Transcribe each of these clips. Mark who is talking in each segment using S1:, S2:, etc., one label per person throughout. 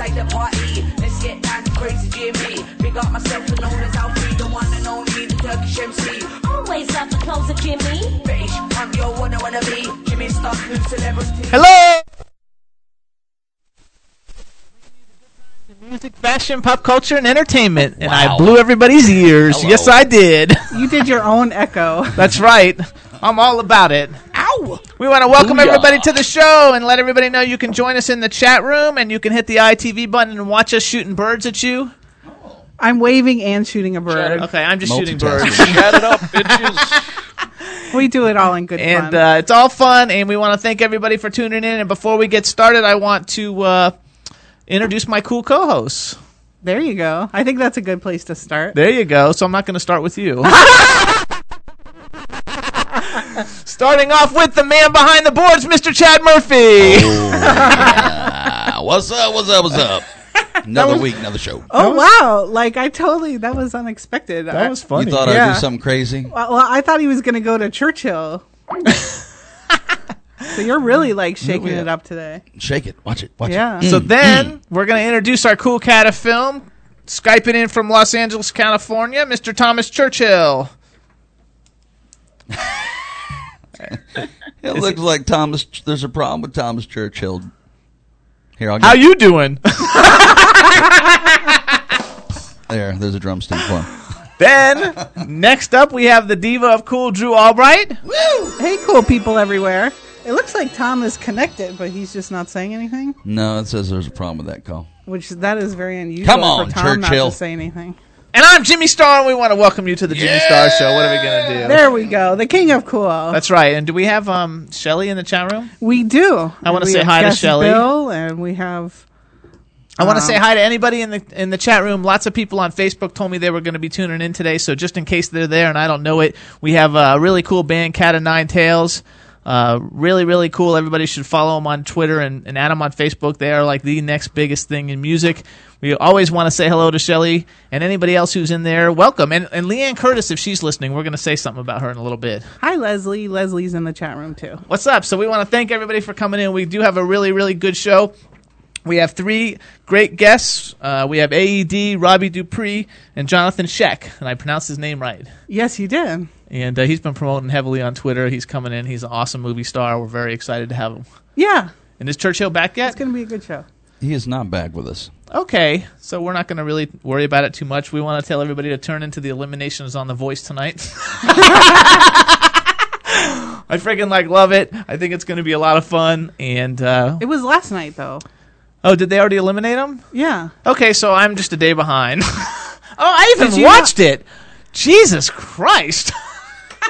S1: Inside the party. Let's get down to crazy Jimmy. Big up myself and known as Alfred, the one and only, the Turkish MC.
S2: Always love the clothes of Jimmy.
S1: British, I'm your one I wanna be. Jimmy Star, new celebrity.
S3: Hello. Music, fashion, pop culture, and entertainment, and I blew everybody's ears.
S4: Hello.
S3: Yes, I did.
S5: You did your own echo.
S3: That's right. I'm all about it. Ow! We want to welcome
S4: Booyah.
S3: everybody to the show and let everybody know you can join us in the chat room and you can hit the ITV button and watch us shooting birds at you.
S5: I'm waving and shooting a bird.
S3: Okay, I'm just shooting birds.
S4: Chat it up, bitches.
S5: We do it all in good
S3: and
S5: fun.
S3: uh, it's all fun. And we want to thank everybody for tuning in. And before we get started, I want to uh, introduce my cool co-hosts.
S5: there you go. I think that's a good place to start.
S3: There you go. So I'm not going to start with you. Starting off with the man behind the boards, Mr. Chad Murphy.
S4: Ah, what's up? What's up? What's up? Another week, another show.
S5: Oh wow! Like I totally that was unexpected. I,
S3: That was funny.
S4: You thought I'd
S5: Yeah.
S4: do something crazy?
S5: well, well, I thought he was going to go to Churchill. so you're really like shaking
S4: Yeah.
S5: it up today.
S4: Shake it. Watch it. Watch
S5: Yeah.
S4: it.
S3: So then we're going to introduce our cool cat of film, Skyping in from Los Angeles, California, Mr. Thomas Churchill.
S4: It looks like Thomas. There's a problem with Thomas Churchill. Here, I'll get
S3: How you doing?
S4: there. There's a drumstick for him.
S3: then next up we have the diva of cool, Drew Albright. Woo!
S5: Hey, cool people everywhere. It looks like Tom is connected, but he's just not saying anything.
S4: No, it says there's a problem with that call.
S5: Which that is very unusual
S4: Come on,
S5: for Tom
S4: Churchill.
S5: not to say anything.
S3: And I'm Jimmy Star, and we want to welcome you to the Jimmy Star Show. What are we going to do?
S5: There we go. The king of cool.
S3: That's right. And do we have um, Shelly in the chat room?
S5: we do.
S3: I wanna say hi to Shelly.
S5: Bill, and we have
S3: I want to
S5: Um,
S3: say hi to anybody in the in the chat room. Lots of people on Facebook told me they were going to be tuning in today, so just in case they're there and I don't know it, we have a really cool band, Cat of Nine Tails. Uh, really, really cool. Everybody should follow them on Twitter and, and add them on Facebook. They are like the next biggest thing in music. We always want to say hello to Shelly and anybody else who's in there. Welcome. And, and Leanne Curtis, if she's listening, we're going to say something about her in a little bit.
S5: hi Leslie. Leslie's in the chat room too.
S3: What's up? So we want to thank everybody for coming in. We do have a really, really good show. We have three great guests. Uh, we have Aoede, Robbie Dupree, and Johnathon Schaech, and I pronounced his name right.
S5: Yes, you did.
S3: And uh, he's been promoting heavily on Twitter. He's coming in. He's an awesome movie star. We're very excited to have him.
S5: Yeah,
S3: And is Churchill back yet?
S5: it's gonna be a good show.
S4: He is not back with us.
S3: Okay, so we're not going to really worry about it too much. We want to tell everybody to turn into the eliminations on The Voice tonight. I freaking like love it. I think it's going to be a lot of fun. And uh,
S5: It was last night though.
S3: oh, did they already eliminate him?
S5: Yeah.
S3: Okay, so I'm just a day behind. oh, I even
S5: you
S3: watched it. Jesus Christ!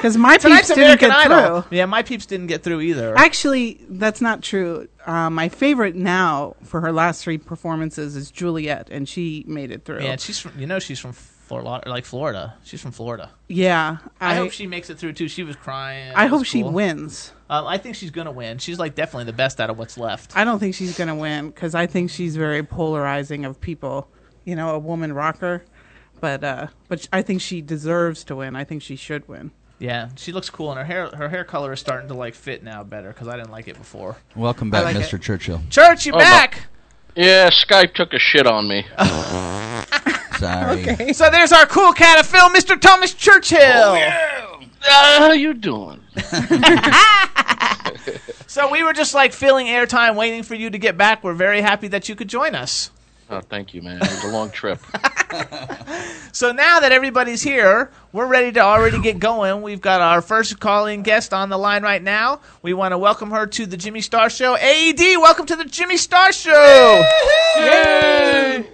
S5: Because my peeps didn't
S3: American
S5: get
S3: Idol.
S5: through.
S3: Yeah, my peeps didn't get through either.
S5: Actually, that's not true. Uh, my favorite now for her last three performances is Juliet, and she made it through.
S3: yeah, she's from, you know she's from Florida, like Florida. She's from Florida.
S5: Yeah,
S3: I,
S5: I,
S3: hope she makes it through too. She was crying.
S5: I
S3: It was
S5: hope she
S3: cool.
S5: wins.
S3: Um, I think she's gonna win. She's like definitely the best out of what's left.
S5: I don't think she's gonna win because I think she's very polarizing of people. You know, a woman rocker, but uh, but I think she deserves to win. I think she should win.
S3: Yeah, she looks cool, and her hair her hair color is starting to like fit now better because I didn't like it before.
S4: Welcome back,
S5: like
S4: Mr.
S5: it.
S4: Churchill.
S3: Church, you
S6: Oh, my-
S3: back?
S6: Yeah, Skype took a shit on me.
S4: Sorry. Okay.
S3: So there's our cool cat of film, Mr. Thomas Churchill.
S6: Uh, how you doing?
S3: So we were just like filling airtime, waiting for you to get back. We're very happy that you could join us.
S6: Oh, thank you, man. It was a long trip.
S3: So now that everybody's here, we're ready to already get going. We've got our first calling guest on the line right now. We want to welcome her to the Jimmy Star Show. Aoede, welcome to the Jimmy Star Show. Yay!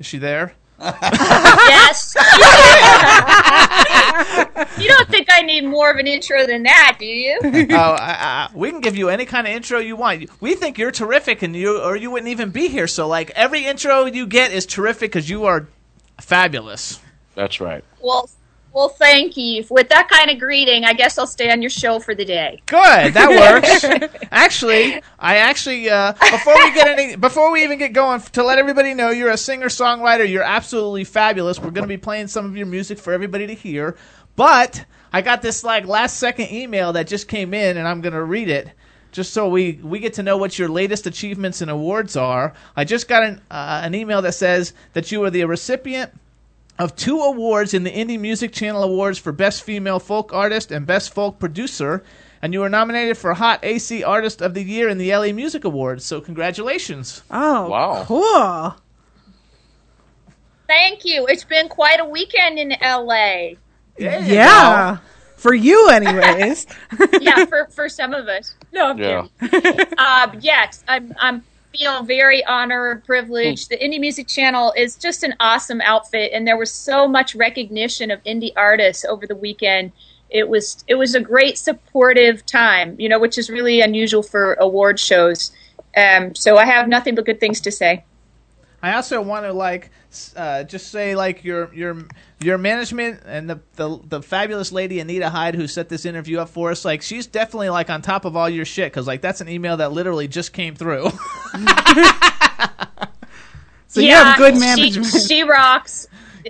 S3: Is she there?
S7: Yes. you don't think I need more of an intro than that, do you?
S3: oh, I, I, we can give you any kind of intro you want. We think you're terrific, and you or you wouldn't even be here. So, like every intro you get is terrific because you are fabulous.
S6: That's right.
S7: Well, well, thank you. With that kind of greeting, I guess I'll stay on your show for the day.
S3: Good, that works. actually, I actually uh, before we get any before we even get going to let everybody know you're a singer songwriter. You're absolutely fabulous. We're going to be playing some of your music for everybody to hear. But I got this like last second email that just came in, and I'm going to read it. Just so we, we get to know what your latest achievements and awards are. I just got an, uh, an email that says that you are the recipient of two awards in the Indie Music Channel Awards for Best Female Folk Artist and Best Folk Producer, and you were nominated for Hot AC Artist of the Year in the LA Music Awards. So congratulations!
S5: Oh,
S6: Wow.
S5: cool.
S7: Thank you. It's been quite a weekend in LA.
S3: There you
S5: Yeah. For you, anyways.
S7: Yeah, for, for some of us. No, I'm
S6: Yeah.
S7: kidding. Um, yes, I'm I'm feel very honored, privileged. The Indie Music Channel is just an awesome outfit, and there was so much recognition of indie artists over the weekend. It was it was a great supportive time, you know, which is really unusual for award shows. Um, so I have nothing but good things to say.
S3: I also want to like uh, just say like your your your management and the, the the fabulous lady Anita Hyde who set this interview up for us. Like she's definitely like on top of all your shit because like that's an email that literally just came through.
S5: So you have good
S7: she-
S5: management.
S7: She, rocks.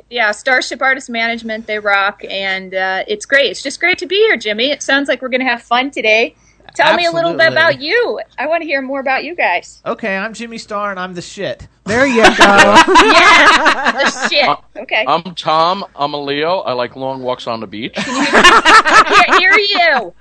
S7: Yeah, Starship Artist Management, they rock, and uh, it's great. It's just great to be here, Jimmy. It sounds like we're going to have fun today. Tell me a little bit about you. I want to hear more about you guys.
S3: okay, I'm Jimmy Star and I'm the shit.
S5: There you go.
S7: Yeah, the oh, shit. Okay,
S6: I'm Tom. I'm a Leo. I like long walks on the beach.
S7: I can't hear you.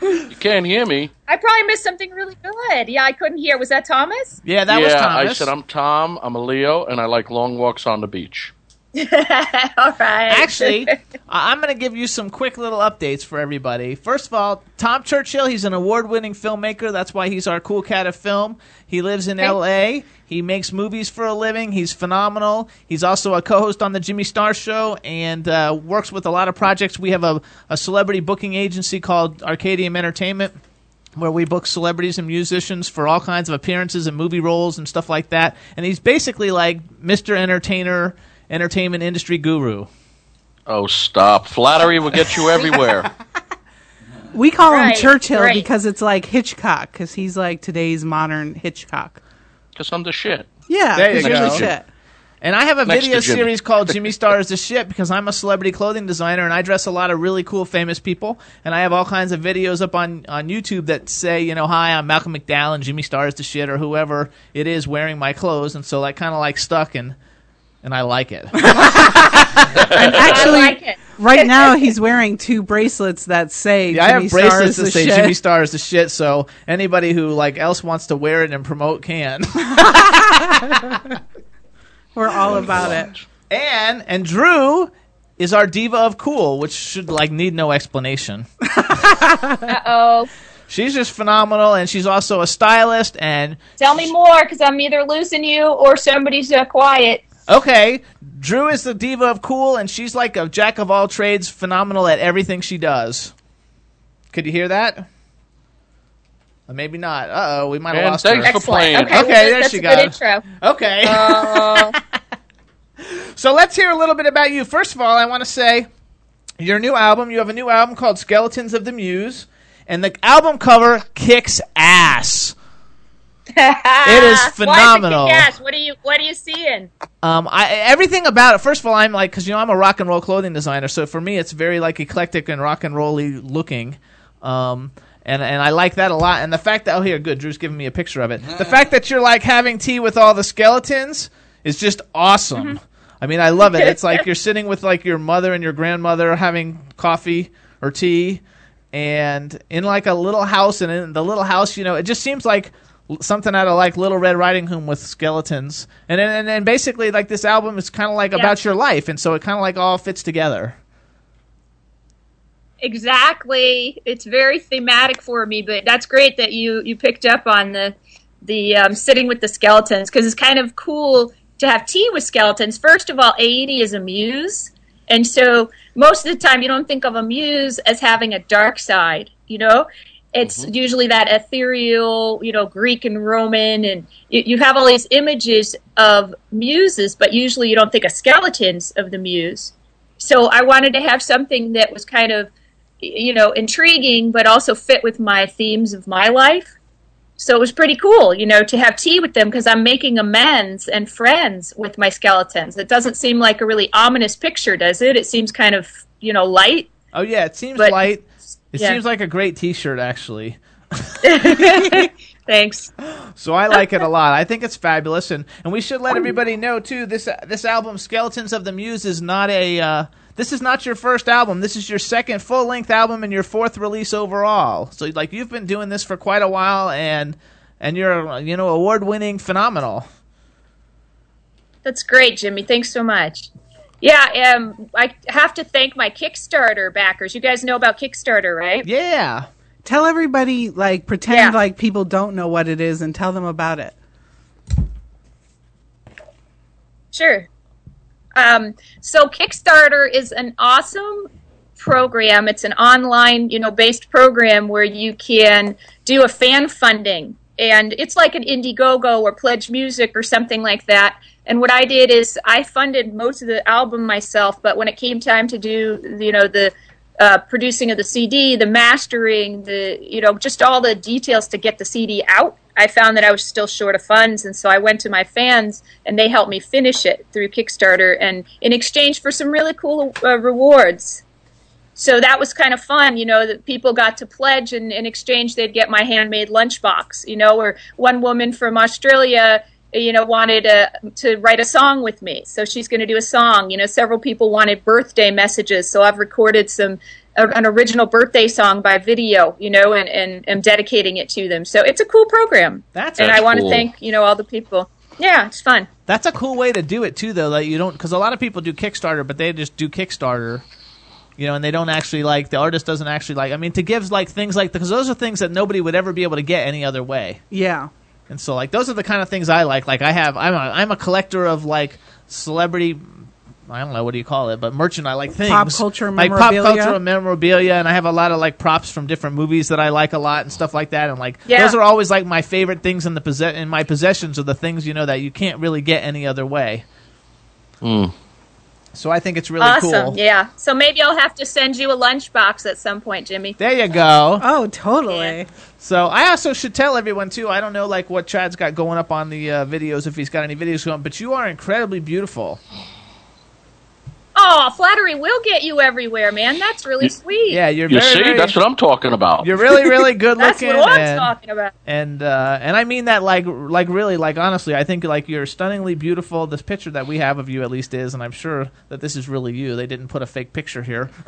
S6: You can't hear me.
S7: I probably missed something really good. Yeah, I couldn't hear. Was that Thomas?
S3: Yeah, that
S6: yeah,
S3: was Thomas.
S6: I said I'm Tom. I'm a Leo, and I like long walks on the beach.
S7: All right.
S3: Actually, I- I'm going to give you some quick little updates for everybody. First of all, Tom Churchill, he's an award winning filmmaker. That's why he's our cool cat of film. He lives in LA. He makes movies for a living. He's phenomenal. He's also a co host on The Jimmy Star Show and uh, works with a lot of projects. We have a, a celebrity booking agency called Arcadium Entertainment where we book celebrities and musicians for all kinds of appearances and movie roles and stuff like that. And he's basically like Mr. Entertainer, entertainment industry guru.
S6: Oh, stop! Flattery will get you everywhere.
S5: We call him Churchill
S7: right.
S5: because it's like Hitchcock, because he's like today's modern Hitchcock.
S6: Because I'm the shit.
S5: Yeah,
S3: There you
S5: 'cause you're the shit.
S3: And I have a
S6: Next to
S3: video
S6: Jimmy.
S3: series called Jimmy Star is the Shit because I'm a celebrity clothing designer and I dress a lot of really cool famous people. And I have all kinds of videos up on, on YouTube that say, you know, hi, I'm Malcolm McDowell and Jimmy Star is the shit or whoever it is wearing my clothes. And so that kind of like stuck and and I like it.
S5: Actually,
S7: I like it.
S5: Right now he's wearing two bracelets that say
S3: Yeah, I
S5: Jimmy
S3: have
S5: Star
S3: bracelets
S5: is
S3: that
S5: the
S3: say
S5: shit.
S3: Jimmy Star is the shit. So anybody who like else wants to wear it and promote can.
S5: We're all about it.
S3: and and Drew is our diva of cool, which should like need no explanation.
S7: Uh oh.
S3: She's just phenomenal, and she's also a stylist. And
S7: Tell me more, because I'm either losing you or somebody's uh, quiet.
S3: okay, Drew is the diva of cool, and she's like a jack of all trades, phenomenal at everything she does. Could you hear that? Maybe not. Uh oh, we might have lost
S6: thanks
S3: her.
S6: for playing.
S7: Okay,
S3: Okay,
S7: well,
S3: there
S7: that's
S3: she
S7: a good
S3: goes.
S7: intro.
S3: Okay,
S7: Uh,
S3: so let's hear a little bit about you. First of all, I want to say your new album. You have a new album called Skeletons of the Muse, and the album cover kicks ass. It is phenomenal.
S7: Why is it kick-ass? What are you What are you seeing?
S3: Um, I everything about it. First of all, I'm like, because you know I'm a rock and roll clothing designer, so for me it's very like eclectic and rock and rolly looking. Um, and and I like that a lot. And the fact that oh here, good, Drew's giving me a picture of it. The fact that you're like having tea with all the skeletons is just awesome. I mean, I love it. It's like you're sitting with like your mother and your grandmother having coffee or tea, and in like a little house, and in the little house, you know, it just seems like l- something out of like Little Red Riding Hood with skeletons, and then and then basically like this album is kind of like
S7: Yeah.
S3: about your life, and so it kind of like all fits together.
S7: Exactly. It's very thematic for me, but that's great that you you picked up on the the um, sitting with the skeletons because it's kind of cool to have tea with skeletons. First of all, Aoede is a muse, and so most of the time you don't think of a muse as having a dark side. You know, it's mm-hmm. usually that ethereal, you know, Greek and Roman, and you, you have all these images of muses, but usually you don't think of skeletons of the muse. So I wanted to have something that was kind of, you know, intriguing, but also fit with my themes of my life. So it was pretty cool, you know, to have tea with them because I'm making amends and friends with my skeletons. It doesn't seem like a really ominous picture, does it? It seems kind of, you know, light.
S3: Oh yeah, it seems
S7: But-
S3: light. It
S7: yeah.
S3: seems like a great T-shirt actually.
S7: Thanks.
S3: So I like it a lot. I think it's fabulous, and, and we should let everybody know too. This this album, Skeletons of the Muse, is not a. Uh, this is not your first album. This is your second full length album and your fourth release overall. So like you've been doing this for quite a while, and and you're you know award winning, phenomenal.
S7: That's great, Jimmy. Thanks so much. Yeah, um, I have to thank my Kickstarter backers. You guys know about Kickstarter, right?
S3: Yeah.
S5: Tell everybody, like, pretend
S7: Yeah.
S5: like people don't know what it is and tell them about it.
S7: Sure. Um, so Kickstarter is an awesome program. It's an online, you know, based program where you can do a fan funding, and it's like an Indiegogo or Pledge Music or something like that. And what I did is I funded most of the album myself, but when it came time to do, you know, the uh, producing of the CD, the mastering, the you know, just all the details to get the CD out. I found that I was still short of funds, and so I went to my fans, and they helped me finish it through Kickstarter, and in exchange for some really cool uh, rewards. So that was kind of fun, you know, that people got to pledge, and in exchange they'd get my handmade lunchbox, you know, or one woman from Australia you know wanted uh, to write a song with me so she's going to do a song you know several people wanted birthday messages so i've recorded some a, an original birthday song by video you know and and am dedicating it to them so it's a cool program
S3: That's
S7: and
S3: that's
S7: i want
S6: cool.
S7: to thank you know all the people yeah it's fun
S3: That's a cool way to do it too, though. That you don't because a lot of people do Kickstarter, but they just do Kickstarter, you know, and they don't actually like the artist doesn't actually like. I mean, to give like things like because those are things that nobody would ever be able to get any other way.
S5: Yeah.
S3: And so like those are the kind of things I like. Like I have I'm a I'm a collector of like celebrity I don't know what do you call it, but merchant I like things.
S5: Pop culture
S3: like pop
S5: memorabilia.
S3: culture and memorabilia and I have a lot of like props from different movies that I like a lot and stuff like that and like
S7: Yeah.
S3: those are always like my favorite things in the possess- in my possessions are the things you know that you can't really get any other way.
S6: Mm.
S3: So I think it's really
S7: awesome
S3: cool.
S7: yeah so maybe i'll have to send you a lunchbox at some point jimmy
S3: There you go.
S5: Oh, totally.
S7: Yeah.
S3: So I also should tell everyone too. I don't know like what Chad's got going up on the uh, videos if he's got any videos going, but you are incredibly beautiful.
S7: Oh flattery will get you everywhere man that's really sweet
S3: Yeah, you're
S6: You
S3: very,
S6: see,
S3: very-
S6: that's what I'm talking about.
S3: you're really really good
S7: that's
S3: looking
S7: what i'm
S3: and,
S7: talking about
S3: and uh, and I mean that like like really like honestly. I think like you're stunningly beautiful. This picture that we have of you at least is, and I'm sure that this is really you. They didn't put a fake picture here.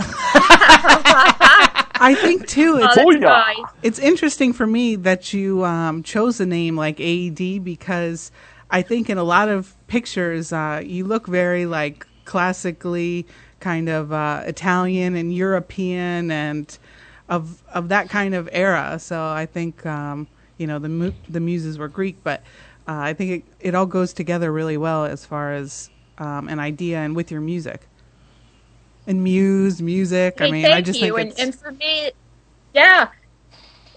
S5: I think too.
S7: oh,
S5: It's
S7: that's
S6: Booyah.
S7: nice.
S5: it's interesting for me that you um, chose a name like Aoede because I think in a lot of pictures uh, you look very like classically kind of uh, Italian and European and of of that kind of era. So I think um, you know the mu- the muses were Greek, but uh, I think it, it all goes together really well as far as um, an idea and with your music. And muse, music. I mean, I just
S7: you.
S5: think
S7: and,
S5: it's,
S7: and for me, yeah,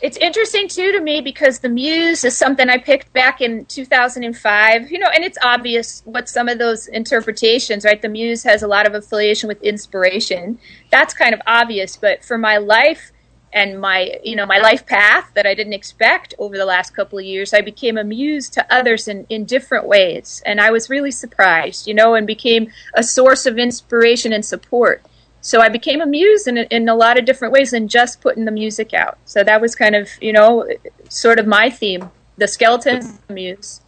S7: it's interesting too to me because the muse is something I picked back in 2005. You know, and it's obvious what some of those interpretations, right? The muse has a lot of affiliation with inspiration. That's kind of obvious, but for my life and my you know my life path that I didn't expect over the last couple of years, I became a muse to others in in different ways, and I was really surprised, you know, and became a source of inspiration and support. So I became a muse in in a lot of different ways than just putting the music out. So that was kind of you know sort of my theme, the skeletons, the
S3: muse.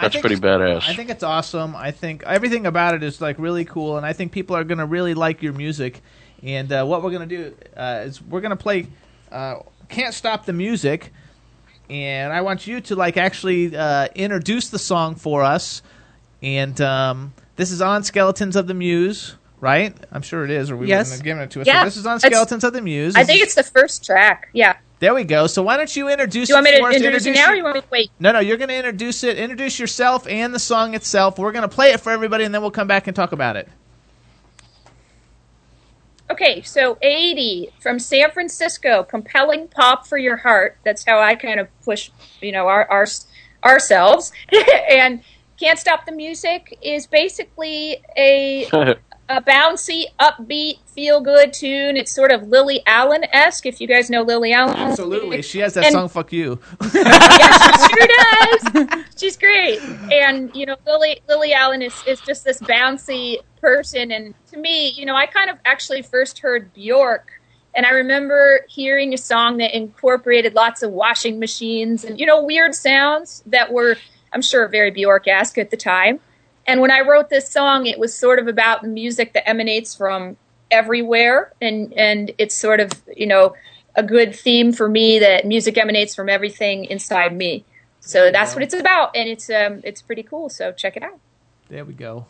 S6: That's pretty badass.
S3: I think it's awesome. I think everything about it is like really cool, and I think people are going to really like your music. And uh, what we're going to do uh, is we're going to play uh, "Can't Stop the Music," and I want you to like actually uh, introduce the song for us. And um, this is on Skeletons of the Muse, right? I'm sure it is, or we
S5: Yes.
S3: wouldn't have given it to us.
S7: Yeah,
S3: so this is on
S7: it's-
S3: Skeletons of the Muse.
S7: I think it's the first track. Yeah.
S3: there we go. So why don't you introduce
S7: Do you want me
S3: for
S7: to
S3: us?
S7: introduce it now, or you want me to wait?
S3: No, no, you're going to introduce it. Introduce yourself and the song itself. We're going to play it for everybody, and then we'll come back and talk about it.
S7: Okay, so Aoede from San Francisco, compelling pop for your heart. That's how I kind of push, you know, our, our ourselves. and Can't Stop the Music is basically a a bouncy, upbeat, feel good tune. It's sort of Lily Allen esque. If you guys know Lily Allen,
S3: Absolutely. She has that
S7: And-
S3: song, Fuck You.
S7: yeah, she sure does. She's great, and you know, Lily Lily Allen is is just this bouncy person. And to me, you know, I kind of actually first heard Bjork, and I remember hearing a song that incorporated lots of washing machines and you know weird sounds that were, I'm sure, very Bjork-esque at the time. And when I wrote this song, it was sort of about music that emanates from everywhere, and and it's sort of you know a good theme for me that music emanates from everything inside me. So that's what it's about, and it's um it's pretty cool. So check it out.
S3: There we go.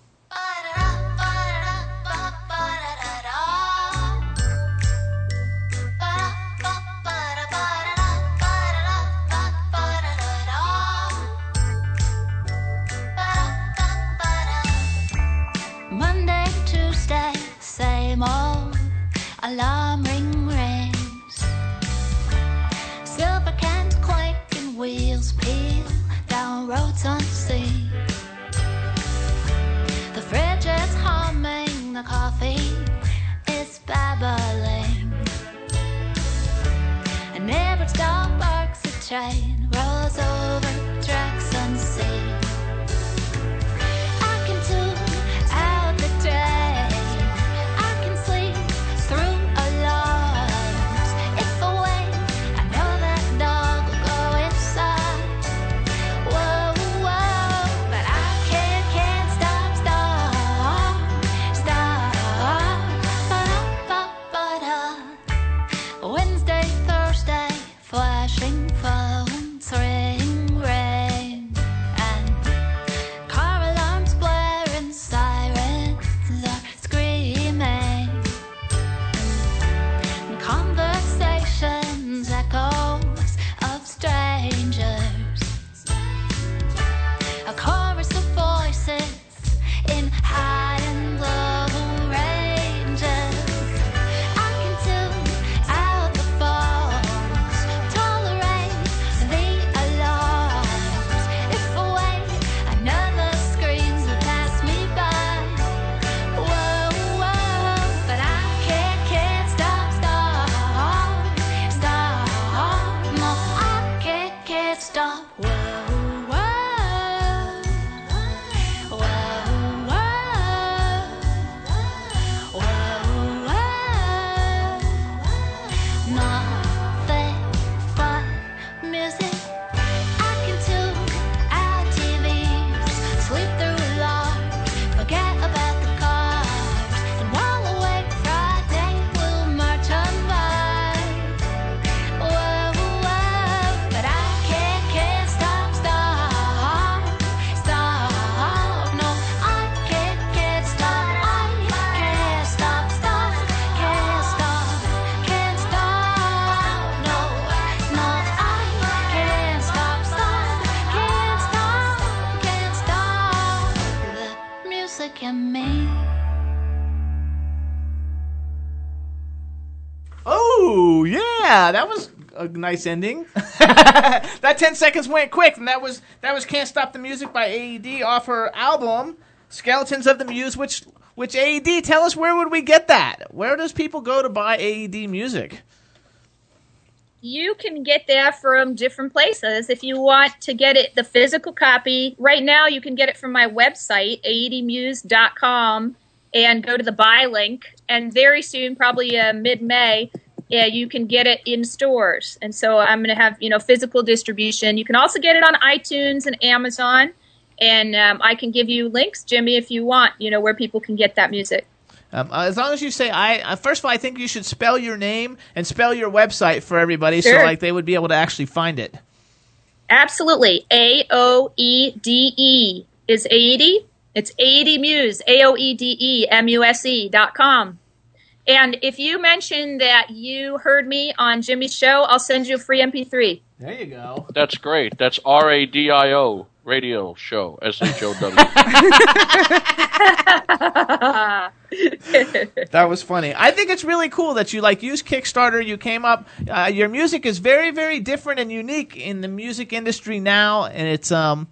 S8: Alarm ring rings. Silver cans clink and wheels peel down roads unseen. The fridge is humming, the coffee is babbling. And every stop barks a train, a
S3: nice ending. that ten seconds went quick, and that was that was "Can't Stop the Music" by Aoede off her album "Skeletons of the Muse." Which which Aoede? Tell us where would we get that? Where does people go to buy Aoede music?
S7: You can get that from different places. If you want to get it, the physical copy, right now you can get it from my website, aoedemuse.com, and go to the buy link. And very soon, probably uh, mid May, yeah, you can get it in stores. And so I'm going to have you know physical distribution. You can also get it on iTunes and Amazon. And um, I can give you links, Jimmy, if you want. You know where people can get that music.
S3: Um, uh, as long as you say I, uh, first of all, I think you should spell your name and spell your website for everybody, so like they would be able to actually find it.
S7: Absolutely. A O E D E is Aoede. It's Aoede Muse, A O E D E M U S E dot com. And if you mention that you heard me on Jimmy's show, I'll send you a free MP3.
S3: There you go.
S6: That's great. That's R A D I O radio show. S H O W.
S3: That was funny. I think it's really cool that you like use Kickstarter. You came up. Uh, your music is very, very different and unique in the music industry now, and it's um,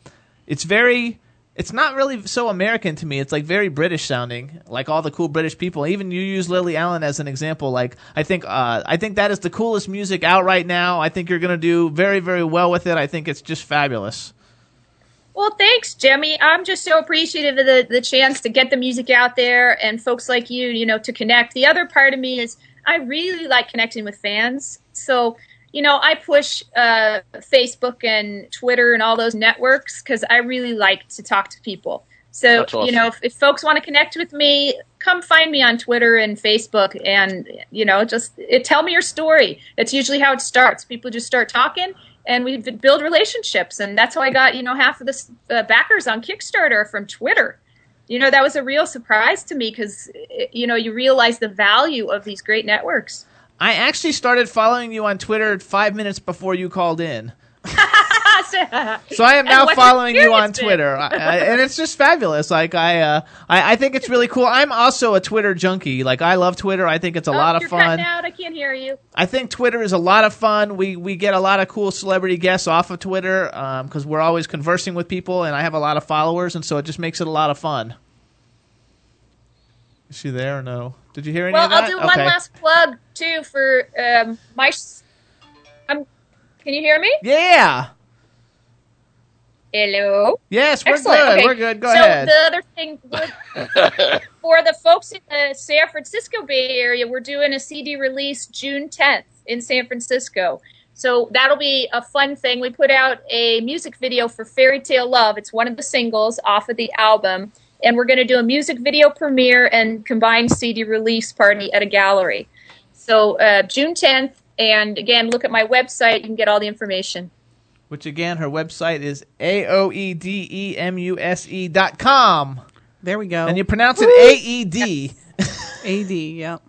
S3: it's very. It's not really so American to me. It's like very British sounding, like all the cool British people. Even you use Lily Allen as an example. Like I think, uh, I think that is the coolest music out right now. I think you're gonna do very, very well with it. I think it's just fabulous.
S7: Well, thanks, Jimmy. I'm just so appreciative of the, the chance to get the music out there and folks like you, you know, to connect. The other part of me is I really like connecting with fans. So, you know, I push uh, Facebook and Twitter and all those networks because I really like to talk to people. So,
S6: awesome.
S7: you know, if, if folks want to connect with me, come find me on Twitter and Facebook and, you know, just it, tell me your story. That's usually how it starts. People just start talking and we build relationships. And that's how I got, you know, half of the uh, backers on Kickstarter from Twitter. You know, that was a real surprise to me because, you know, you realize the value of these great networks.
S3: I actually started following you on Twitter five minutes before you called in. So I am now following you on? Twitter, I, I, and it's just fabulous. Like I, uh, I, I think it's really cool. I'm also a Twitter junkie. Like I love Twitter. I think it's a
S7: Oh,
S3: lot of fun.
S7: out. I can't hear you.
S3: I think Twitter is a lot of fun. We we get a lot of cool celebrity guests off of Twitter because we're always conversing with people, and I have a lot of followers, and so it just makes it a lot of fun. Is she there or no? Did you hear any
S7: Well,
S3: of that?
S7: I'll do one
S3: Okay.
S7: last plug too for um, my. s- I'm. Can you hear me?
S3: Yeah.
S7: Hello.
S3: Yes, we're
S7: Excellent.
S3: good.
S7: Okay.
S3: We're good. Go
S7: so
S3: ahead.
S7: the other thing would- for the folks in the San Francisco Bay Area, we're doing a CD release June 10th in San Francisco. So that'll be a fun thing. We put out a music video for Fairy Tale Love. It's one of the singles off of the album. And we're going to do a music video premiere and combined CD release party at a gallery. So uh, June 10th. And again, look at my website. You can get all the information.
S3: Which again, her website is a o e d e m u s e dot com,
S5: There we go.
S3: and you pronounce it A E D.
S5: A D. Yep.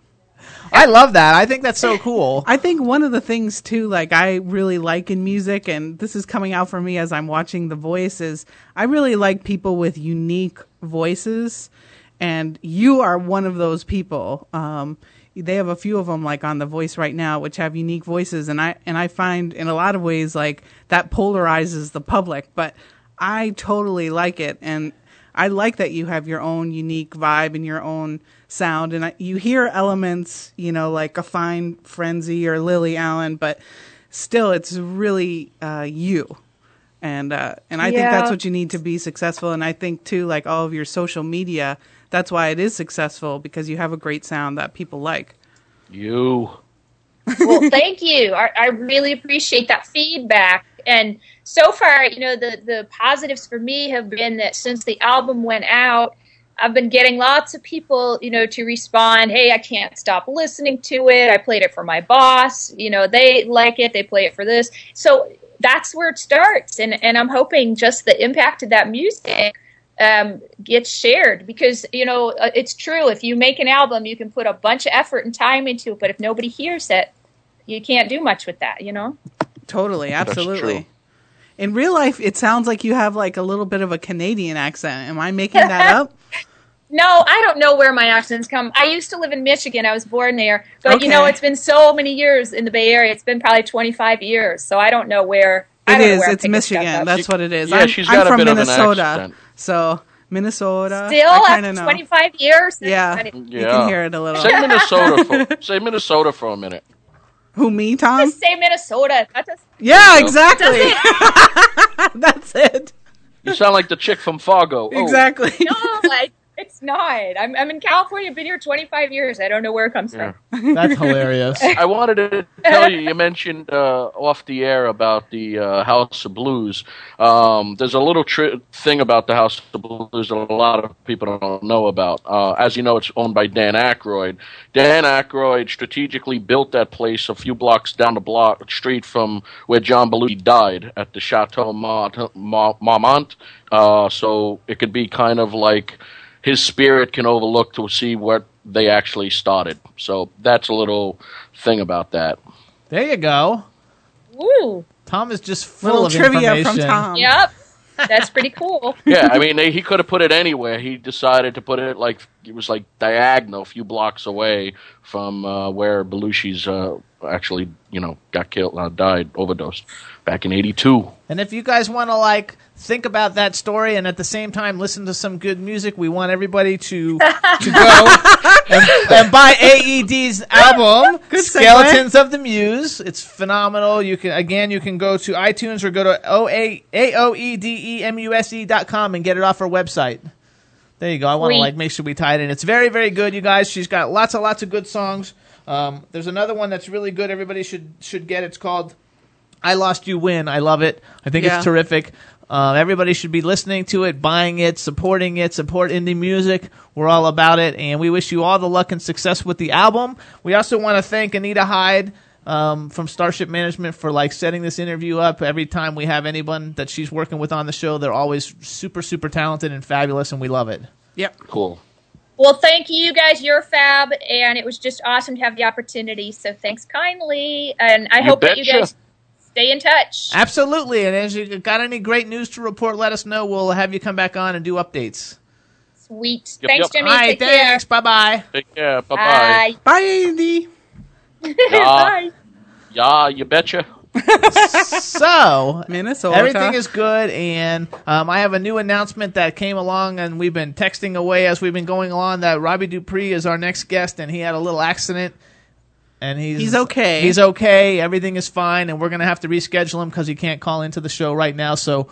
S3: I love that. I think that's so cool.
S5: I think one of the things too, like I really like in music, and this is coming out for me as I'm watching The Voice, is I really like people with unique voices, and you are one of those people. Um, they have a few of them like on The Voice right now, which have unique voices, and I and I find in a lot of ways like that polarizes the public, but I totally like it, and I like that you have your own unique vibe and your own sound, and I, you hear elements, you know, like a fine frenzy or Lily Allen, but still, it's really uh, you. And uh, and I think that's what you need to be successful. And I think too, like all of your social media, that's why it is successful because you have a great sound that people like.
S6: You.
S7: well, thank you. I, I really appreciate that feedback. And so far, you know, the, the positives for me have been that since the album went out, I've been getting lots of people, you know, to respond, hey, I can't stop listening to it. I played it for my boss. You know, they like it. They play it for this. So that's where it starts. And, and I'm hoping just the impact of that music um, gets shared because you know uh, it's true. If you make an album, you can put a bunch of effort and time into it, but if nobody hears it, you can't do much with that. You know.
S5: Totally, absolutely. In real life, it sounds like you have like a little bit of a Canadian accent. Am I making that up?
S7: No, I don't know where my accents come. I used to live in Michigan. I was born there, but you know, it's been so many years in the Bay Area. It's been probably 25 years, so I don't know where. I
S5: It
S7: don't know
S5: is.
S7: where I'm
S5: It's Michigan.
S7: up.
S5: That's what it is.
S6: Yeah,
S5: I'm,
S6: she's
S5: I'm
S6: got a
S5: from
S6: bit of an
S5: Minnesota,
S6: accent.
S5: so Minnesota.
S7: Still
S5: I
S7: after
S5: know.
S7: 25 years.
S5: Yeah,
S7: That's
S5: you can hear it a little.
S6: Say Minnesota for say Minnesota for a minute.
S5: Who me, Tom?
S7: Just say Minnesota. That does,
S5: Yeah, exactly. That's it.
S6: You sound like the chick from Fargo. Oh,
S5: Exactly.
S7: no, like it's not. I'm, I'm in California. Been here 25 years. I don't know where it comes
S6: Yeah.
S7: from.
S3: That's hilarious.
S6: I wanted to tell you. You mentioned uh, off the air about the uh, House of Blues. Um, there's a little tri- thing about the House of Blues that a lot of people don't know about. Uh, as you know, it's owned by Dan Aykroyd. Dan Aykroyd strategically built that place a few blocks down the block street from where John Belushi died at the Chateau Mont- Ma- Marmont. Uh, so it could be kind of like his spirit can overlook to see what they actually started. So that's a little thing about that.
S3: There you go.
S7: Woo.
S3: Tom is just full
S5: Little
S3: of
S5: trivia from. Tom.
S7: Yep. That's pretty cool.
S6: Yeah, I mean, they, he could have put it anywhere. He decided to put it like it was like diagonal, a few blocks away from uh, where Belushi's uh, actually, you know, got killed, uh, died, overdosed back in '82.
S3: And if you guys want to like think about that story and at the same time listen to some good music, we want everybody to to go and, and buy Aoede's album,
S5: Good segue.
S3: Skeletons of the Muse. It's phenomenal. You can again, you can go to iTunes or go to o a a o e d e m u s e dot com and get it off our website. There you go. I want to like make sure we tie it in. It's very very good, you guys. She's got lots and lots of good songs. Um, there's another one that's really good. Everybody should should get. It's called I Lost You Win. I love it. I think
S5: Yeah.
S3: it's terrific. Uh, everybody should be listening to it, buying it, supporting it, support indie music. We're all about it, and we wish you all the luck and success with the album. We also want to thank Anita Hyde um, from Starship Management for like setting this interview up. Every time we have anyone that she's working with on the show, they're always super, super talented and fabulous, and we love it.
S5: Yep.
S6: Cool.
S7: Well, thank you guys. You're fab, and it was just awesome to have the opportunity. So thanks kindly, and I
S6: You
S7: hope that you
S6: betcha.
S7: guys stay in touch.
S3: Absolutely, and as you got any great news to report, let us know. We'll have you come back on and do updates.
S7: Sweet.
S6: Yep,
S7: thanks,
S6: yep.
S7: Jimmy.
S3: All right,
S7: Take care.
S3: thanks. Bye bye.
S6: Take care. Bye bye.
S7: Bye.
S5: Bye, Andy.
S6: Yeah,
S7: Bye.
S6: yeah, you betcha.
S3: So
S5: Minnesota.
S3: Everything is good, and um, I have a new announcement that came along, and we've been texting away as we've been going along. That Robbie Dupree is our next guest, and he had a little accident, and he's
S5: He's okay.
S3: He's okay. Everything is fine, and we're gonna have to reschedule him because he can't call into the show right now. So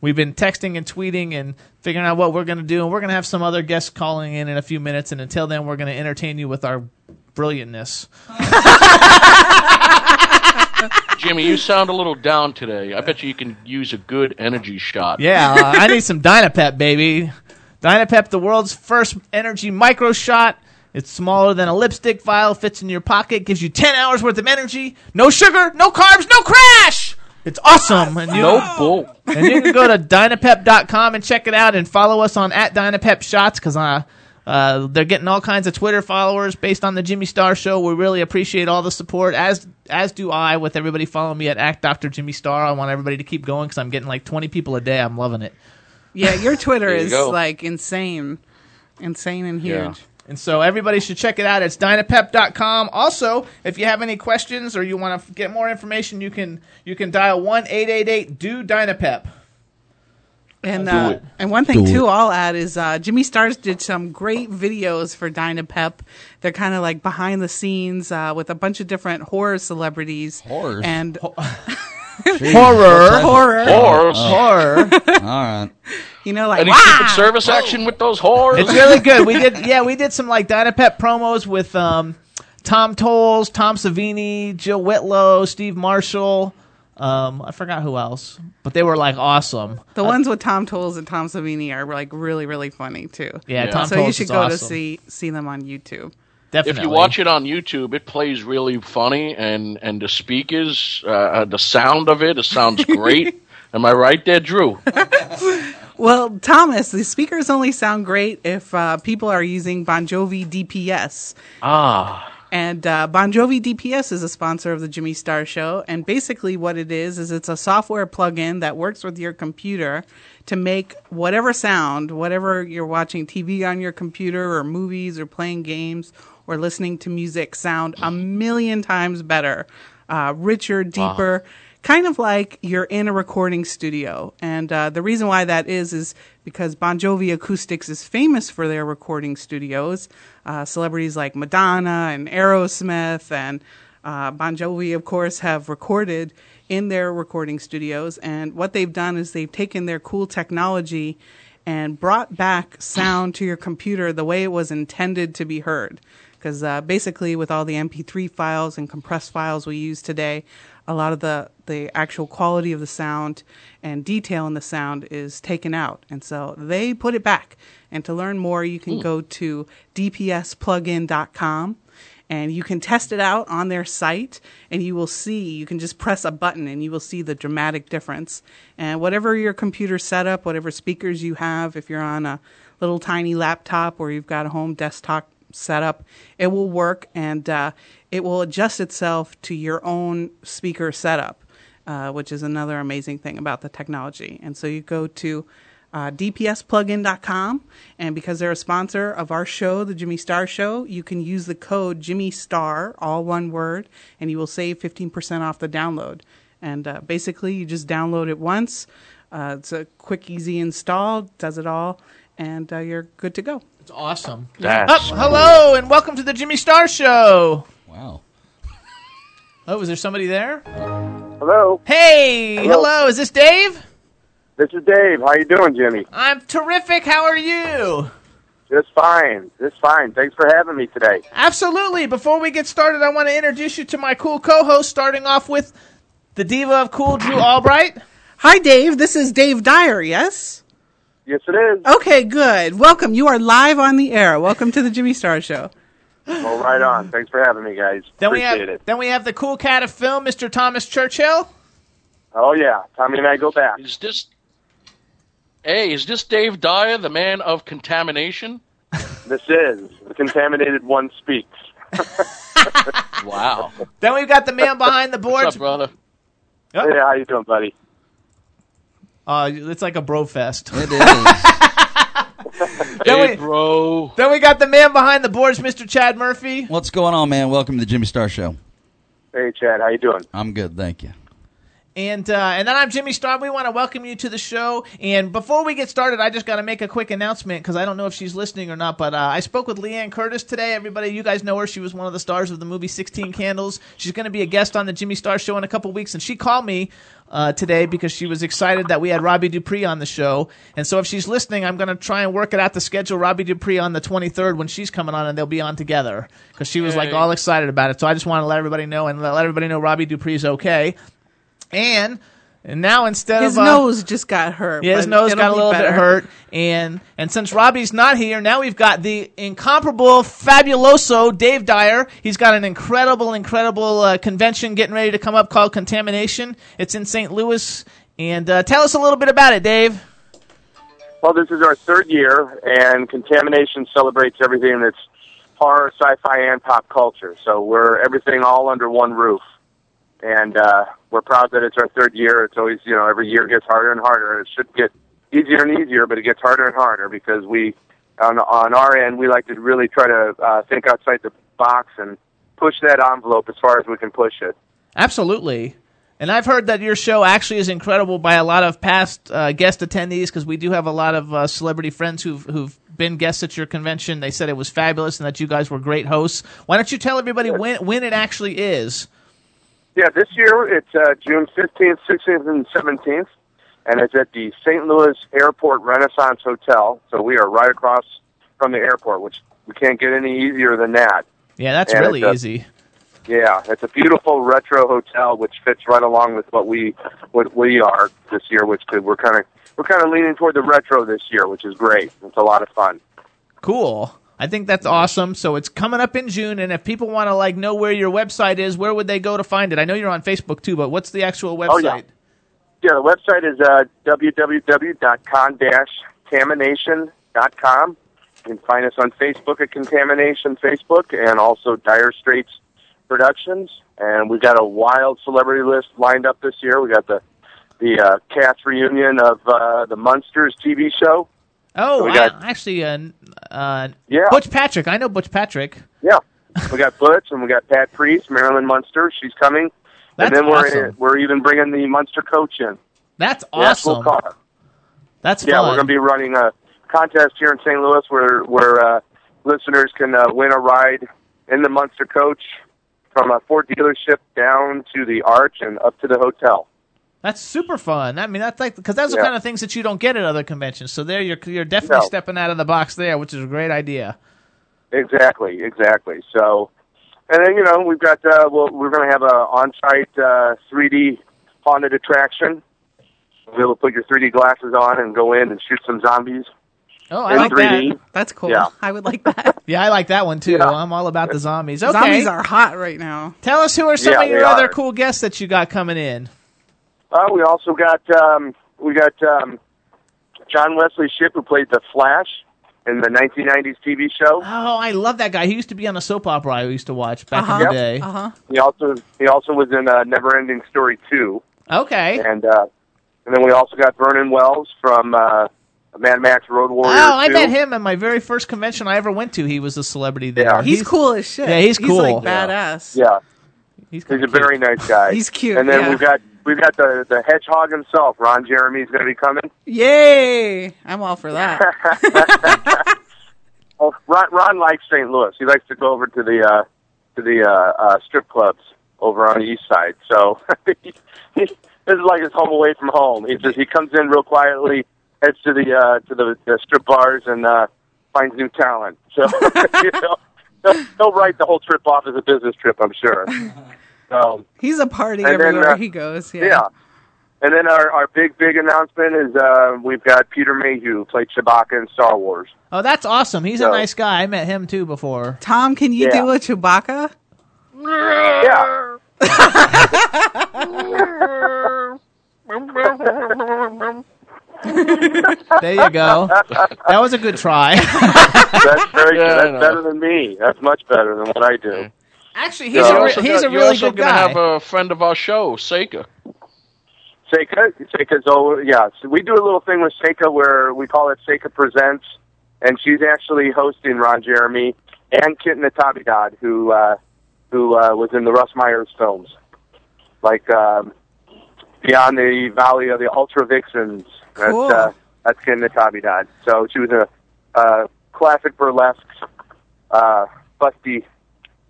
S3: we've been texting and tweeting and figuring out what we're gonna do, and we're gonna have some other guests calling in in a few minutes. And until then, we're gonna entertain you with our brilliantness.
S6: Jimmy, you sound a little down today. I bet you you can use a good energy shot.
S3: Yeah, uh, I need some Dynapep, baby. Dynapep, the world's first energy micro shot. It's smaller than a lipstick vial, fits in your pocket, gives you 10 hours worth of energy. No sugar, no carbs, no crash! It's awesome. And you,
S6: No bull.
S3: and you can go to dynapep.com and check it out and follow us on at Dynapep Shots because uh, uh, they're getting all kinds of Twitter followers based on the Jimmy Star Show. We really appreciate all the support, as as do I, with everybody following me at Act Dr. Jimmy Star. I want everybody to keep going because I'm getting like 20 people a day. I'm loving it.
S5: Yeah, your Twitter
S6: you
S5: is
S6: go.
S5: like insane, insane and huge.
S6: Yeah.
S3: And so everybody should check it out. It's dynapep.com. Also, if you have any questions or you want to get more information, you can you can dial 1-888-DO Dynapep.
S5: And uh, and one thing
S4: Do
S5: too,
S4: it.
S5: I'll add is uh, Jimmy Stars did some great videos for Dinah Dynapep. They're kind of like behind the scenes uh, with a bunch of different horror celebrities.
S4: Horrors?
S5: and
S3: Horror.
S5: horror.
S6: Horse.
S3: Horror.
S4: All right.
S5: You know, like
S6: Any
S5: wow.
S6: Secret Service action with those horrors.
S3: It's really good. We did yeah, we did some like Dinah Dynapep promos with um, Tom Towles, Tom Savini, Jill Whitlow, Steve Marshall. Um, I forgot who else, but they were like awesome.
S5: The ones with Tom Towles and Tom Savini are like really, really funny too.
S3: Yeah,
S6: Yeah.
S3: Tom
S5: so
S3: Towles
S5: you should
S3: is
S5: go
S3: awesome.
S5: to see see them on YouTube.
S3: Definitely.
S6: if you watch it on YouTube, it plays really funny, and and the speakers, uh, uh, the sound of it, it sounds great. Am I right there, Drew?
S5: Well, Thomas, the speakers only sound great if uh, people are using Bongiovi DPS.
S6: Ah,
S5: And uh, Bongiovi DPS is a sponsor of the Jimmy Star Show. And basically, what it is is it's a software plugin that works with your computer to make whatever sound, whatever you're watching TV on your computer, or movies, or playing games, or listening to music, sound a million times better, uh, richer, deeper. Kind of like you're in a recording studio. And uh, the reason why that is, is because Bongiovi Acoustics is famous for their recording studios. Uh, celebrities like Madonna and Aerosmith and uh, Bon Jovi, of course, have recorded in their recording studios. And what they've done is they've taken their cool technology and brought back sound to your computer the way it was intended to be heard. Because uh, basically, with all the MP3 files and compressed files we use today, a lot of the, the actual quality of the sound and detail in the sound is taken out. And so they put it back. And to learn more, you can go to dpsplugin.com and you can test it out on their site and you will see you can just press a button and you will see the dramatic difference and whatever your computer setup whatever speakers you have if you're on a little tiny laptop or you've got a home desktop setup it will work and uh, it will adjust itself to your own speaker setup uh, which is another amazing thing about the technology and so you go to uh, dpsplugin.com. And because they're a sponsor of our show, the Jimmy Star Show, you can use the code Jimmy Star, all one word, and you will save 15% off the download. And uh, basically, you just download it once. Uh, it's a quick, easy install, does it all, and uh, you're good to go.
S3: It's awesome.
S6: That's
S3: Up, hello, and welcome to the Jimmy Star Show.
S4: Wow.
S3: Oh, is there somebody there?
S9: Hello,
S3: Hey, hello.
S9: Hello.
S3: Is this Dave?
S9: this is Dave. How you doing, Jimmy?
S3: I'm terrific. How are you?
S9: Just fine. Just fine. Thanks for having me today.
S3: Absolutely. Before we get started, I want to introduce you to my cool co-host. Starting off with the diva of cool, Drew Albright.
S5: Hi, Dave. This is Dave Dyer, yes?
S9: Yes, it is.
S5: Okay, good. Welcome. You are live on the air. Welcome to the Jimmy Star Show.
S9: Well, right on. Thanks for having me, guys.
S3: Then we
S9: Appreciate
S3: have
S9: it.
S3: then we have the cool cat of film, Mr. Thomas Churchill.
S9: Oh yeah, Tommy and I go back.
S6: Is this? Hey, is this Dave Dyer, the man of contamination?
S9: This is the contaminated one speaks.
S6: Wow.
S3: Then we've got the man behind the
S6: What's
S3: boards.
S6: up, brother?
S9: Hey, how you doing, buddy?
S3: Uh, it's like a bro fest.
S4: It is.
S3: Then
S6: Hey,
S3: we-
S6: bro.
S3: Then we got the man behind the boards, Mr. Chad Murphy.
S4: What's going on, man? Welcome to the Jimmy Star Show.
S9: Hey, Chad. How you doing?
S4: I'm good, thank you.
S3: And uh, and then I'm Jimmy Star. We want to welcome you to the show. And before we get started, I just got to make a quick announcement because I don't know if she's listening or not. But uh, I spoke with Liane Curtis today. Everybody, you guys know her. She was one of the stars of the movie 16 Candles. She's going to be a guest on the Jimmy Star show in a couple weeks. And she called me uh, today because she was excited that we had Robbie Dupree on the show. And so if she's listening, I'm going to try and work it out to schedule Robbie Dupree on the 23rd when she's coming on, and they'll be on together because she was like all excited about it. So I just want to let everybody know and let everybody know Robbie Dupree's okay. And and now instead
S5: His
S3: of uh,
S5: nose just got hurt.
S3: yeah, his nose got a little
S5: better.
S3: bit hurt, and and since Robbie's not here, now we've got the incomparable, fabuloso Dave Dyer. He's got an incredible, incredible uh, convention getting ready to come up called Contamination. It's in St. Louis, and uh, tell us a little bit about it, Dave.
S9: Well, this is our third year, and Contamination celebrates everything that's horror, sci-fi, and pop culture. So we're everything all under one roof, and uh, we're proud that it's our third year. It's always, you know, every year gets harder and harder. It should get easier and easier, but it gets harder and harder because we, on on our end, we like to really try to uh, think outside the box and push that envelope as far as we can push it.
S3: Absolutely. And I've heard that your show actually is incredible by a lot of past uh, guest attendees because we do have a lot of uh, celebrity friends who've who've been guests at your convention. They said it was fabulous and that you guys were great hosts. Why don't you tell everybody when when it actually is?
S9: Yeah, this year it's uh, June 15th, 16th, and 17th, and it's at the St. Louis Airport Renaissance Hotel. So we are right across from the airport, which we can't get any easier than that.
S3: Yeah, that's
S9: And
S3: really
S9: a-
S3: easy.
S9: Yeah, it's a beautiful retro hotel, which fits right along with what we what we are this year. Which could, we're kind of we're kind of leaning toward the retro this year, which is great. It's a lot of fun.
S3: Cool. I think that's awesome. So it's coming up in June, and if people want to like know where your website is, where would they go to find it? I know you're on Facebook too, but what's the actual website?
S9: Oh, yeah. Yeah, the website is uh, www.con-contamination.com. You can find us on Facebook at Contamination Facebook and also Dire Straits Productions. And we've got a wild celebrity list lined up this year. We got the the uh, cast reunion of uh, the Munsters TV show.
S3: Oh, I,
S9: got-
S3: actually, uh, uh,
S9: Yeah.
S3: Butch Patrick. I know Butch Patrick.
S9: Yeah, we got Butch and we got Pat Priest, Marilyn Munster. She's coming,
S3: That's
S9: and then we're
S3: awesome.
S9: we're even bringing the Munster coach in.
S3: That's awesome.
S9: car.
S3: That's
S9: Yeah,
S3: fun.
S9: we're going to be running a contest here in St. Louis where where uh, listeners can uh, win a ride in the Munster coach from a Ford dealership down to the Arch and up to the hotel.
S3: That's super fun. I mean, that's like because that's are
S9: Yeah.
S3: kind of things that you don't get at other conventions. So there, you're you're definitely
S9: No.
S3: stepping out of the box there, which is a great idea.
S9: Exactly, exactly. So, and then you know we've got uh, well, we're going to have a on-site uh, 3D haunted attraction. You'll be able to put your 3D glasses on and go in and shoot some zombies.
S3: Oh, I
S9: in
S3: like
S9: 3D.
S3: that.
S5: That's cool.
S9: Yeah.
S5: I would like that.
S3: Yeah, I like that one too.
S9: Yeah.
S3: I'm all about the zombies. Okay,
S5: Zombies are hot right now.
S3: tell us who are some
S9: Yeah,
S3: of your other
S9: are.
S3: cool guests that you got coming in.
S9: Uh, we also got um, we got um, John Wesley Shipp who played the Flash in the 1990s TV show.
S3: Oh, I love that guy. He used to be on a soap opera I used to watch back
S5: Uh-huh.
S3: in the
S9: Yep.
S3: day.
S5: Uh huh.
S9: He also he also was in uh, Neverending Story 2.
S3: Okay.
S9: and uh, and then we also got Vernon Wells from uh, Mad Max Road Warrior.
S3: Oh, I
S9: 2.
S3: met him at my very first convention I ever went to. He was a celebrity there.
S9: Yeah.
S5: He's, cool as shit.
S3: Yeah, he's cool.
S5: He's like badass.
S9: Yeah,
S3: He's,
S9: he's a very nice guy.
S5: He's cute,
S9: And then
S5: yeah.
S9: we've got we've got the the hedgehog himself, Ron Jeremy's going to be coming.
S5: Yay! I'm all for that.
S9: Oh, Ron, Ron likes St. Louis. He likes to go over to the uh, to the uh, uh, strip clubs over on the east side. So he, he, this is like his home away from home. He just he comes in real quietly, heads to the uh, to the, the strip bars, and uh, finds new talent. So you know, he'll, he'll write the whole trip off as a business trip, I'm sure. So
S5: He's a party
S9: And then,
S5: everywhere
S9: uh,
S5: he goes. Yeah.
S9: yeah. And then our, our big, big announcement is uh, we've got Peter Mayhew, who played Chewbacca in Star Wars.
S3: Oh, that's awesome. He's a nice guy. I met him too before.
S5: Tom, can you
S9: Yeah.
S5: do a Chewbacca?
S9: Yeah.
S3: There you go. that was a good try.
S9: That's very
S6: Yeah,
S9: good. That's better than me. That's much better than what I do.
S3: Actually, he's
S9: Yeah.
S3: a
S9: You
S3: re-
S6: also
S3: he's
S6: got-
S3: a
S6: you're also gonna have a friend of our show, Seka.
S9: Seka, Seka's over. Yeah, so we do a little thing with Seka where we call it Seka Presents, and she's actually hosting Ron Jeremy and Kit Natividad, who uh, who uh, was in the Russ Meyer's films, like um, Beyond the Valley of the Ultra Vixens. That's
S5: Cool.
S9: uh, that's Kit Natividad. So she was a uh, classic burlesque, uh, busty,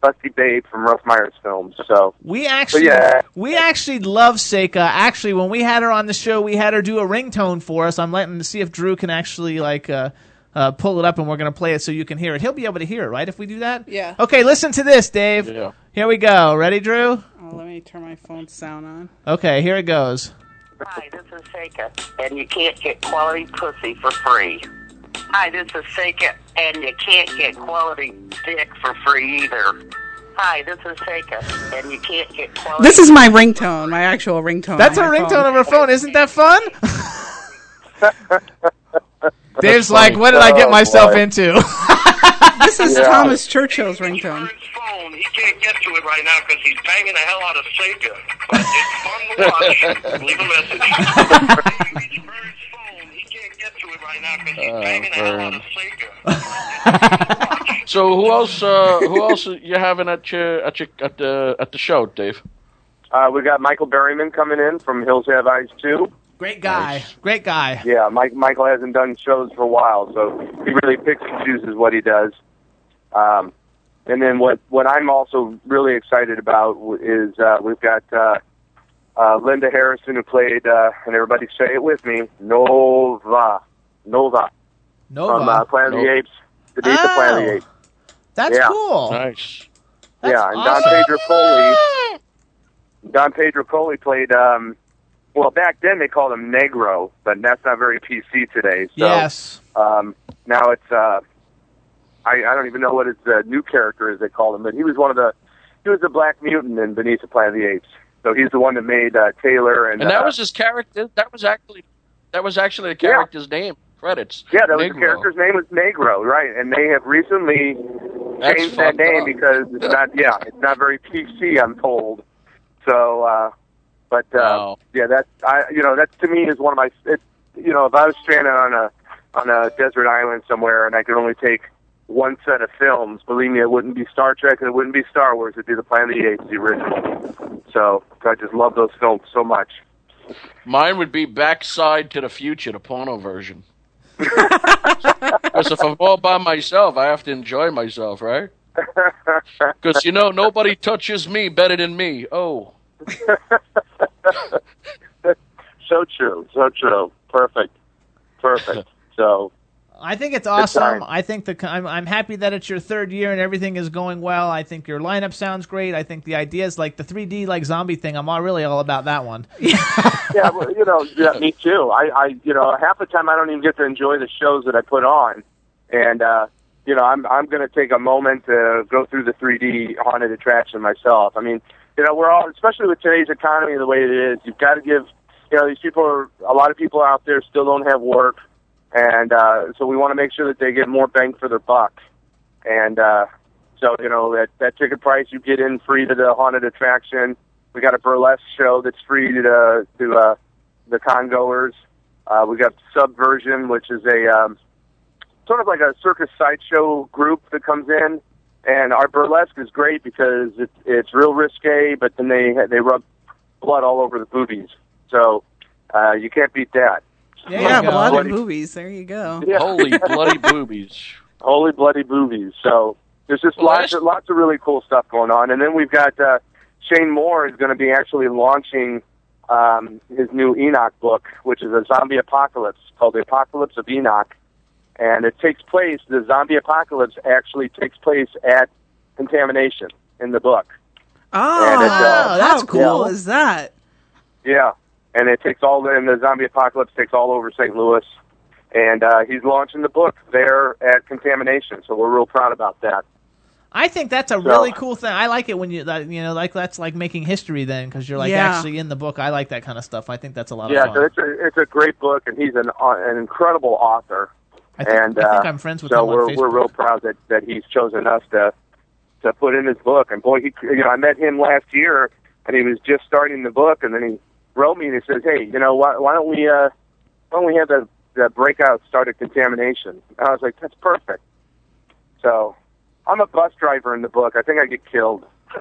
S9: busty babe from Russ Meyer's films. So
S3: We actually,
S9: yeah.
S3: we actually love Seka. Actually, when we had her on the show, we had her do a ringtone for us. I'm letting to see if Drew can actually like uh, uh, pull it up, and we're gonna play it so you can hear it. He'll be able to hear it, right? If we do that.
S5: Yeah.
S3: Okay, listen to this, Dave.
S6: Yeah.
S3: Here we go. Ready, Drew?
S5: Oh, let me turn my phone sound on.
S3: Okay, here it goes.
S10: Hi, this is Seka, and you can't get quality pussy for free. Hi, this is Seka, and you can't get quality dick for free either. Hi, this is Seka, and you can't get quality.
S5: This is my ringtone, my actual ringtone.
S3: That's a
S5: on my
S3: ringtone
S5: phone.
S3: of her phone. Isn't that fun? Dave's like,
S6: funny.
S3: what did I get
S9: Oh,
S3: myself
S9: boy.
S3: into?
S5: This is
S9: Yeah.
S5: Thomas Churchill's ringtone.
S10: phone. He can't get to it right now because he's banging the hell out of Seka. But it's fun to watch. Leave a message. He's Bird's phone. He can't get to it right now because he's
S6: Oh,
S10: banging the hell out of Seka.
S6: So who else? Uh, who else are you having at your at your at the at the show, Dave?
S9: uh, we got Michael Berryman coming in from Hills Have Eyes too.
S3: Great guy. Great guy.
S9: Yeah, Mike, Michael hasn't done shows for a while, so he really picks and chooses what he does. Um, and then what what I'm also really excited about is uh, we've got uh, uh, Linda Harrison who played, uh, and everybody say it with me, Nova, Nova
S3: Nova.
S9: from uh, Planet of the
S6: Nova.
S9: Apes, beneath the Planet of the
S3: Oh.
S9: Apes.
S3: That's
S9: Yeah.
S3: cool.
S6: Nice.
S3: That's
S9: yeah, and
S3: awesome.
S9: Don Pedro Colley. Don Pedro Colley played. Um, well, back then they called him Negro, but that's not very PC today. So,
S3: Yes.
S9: Um, now it's. Uh, I, I don't even know what his uh, new character is. They called him, but he was one of the. He was the Black Mutant in Beneath the Planet of the Apes. So he's the one that made uh, Taylor and.
S6: And that
S9: uh,
S6: was his character. That was actually that was actually the character's name. Credits.
S9: Yeah, that was the character's name was Negro, right? And they have recently
S6: That's
S9: changed that name
S6: up.
S9: because it's not. Yeah, it's not very PC. I'm told. So, uh, but uh,
S6: Wow.
S9: yeah, that I you know that to me is one of my. It, you know, if I was stranded on a on a desert island somewhere and I could only take one set of films, believe me, it wouldn't be Star Trek and it wouldn't be Star Wars. It'd be the Planet of the Apes, the original. So I just love those films so much.
S6: Mine would be Backside to the Future, the porno version. Because if I'm all by myself, I have to enjoy myself, right? Because you know nobody touches me better than me. Oh,
S9: So true. So true. Perfect. Perfect. So
S3: I think it's awesome. I think the I'm, I'm happy that it's your third year and everything is going well. I think your lineup sounds great. I think the ideas like the 3D like zombie thing. I'm all really all about that one.
S9: yeah, well, you know, yeah, me too. I, I, you know, half the time I don't even get to enjoy the shows that I put on, and uh, you know, I'm I'm going to take a moment to go through the 3D haunted attraction myself. I mean, you know, we're all, especially with today's economy the way it is, you've got to give, you know, these people are a lot of people out there still don't have work, and uh, so we want to make sure that they get more bang for their buck, and uh, so you know that that ticket price you get in free to the haunted attraction. We got a burlesque show that's free to the to uh, the congoers. Uh, we got Subversion, which is a um, sort of like a circus sideshow group that comes in, and our burlesque is great because it, it's real risque, but then they they rub blood all over the boobies, so uh, you can't beat that.
S5: Yeah,
S3: you go.
S5: blood
S9: Bloody-
S5: and movies. There you go.
S9: Yeah.
S6: Holy bloody boobies.
S9: Holy bloody boobies. So there's just
S6: Well,
S9: lots
S6: that's-
S9: of lots of really cool stuff going on. And then we've got uh, Shane Moore is going to be actually launching um, his new Enoch book, which is a zombie apocalypse called The Apocalypse of Enoch. And it takes place, the zombie apocalypse actually takes place at contamination in the book.
S5: Oh,
S9: And it's, uh,
S5: that's cool.
S9: cool.
S5: Is that?
S9: Yeah, and it takes all the and the zombie apocalypse takes all over St. Louis, and uh, he's launching the book there at Contamination. So we're real proud about that.
S3: I think that's a
S9: So-
S3: really cool thing. I like it when you that, you know like that's like making history then because you're like
S5: Yeah.
S3: actually in the book. I like that kind of stuff. I think that's a lot
S9: Yeah,
S3: of
S9: so it's a it's a great book, and he's an uh, an incredible author.
S3: I think,
S9: and
S3: I think
S9: uh,
S3: I'm friends with
S9: so
S3: him on
S9: we're
S3: Facebook.
S9: we're real proud that that he's chosen us to to put in his book. And boy, he you know I met him last year, and he was just starting the book, and then he wrote me and he says, "Hey, you know why why don't we uh why don't we have the the breakout start at contamination?" And I was like, "That's perfect." So I'm a bus driver in the book. I think I get killed.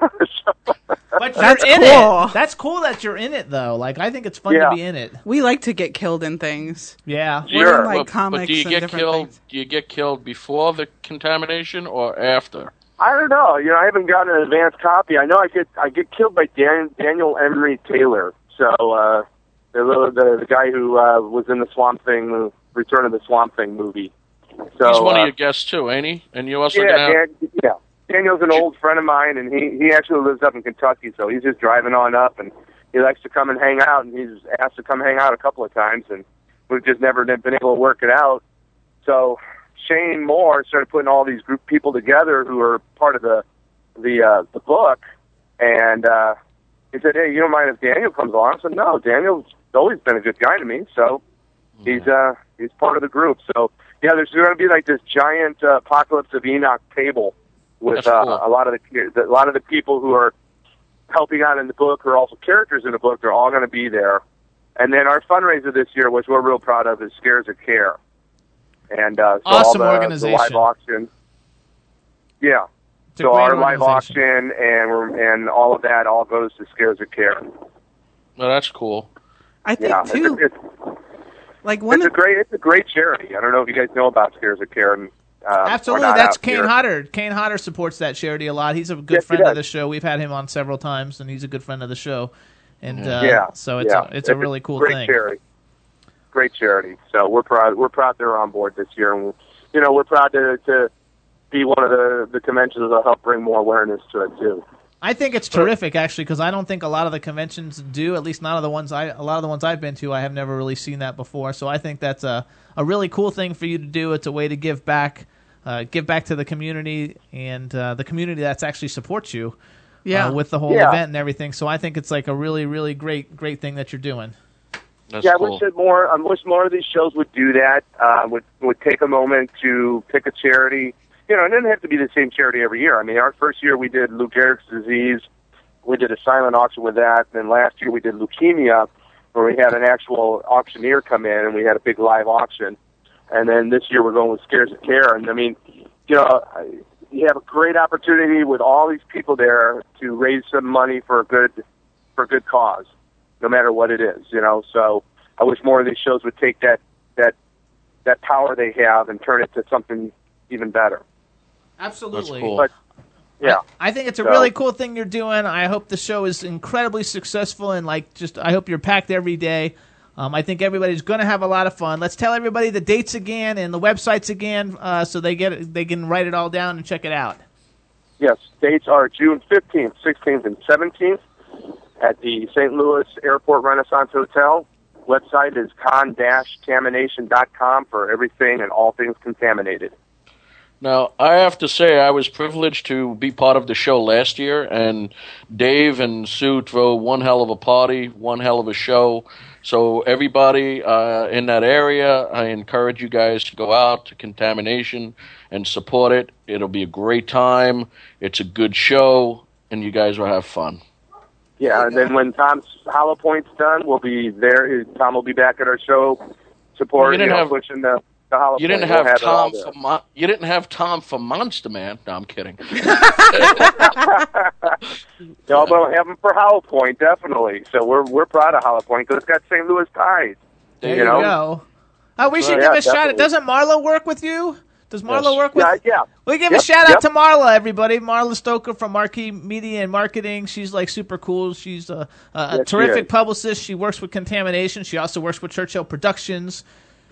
S3: But you're
S5: That's
S3: in
S5: cool.
S3: it. That's cool that you're in it though. Like I think it's fun
S9: Yeah.
S3: to be in it.
S5: We like to get killed in things.
S3: Yeah.
S9: Sure.
S5: We're in, like
S6: but,
S5: comics
S6: but do you
S5: and
S6: get killed?
S5: things.
S6: Do you get killed before the contamination or after?
S9: I don't know. You know, I haven't gotten an advance copy. I know I get I get killed by Dan, Daniel Emery Taylor. So uh, the, little- the the guy who uh, was in the Swamp Thing, the Return of the Swamp Thing movie. So
S6: He's one
S9: uh,
S6: of your guests too, ain't he? And you also
S9: yeah,
S6: have
S9: Dan, yeah. Daniel's an old friend of mine, and he he actually lives up in Kentucky. So he's just driving on up, and he likes to come and hang out. And he's asked to come hang out a couple of times, and we've just never been able to work it out. So Shane Moore started putting all these group people together who are part of the the uh, the book, and uh, he said, "Hey, you don't mind if Daniel comes along?" I said, "No, Daniel's always been a good guy to me, so he's uh he's part of the group." So yeah, there's going to be like this giant uh, apocalypse of Enoch table with
S6: That's
S9: uh,
S6: cool.
S9: a lot of the a lot of the people who are helping out in the book, who are also characters in the book. They're all going to be there. And then our fundraiser this year, which we're real proud of, is Scares of Care. And uh, so
S3: Awesome
S9: all the,
S3: organization.
S9: the live auction. Yeah.
S3: It's
S9: So our live
S3: organization.
S9: auction and we're, and all of that all goes to Scares of Care.
S6: Well, that's cool.
S5: I think
S9: Yeah,
S5: too.
S9: a, it's,
S5: like one
S9: it's a
S5: of
S9: great it's a great charity. I don't know if you guys know about Scares of Care. And, uh,
S3: Absolutely, that's Kane
S9: here.
S3: Hodder. Kane Hodder supports that charity a lot. He's a good
S9: Yes,
S3: friend of the show. We've had him on several times, and he's a good friend of the show. And uh,
S9: yeah,
S3: so it's
S9: yeah.
S3: a it's a really cool
S9: great
S3: thing.
S9: charity. Great charity. So we're proud. We're proud they're on board this year, and you know we're proud to to be one of the the conventions that'll help bring more awareness to it too.
S3: I think it's terrific actually because I don't think a lot of the conventions do. At least none of the ones I a lot of the ones I've been to, I have never really seen that before. So I think that's a a really cool thing for you to do. It's a way to give back, uh, give back to the community and uh, the community that's actually supports you.
S5: Yeah.
S3: uh, with the whole
S9: Yeah.
S3: event and everything. So I think it's like a really, really great, great thing that you're doing.
S6: That's
S9: yeah, I wish that more. I wish more of these shows would do that. Uh, would would take a moment to pick a charity. You know, it doesn't have to be the same charity every year. I mean, our first year we did Lou Gehrig's disease. We did a silent auction with that. Then last year we did leukemia, where we had an actual auctioneer come in and we had a big live auction. And then this year we're going with Scares of Care. And I mean, you know, you have a great opportunity with all these people there to raise some money for a good for a good cause no matter what it is, you know. So I wish more of these shows would take that that that power they have and turn it to something even better.
S3: Absolutely.
S6: cool.
S9: But yeah,
S3: I think it's a
S9: So-
S3: really cool thing you're doing. I hope the show is incredibly successful and like just I hope you're packed every day. Um, I think everybody's going to have a lot of fun. Let's tell everybody the dates again and the websites again, uh, so they get it, they can write it all down and check it out.
S9: Yes, dates are June 15th, 16th, and 17th at the St. Louis Airport Renaissance Hotel. Website is con-tamination.com for everything and all things contaminated.
S6: Now, I have to say, I was privileged to be part of the show last year, and Dave and Sue throw one hell of a party, one hell of a show. So, everybody uh, in that area, I encourage you guys to go out to Contamination and support it. It'll be a great time. It's a good show, and you guys will have fun.
S9: Yeah, and then when Tom's Hollow Point's done, we'll be there. Tom will be back at our show, support,
S6: You
S9: you, know,
S6: have-
S9: pushing the, the
S6: You didn't
S9: We'll
S6: have Tom for Mon- you didn't have Tom for Monster Man. No, I'm kidding.
S9: No, but we'll have him for Hollow Point, definitely. So we're we're proud of Hollow Point because it's got St. Louis ties.
S3: There
S9: you
S3: you,
S9: know?
S3: go. Oh, we should
S9: yeah,
S3: give a shout.
S9: definitely.
S3: Doesn't Marla work with you? Does Marla work with?
S9: Yeah, yeah.
S3: We give
S9: Yep,
S3: a shout
S9: yep.
S3: out to Marla, everybody. Marla Stoker from Marquee Media and Marketing. She's like super cool. She's a, a, a
S9: Yes,
S3: terrific
S9: is.
S3: publicist. She works with Contamination. She also works with Churchill Productions.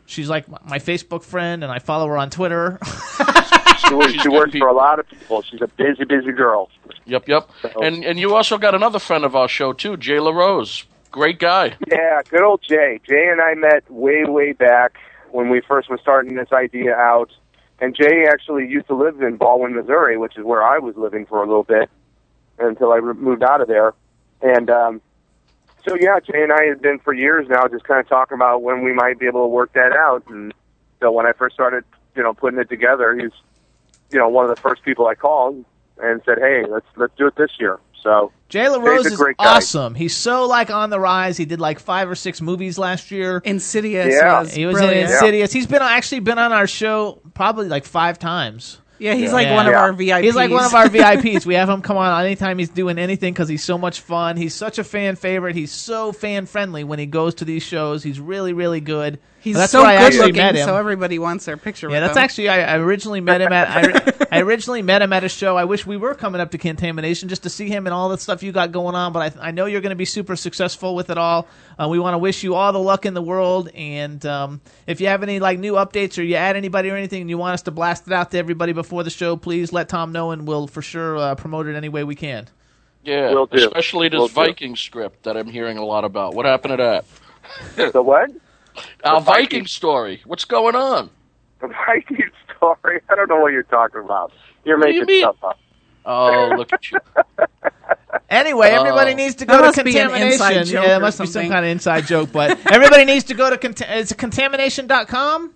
S3: She's like my- my Facebook friend, and I follow her on Twitter.
S9: She, works- she works for a lot of people. She's a busy, busy girl.
S6: Yep, yep. And and you also got another friend of our show too, Jay LaRose. Great guy.
S9: Yeah, good old Jay. Jay and I met way, way back when we first were starting this idea out. And Jay actually used to live in Ballwin, Missouri, which is where I was living for a little bit until I re- moved out of there. And um, so, yeah, Jay and I have been for years now just kind of talking about when we might be able to work that out. And so when I first started, you know, putting it together, he's, you know, one of the first people I called and said, "Hey, let's let's do it this year." So
S3: Jay LaRose
S9: Jay's
S3: is
S9: great
S3: awesome. He's so like on the rise. He did like five or six movies last year.
S5: Insidious
S9: Yeah.
S5: was
S3: He was
S5: brilliant.
S3: in Insidious. He's been actually been on our show probably like five times.
S5: Yeah, he's like
S3: Yeah.
S5: one of
S9: Yeah.
S5: our VIPs.
S3: He's like one of our VIPs. We have him come on anytime he's doing anything because he's so much fun. He's such a fan favorite. He's so fan friendly when he goes to these shows. He's really, really good.
S5: He's
S3: that's
S5: so
S3: where I
S5: good
S3: actually
S5: looking,
S3: met him.
S5: so everybody wants their picture
S3: yeah,
S5: with
S3: that's
S5: him.
S3: actually I, I originally met him at I, I originally met him at a show. I wish we were coming up to Contamination just to see him and all the stuff you got going on. But I, I know you're going to be super successful with it all. Uh, we want to wish you all the luck in the world. And um, if you have any like new updates or you add anybody or anything, and you want us to blast it out to everybody before the show, please let Tom know, and we'll for sure uh, promote it any way we can.
S6: Yeah, especially this
S9: Will do.
S6: Viking script that I'm hearing a lot about. What happened to that?
S9: the what?
S6: Our
S9: uh,
S6: Viking
S9: Viking.
S6: story. What's going on?
S9: The Viking story. I don't know what you're talking about. You're
S6: What do you
S9: making stuff up.
S6: Oh, look at you.
S3: Anyway, oh. everybody
S6: Oh.
S3: needs to
S5: That
S3: go to
S5: must be an
S3: contamination.
S5: inside joke
S3: yeah, it
S5: or
S3: must be some kind of inside joke, but everybody needs to go to conta- it's contamination.com.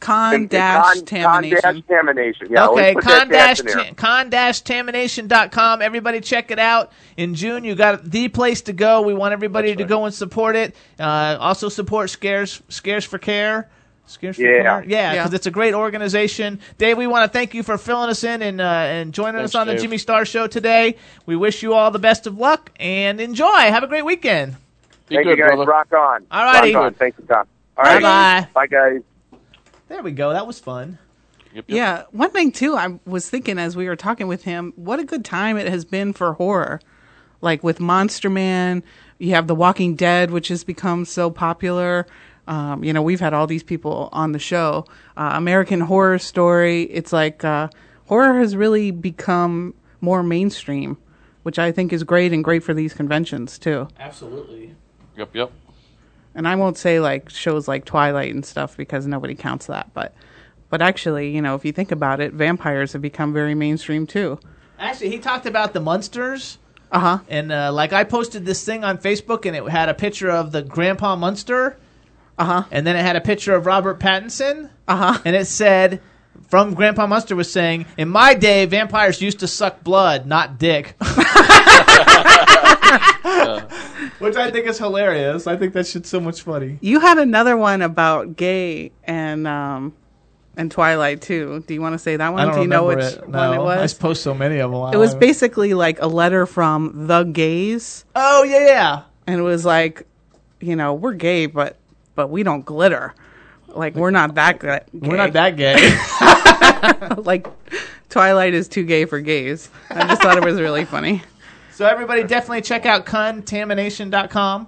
S5: con
S9: And-
S5: dash
S9: con-
S5: tamination.
S9: Con dash tamination. Yeah,
S3: okay,
S9: always put that
S3: con dash
S9: dash in there.
S3: con dash tamination.com. Everybody check it out. In June, you got the place to go. We want everybody
S6: That's
S3: to
S6: right.
S3: go and support it. Uh, also support Scares Scares for Care. Scares for
S9: Yeah.
S3: Care. Yeah,
S5: Yeah.
S3: because it's a great organization. Dave, we want to thank you for filling us in and uh, and joining
S6: Thanks,
S3: us on the Jimmy Star Show today. We wish you all the best of luck and enjoy. Have a great weekend.
S6: Be
S9: Thank
S6: good,
S9: you guys.
S6: brother.
S9: Rock on.
S3: All righty.
S9: Rock on. Thank you, Tom. All right.
S3: Bye-bye.
S9: Bye, guys.
S3: There we go. That was fun.
S6: Yep, yep.
S5: Yeah, one thing too, I was thinking as we were talking with him, what a good time it has been for horror. Like with Monster Man, you have The Walking Dead, which has become so popular. Um, you know, we've had all these people on the show. Uh, American Horror Story. It's like uh, horror has really become more mainstream, which I think is great and great for these conventions too.
S3: Absolutely.
S6: Yep, yep.
S5: And I won't say like shows like Twilight and stuff because nobody counts that, but but actually, you know, if you think about it, vampires have become very mainstream too.
S3: Actually, he talked about the Munsters.
S5: Uh huh.
S3: And uh, like I posted this thing on Facebook, and it had a picture of the Grandpa Munster,
S5: Uh huh.
S3: and then it had a picture of Robert Pattinson,
S5: Uh huh.
S3: and it said, "From Grandpa Munster was saying, in my day, vampires used to suck blood, not dick." Which I think is hilarious. I think that shit's so much funny.
S5: You had another one about gay and um and Twilight too. Do you want to say that one?
S3: I don't
S5: Do you know which
S3: it.
S5: one it was?
S3: I post so many of them.
S5: it was basically like a letter from the gays,
S3: Oh yeah, yeah.
S5: and it was like, you know, we're gay, but but we don't glitter. Like we're not that good.
S3: We're not that gay.
S5: like Twilight is too gay for gays. I just thought it was really funny.
S3: So everybody definitely check out contamination.com.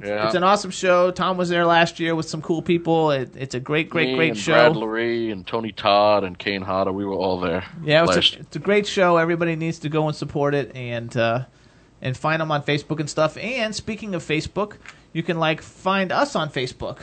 S6: Yeah.
S3: It's an awesome show. Tom was there last year with some cool people. It, it's a great, great,
S6: Me
S3: great
S6: and
S3: show.
S6: Brad Loree and Tony Todd and Kane Hodder, we were all there.
S3: Yeah, it's a, it's a great show. Everybody needs to go and support it and uh, and find them on Facebook and stuff. And speaking of Facebook, you can like find us on Facebook.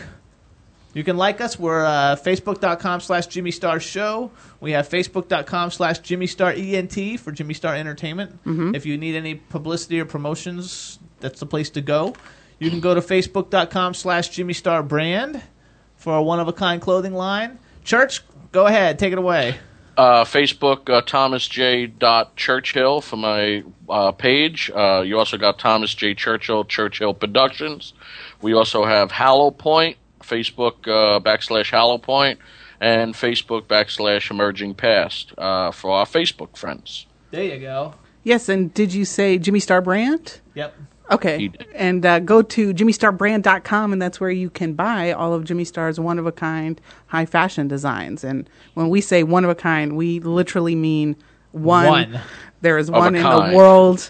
S3: You can like us. We're uh, facebook.com slash Jimmy Star Show. We have facebook.com slash Jimmy Star ENT for Jimmy Star Entertainment.
S5: Mhm.
S3: If you need any publicity or promotions, that's the place to go. You can go to facebook.com slash Jimmy Star Brand for a one of a kind clothing line. Church, go ahead. Take it away.
S6: Uh, Facebook, uh, Thomas J. Churchill for my uh, page. Uh, you also got Thomas J. Churchill, Churchill Productions. We also have Hallow Point, Facebook uh, backslash Hallow Point, and Facebook backslash Emerging Past uh, for our Facebook friends.
S3: There you go.
S5: Yes, and did you say Jimmy Star Brand?
S3: Yep.
S5: Okay. And uh, go to jimmystarbrand.com, and that's where you can buy all of Jimmy Star's one of a kind high fashion designs. And when we say one of a kind, we literally mean one.
S3: One.
S5: There is
S6: Of
S5: one in
S6: kind.
S5: the world,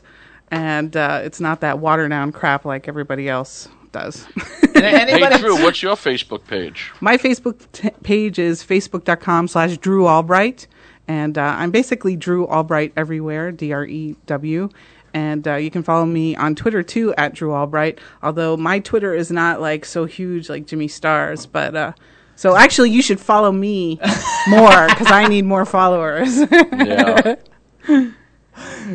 S5: and uh, it's not that watered down crap like everybody else does.
S6: Hey, Drew, what's your Facebook page?
S5: My Facebook t- page is facebook.com slash Drew Albright. And uh, I'm basically Drew Albright everywhere, D R E W. And uh, you can follow me on Twitter too, at Drew Albright. Although my Twitter is not like so huge like Jimmy Star's. But uh, so actually, you should follow me more because I need more followers.
S6: Yeah.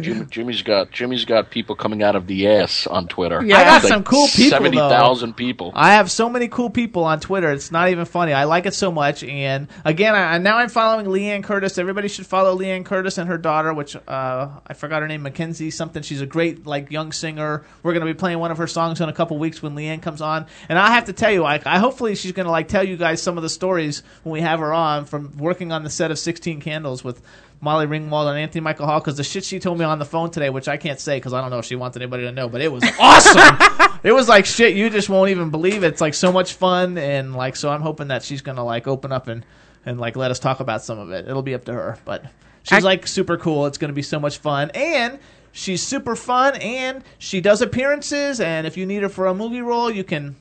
S6: Jim, Jimmy's got Jimmy's got people coming out of the ass on Twitter.
S5: Yeah.
S3: I got
S6: Like
S3: some cool people.
S6: Seventy thousand people.
S3: I have so many cool people on Twitter. It's not even funny. I like it so much. And again, I, now I'm following Liane Curtis. Everybody should follow Liane Curtis and her daughter, which uh, I forgot her name, Mackenzie something. She's a great like young singer. We're going to be playing one of her songs in a couple weeks when Liane comes on. And I have to tell you, I, I hopefully she's going to like tell you guys some of the stories when we have her on from working on the set of 16 Candles with. Molly Ringwald and Anthony Michael Hall because the shit she told me on the phone today, which I can't say because I don't know if she wants anybody to know, but it was awesome. it was like shit you just won't even believe it. It's like so much fun and like so I'm hoping that she's gonna like open up and and like let us talk about some of it. It'll be up to her, but she's
S5: Ac-
S3: like super cool. It's gonna be so much fun and. She's super fun and she does appearances. And if you need her for a movie role, you can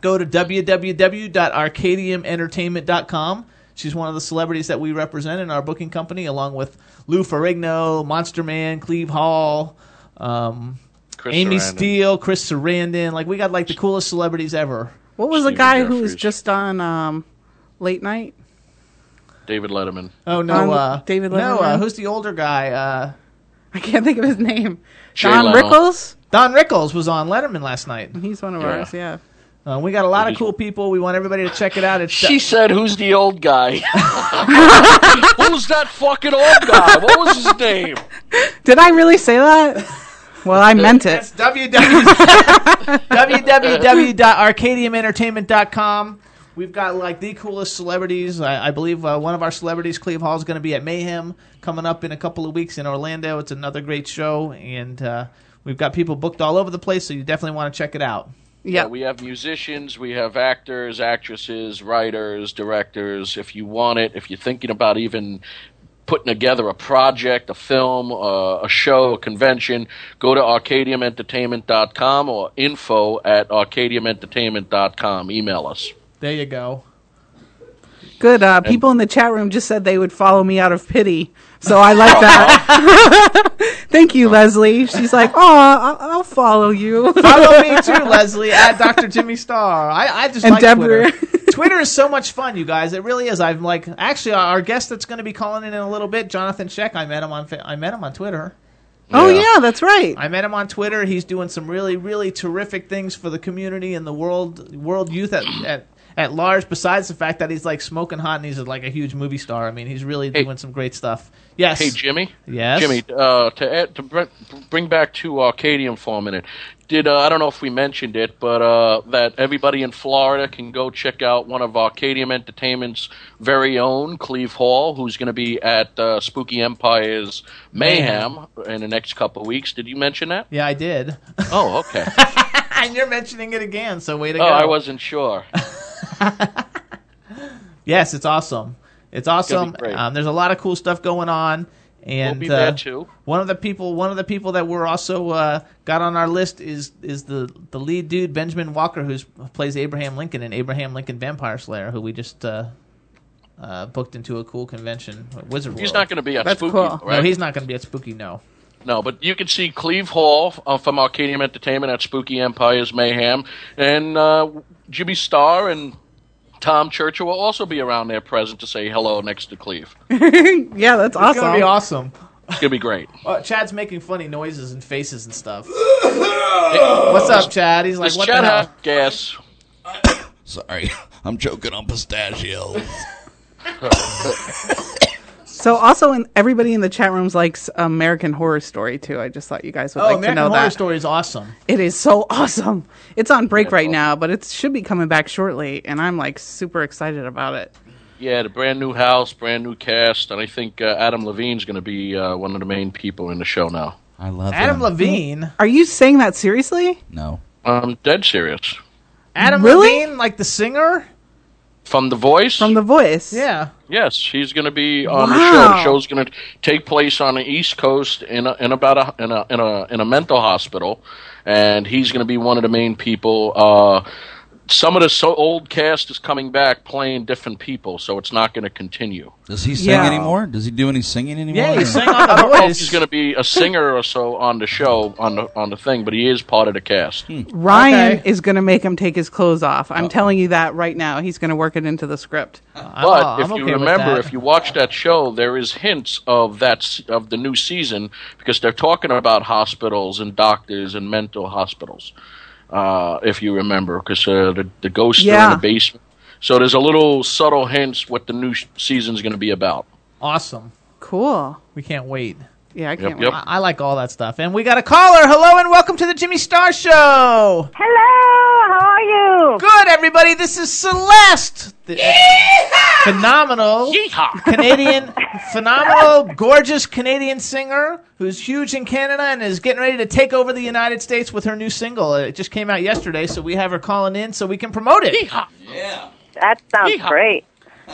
S3: go to www.arcadiumentertainment.com. She's one of the celebrities that we represent in our booking company, along with Lou Ferrigno, Monster Man, Cleve Hall, um,
S6: Chris
S3: Amy
S6: Sarandon.
S3: Steele, Chris Sarandon. Like we got like the coolest celebrities ever.
S5: what was the
S6: Stephen
S5: guy who was
S6: Jeffries.
S5: just on um, Late Night?
S6: David Letterman.
S3: Oh no,
S5: Um,
S3: uh,
S5: David
S3: No, uh,
S5: Letterman?
S3: who's the older guy? Uh,
S5: I can't think of his name.
S6: Jay
S5: Don
S6: Leno.
S5: Rickles?
S3: Don Rickles was on Letterman last night.
S5: He's one of
S6: Yeah.
S5: ours, yeah.
S3: Uh, we got a lot of cool people. We want everybody to check it out. It's
S6: She said, "Who's the old guy?" Who's that fucking old guy? What was his name?
S5: Did I really say that? Well, I meant it.
S3: That's www www.arcadiumentertainment.com. We've got like the coolest celebrities. I, I believe uh, one of our celebrities, Cleve Hall, is going to be at Mayhem coming up in a couple of weeks in Orlando. It's another great show, and uh, we've got people booked all over the place. So you definitely want to check it out.
S5: Yeah.
S6: we have musicians, we have actors, actresses, writers, directors. If you want it, if you're thinking about even putting together a project, a film, uh, a show, a convention, go to arcadiumentertainment.com or info at arcadiumentertainment.com. Email us.
S3: There you go.
S5: Good. Uh, people in the chat room just said they would follow me out of pity. So I like that. Thank you, Leslie. She's like, oh, I'll, I'll follow you.
S3: Follow me too, Leslie, at Dr. Jimmy Star. I, I just
S5: And
S3: like
S5: Deborah.
S3: Twitter. Twitter is so much fun, you guys. It really is. I'm like, actually, our guest that's going to be calling in in a little bit, Johnathon Schaech. I met him on. I met him on Twitter.
S5: Oh,
S6: Yeah.
S5: yeah, that's right.
S3: I met him on Twitter. He's doing some really, really terrific things for the community and the world, world youth at, at at large. Besides the fact that he's like smoking hot and he's like a huge movie star. I mean, he's really
S6: Hey.
S3: doing some great stuff. Yes.
S6: Hey, Jimmy.
S3: Yes.
S6: Jimmy, uh, to add, to bring back to Arcadium for a minute. Did uh, I don't know if we mentioned it, but uh, that everybody in Florida can go check out one of Arcadium Entertainment's very own Cleve Hall, who's going to be at uh, Spooky Empire's Mayhem in the next couple of weeks. Did you mention that?
S3: Yeah, I did.
S6: Oh, okay.
S3: and you're mentioning it again, so way to
S6: oh,
S3: go.
S6: I wasn't sure.
S3: Yes, it's awesome. It's awesome.
S6: be great.
S3: Um, there's a lot of cool stuff going on, And
S6: be
S3: uh,
S6: too.
S3: One of the people, one of the people that we're also uh, got on our list is is the the lead dude Benjamin Walker, who plays Abraham Lincoln in Abraham Lincoln Vampire Slayer, who we just uh, uh, booked into a cool convention, Wizard World.
S6: He's not going to be a
S5: That's
S6: Spooky,
S5: cool.
S6: right?
S3: No, he's not going to be a Spooky. No.
S6: No, but you can see Cleve Hall uh, from Arcadium Entertainment at Spooky Empire's Mayhem, and uh, Jimmy Star and Tom Churchill will also be around there present to say hello next to Cleve.
S5: yeah, that's
S3: It's
S5: awesome.
S3: gonna be awesome.
S6: It's gonna be great.
S3: Uh, Chad's making funny noises and faces and stuff. Hey, what's up, Chad? He's like,
S6: Does
S3: what
S6: Chad
S3: the hell?
S6: have gas?
S4: Sorry, I'm choking on pistachios.
S5: So also, in, everybody in the chat rooms likes American Horror Story too. I just thought you guys would
S3: Oh,
S5: like
S3: American
S5: to know
S3: Horror
S5: that.
S3: Story is awesome.
S5: It is so awesome. It's on break right now, but it should be coming back shortly, and I'm like super excited about it.
S6: Yeah, the brand new house, brand new cast, and I think uh, Adam Levine's going to be uh, one of the main people in the show now.
S4: I love
S3: Adam
S4: him.
S3: Levine.
S5: Are you saying that seriously?
S4: No.
S6: I'm dead serious.
S3: Adam
S5: Really?
S3: Levine, like the singer?
S6: From The Voice?
S5: From The Voice?
S3: Yeah.
S6: Yes, he's going to be on the show. The show's going to take place on the East Coast in a, in about a in a in a in a mental hospital, and he's going to be one of the main people. Uh, some of the so old cast is coming back playing different people, so it's not going to continue.
S4: Does he sing
S5: Yeah.
S4: anymore? Does he do any singing anymore?
S3: Yeah, he
S4: or-
S3: sang on
S6: I don't know if he's going to be a singer or so on the show on the on the thing, but he is part of the cast.
S5: Ryan
S3: Okay.
S5: is going to make him take his clothes off. I'm telling you that right now. He's going to work it into the script.
S3: I'm,
S6: But
S3: uh,
S6: if
S3: I'm
S6: you
S3: okay
S6: remember, if you watch that show, there is hints of that of the new season because they're talking about hospitals and doctors and mental hospitals. Uh, if you remember, because uh, the the ghosts are in the basement. So there's a little subtle hints what the new sh- season's going to be about.
S3: awesome.
S5: Cool.
S3: We can't wait.
S5: Yeah, I can't
S6: Yep,
S5: wait.
S6: yep.
S3: I, I like all that stuff. And we got a caller. Hello and welcome to the Jimmy Star Show.
S11: Hello, how are you?
S3: Good, everybody. This is Celeste. The phenomenal Canadian, phenomenal, gorgeous Canadian singer who's huge in Canada and is getting ready to take over the United States with her new single. It just came out yesterday, so we have her calling in so we can promote it.
S11: Yeah, That sounds
S6: Yeehaw.
S11: great.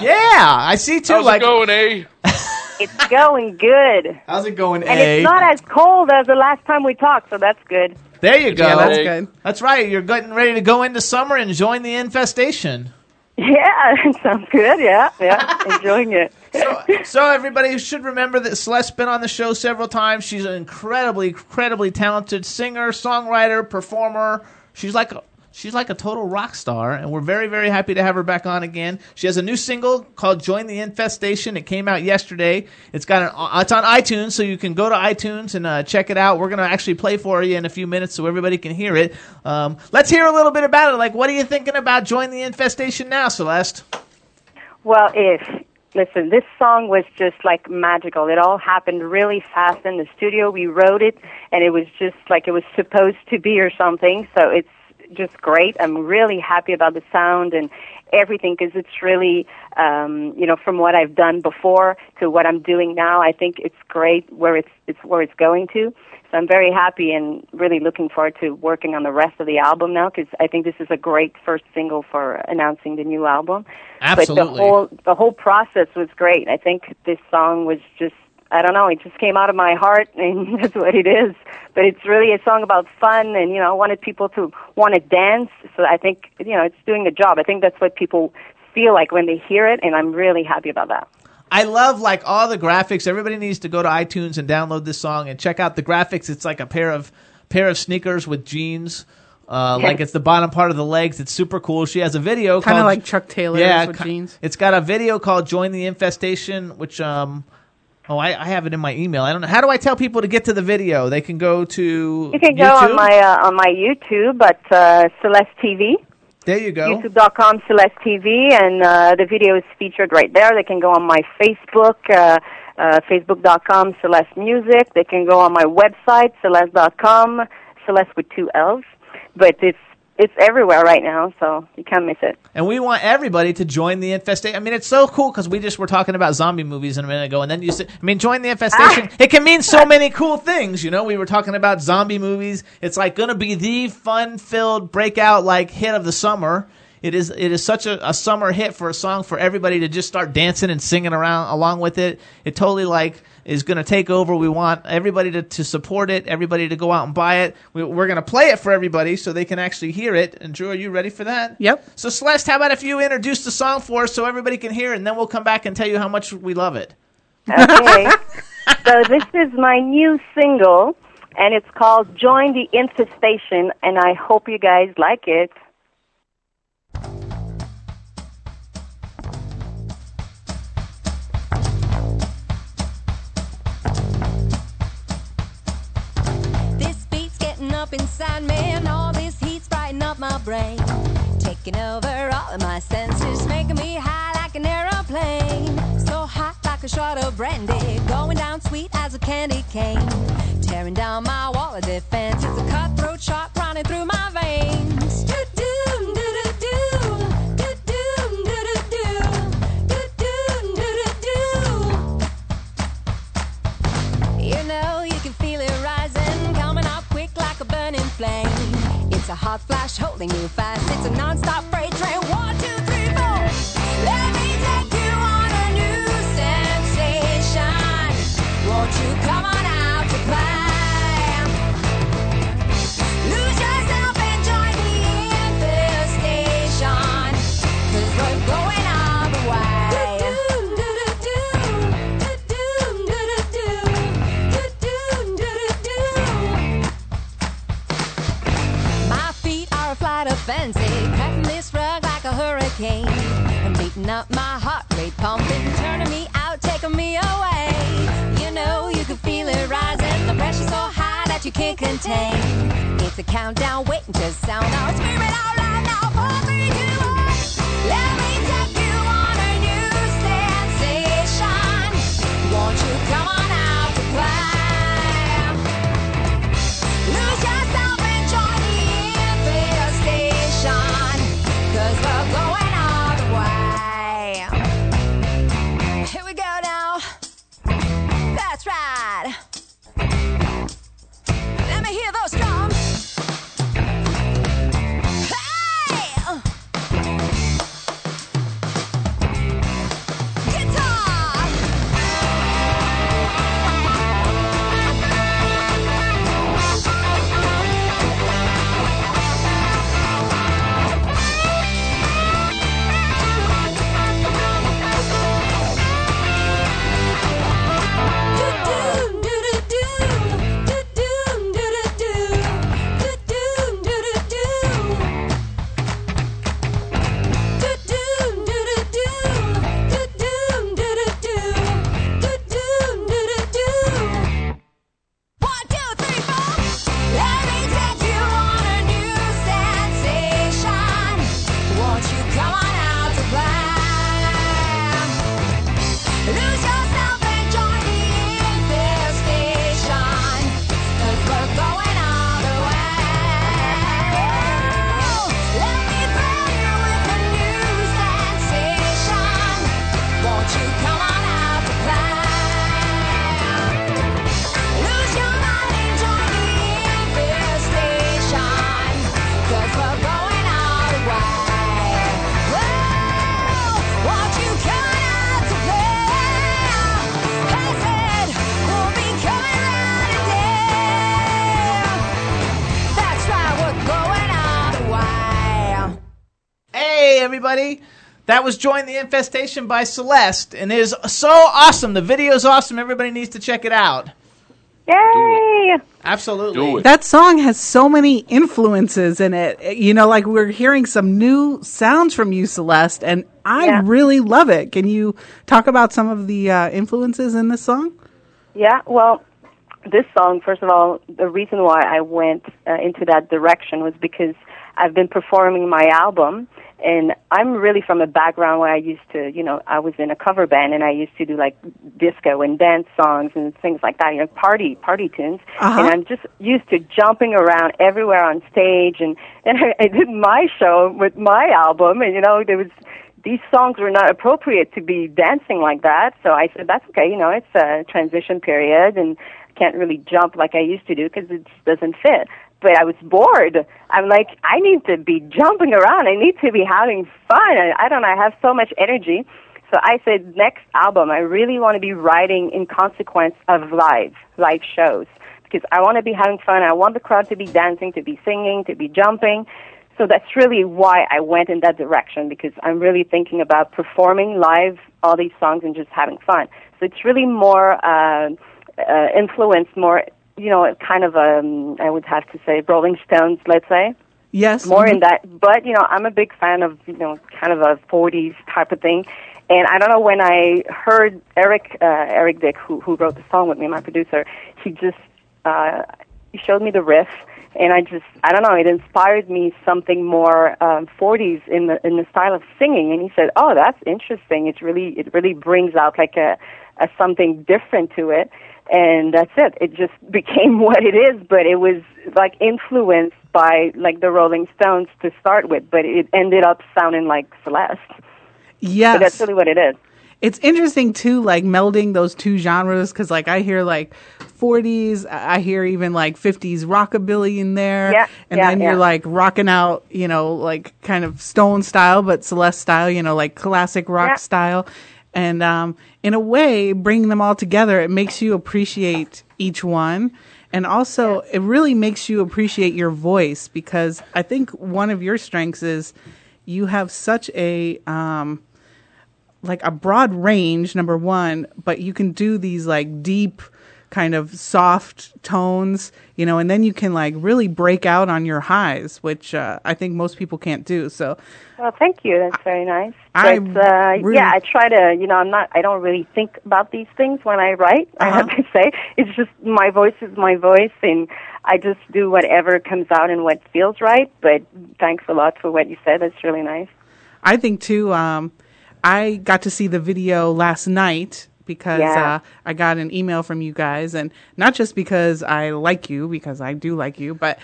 S3: Yeah, I see too.
S6: How's
S3: like,
S6: it going, eh?
S11: It's going good.
S3: how's it going,
S11: And
S3: A?
S11: it's not as cold as the last time we talked, so that's good.
S3: There you go.
S5: Yeah, that's
S6: Hey.
S5: good.
S3: That's right. You're getting ready to go into summer and join the infestation.
S11: Yeah, sounds good. Yeah, yeah, enjoying it.
S3: So so everybody should remember that Celeste's been on the show several times. She's an incredibly, incredibly talented singer, songwriter, performer. She's like a, she's like a total rock star, and we're very, very happy to have her back on again. She has a new single called "Join the Infestation." It came out yesterday. It's got an, it's on iTunes, so you can go to iTunes and uh, check it out. We're gonna actually play for you in a few minutes, so everybody can hear it. Um, let's hear a little bit about it. Like, what are you thinking about "Join the Infestation" now, Celeste?
S11: Well, if listen, this song was just like magical. It all happened really fast in the studio. We wrote it, and it was just like it was supposed to be or something. So it's just great. I'm really happy about the sound and everything because it's really, um, you know, from what I've done before to what I'm doing now. I think it's great where it's it's where it's going to. So I'm very happy and really looking forward to working on the rest of the album now because I think this is a great first single for announcing the new album. But the whole the whole process was great. I think this song was just I don't know, it just came out of my heart and that's what it is. But it's really a song about fun and you know, I wanted people to want to dance. So I think you know, it's doing the job. I think that's what people feel like when they hear it and I'm really happy about that.
S3: I love like all the graphics. Everybody needs to go to iTunes and download this song and check out the graphics. It's like a pair of pair of sneakers with jeans. Uh, like it's the bottom part of the legs. It's super cool. She has a video
S5: Kind of like Chuck Taylor
S3: yeah,
S5: with
S3: ki-
S5: jeans.
S3: It's got a video called "Join the Infestation," which um, oh, I, I have it in my email. I don't know. How do I tell people to get to the video? They can go to
S11: You can go
S3: YouTube?
S11: on my uh, on my YouTube at uh, Celeste TV.
S3: There you go.
S11: YouTube.com Celeste TV, and uh, the video is featured right there. They can go on my Facebook, uh, uh, Facebook.com Celeste Music. They can go on my website Celeste.com, Celeste with two L's. But it's it's everywhere right now, so you can't miss it.
S3: And we want everybody to join the infestation. I mean, it's so cool because we just were talking about zombie movies a minute ago, and then you said, I mean, join the infestation. Ah. It can mean so many cool things, you know. We were talking about zombie movies. It's like going to be the fun-filled breakout like hit of the summer. It is it is such a, a summer hit for a song for everybody to just start dancing and singing around along with it. It totally like is going to take over. We want everybody to, to support it, everybody to go out and buy it. We, we're going to play it for everybody so they can actually hear it. And Drew, are you ready for that?
S5: Yep.
S3: So Celeste, how about if you introduce the song for us so everybody can hear it, and then we'll come back and tell you how much we love it.
S11: Okay. so this is my new single, and it's called "Join the Infestation," and I hope you guys like it.
S12: Up inside me, and all this heat's brighten up my brain. Taking over all of my senses, making me high like an aeroplane. So hot like a shot of brandy, going down sweet as a candy cane. Tearing down my wall of defense, it's a cutthroat shot running through my veins. Do-do, do-do-do, a. It's a hot flash holding you fast. It's a non-stop freight train. One, two, three, four. Let me take you on a new sensation. Won't you come on hurricane. And beating up my heart rate pumping, turning me out, taking me away. You know you can feel it rising, the pressure's so high that you can't contain. It's a countdown waiting to sound. Now it's screaming out loud now, four, three,
S3: everybody. That was Join the Infestation by Celeste, and it is so awesome. The video is awesome. Everybody needs to check it out.
S11: Yay!
S3: Absolutely.
S5: That song has so many influences in it. You know, like we're hearing some new sounds from you, Celeste, and I
S11: Yeah.
S5: really love it. Can you talk about some of the uh, influences in this song?
S11: Yeah, well, this song, first of all, the reason why I went uh, into that direction was because I've been performing my album, and I'm really from a background where I used to, you know, I was in a cover band, and I used to do like disco and dance songs and things like that, you know, party party tunes,
S13: Uh-huh.
S11: and I'm just used to jumping around everywhere on stage, and and I, I did my show with my album, and you know, there was these songs were not appropriate to be dancing like that. So I said, that's okay. You know, it's a transition period and I can't really jump like I used to do because it just doesn't fit. But I was bored. I'm like, I need to be jumping around. I need to be having fun. I, I don't know. I have so much energy. So I said, next album, I really want to be writing in consequence of live, live shows. Because I want to be having fun. I want the crowd to be dancing, to be singing, to be jumping. So that's really why I went in that direction because I'm really thinking about performing live all these songs and just having fun. So it's really more uh, uh, influenced, more you know, kind of um, I would have to say Rolling Stones, let's say.
S5: Yes.
S11: More
S5: mhm.
S11: in that, but you know, I'm a big fan of you know, kind of a 40s type of thing. And I don't know when I heard Eric uh, Eric Dick, who who wrote the song with me, my producer, he just uh, he showed me the riff, and I just I don't know, it inspired me something more um, 40s in the in the style of singing. And he said, "Oh, that's interesting. It's really it really brings out like a, a something different to it." And that's it. It just became what it is, but it was like influenced by like the Rolling Stones to start with, but it ended up sounding like Celeste.
S5: Yes.
S11: But that's really what it is.
S5: It's interesting too, like melding those two genres, because like I hear like 40s, I hear even like 50s rockabilly in there,
S11: Yeah,
S5: and
S11: yeah,
S5: then
S11: yeah.
S5: you're like rocking out, you know, like kind of Stone style, but Celeste style, you know, like classic rock style, and um, in a way, bringing them all together, it makes you appreciate each one. And also, it really makes you appreciate your voice because I think one of your strengths is you have such a um, like a broad range number one but you can do these like deep kind of soft tones you know and then you can like really break out on your highs which uh, i think most people can't do so
S11: Well, thank you. That's very nice.
S5: I
S11: But uh,
S5: really-
S11: yeah, I try to. You know, I'm not. I don't really think about these things when I write. I have
S5: Uh-huh.
S11: to say, it's just my voice is my voice, and I just do whatever comes out and what feels right. But thanks a lot for what you said. That's really nice.
S5: i think too um, i got to see the video last night because
S11: Yeah.
S5: uh, i got an email from you guys and not just because i like you because i do like you but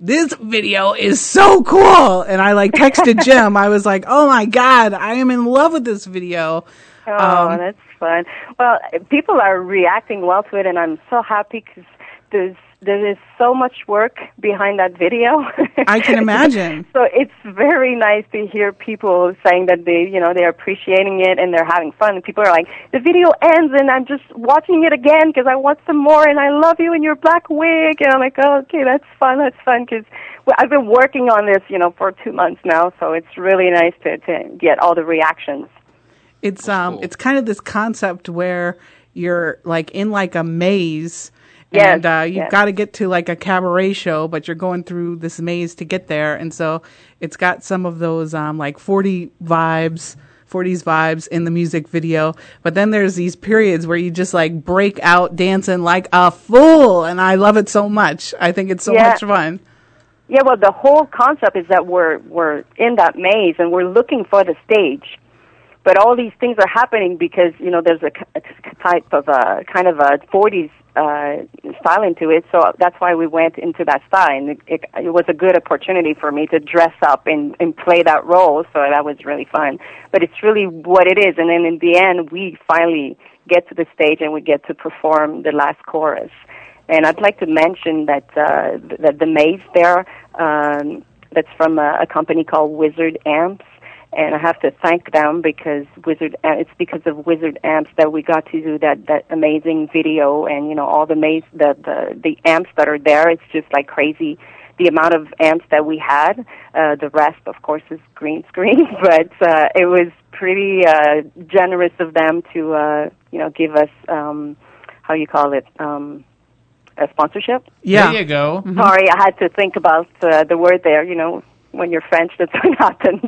S5: this video is so cool and i like texted jim i was like oh my god i am in love with this video
S11: Oh,
S5: Um,
S11: that's fun. Well, people are reacting well to it, and I'm so happy because there's there is so much work behind that video.
S5: I can imagine.
S11: so it's very nice to hear people saying that they, you know, they're appreciating it and they're having fun. And people are like, the video ends, and I'm just watching it again because I want some more, and I love you in your black wig. And I'm like, oh, okay, that's fun, that's fun because I've been working on this, you know, for two months now. So it's really nice to to get all the reactions.
S5: It's um it's kind of this concept where you're like in like a maze
S11: Yes,
S5: and uh you've
S11: yes.
S5: got to get to like a cabaret show but you're going through this maze to get there and so it's got some of those um like 40 vibes 40s vibes in the music video but then there's these periods where you just like break out dancing like a fool and I love it so much. I think it's so
S11: Yeah.
S5: much fun.
S11: Yeah, well, the whole concept is that we're we're in that maze and we're looking for the stage, but all these things are happening because you know there's a type of a kind of a 40s uh, style into it. So that's why we went into that style, and it, it, it was a good opportunity for me to dress up and and play that role. So that was really fun. But it's really what it is, and then in the end, we finally get to the stage and we get to perform the last chorus. And I'd like to mention that uh, that the maze there um, that's from a, a company called Wizard Amps, and I have to thank them because Wizard uh, it's because of Wizard Amps that we got to do that that amazing video and you know all the maze the the the amps that are there. It's just like crazy. The amount of amps that we had, uh, the rest, of course, is green screen. But uh, it was pretty uh, generous of them to, uh, you know, give us um, how you call it, um, a sponsorship.
S3: Yeah, There you go.
S11: Sorry, I had to think about uh, the word there. You know, when you're French, that's what happens.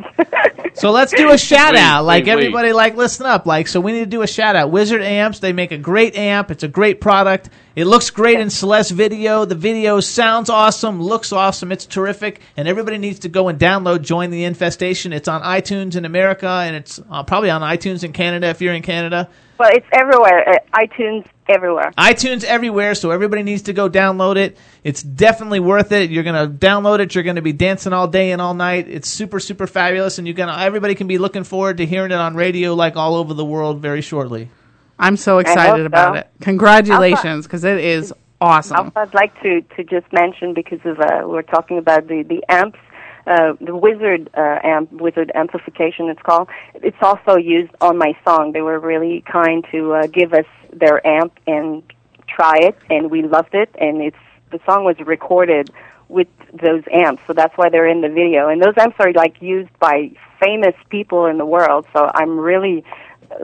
S3: So let's do a shout
S6: Wait,
S3: out. Like
S6: wait, wait.
S3: everybody, like listen up. Like so, we need to do a shout out. Wizard amps. They make a great amp. It's a great product. It looks great in Celeste video. The video sounds awesome, looks awesome. It's terrific, and everybody needs to go and download Join the Infestation. It's on iTunes in America, and it's uh, probably on iTunes in Canada if you're in Canada.
S11: well, it's everywhere. Uh, iTunes, everywhere.
S3: iTunes everywhere, so everybody needs to go download it. It's definitely worth it. You're gonna download it. You're gonna be dancing all day and all night. It's super, super fabulous, and you're gonna. Everybody can be looking forward to hearing it on radio, like all over the world, very shortly.
S5: I'm so excited
S11: hope
S5: about
S11: so.
S5: it. Congratulations, because it is awesome.
S11: I'd like to, to just mention because of uh, we're talking about the the amps, uh, the Wizard uh, amp, Wizard amplification. It's called. It's also used on my song. They were really kind to uh, give us their amp and try it, and we loved it. And it's the song was recorded with those amps, so that's why they're in the video. And those amps are like used by famous people in the world. So I'm really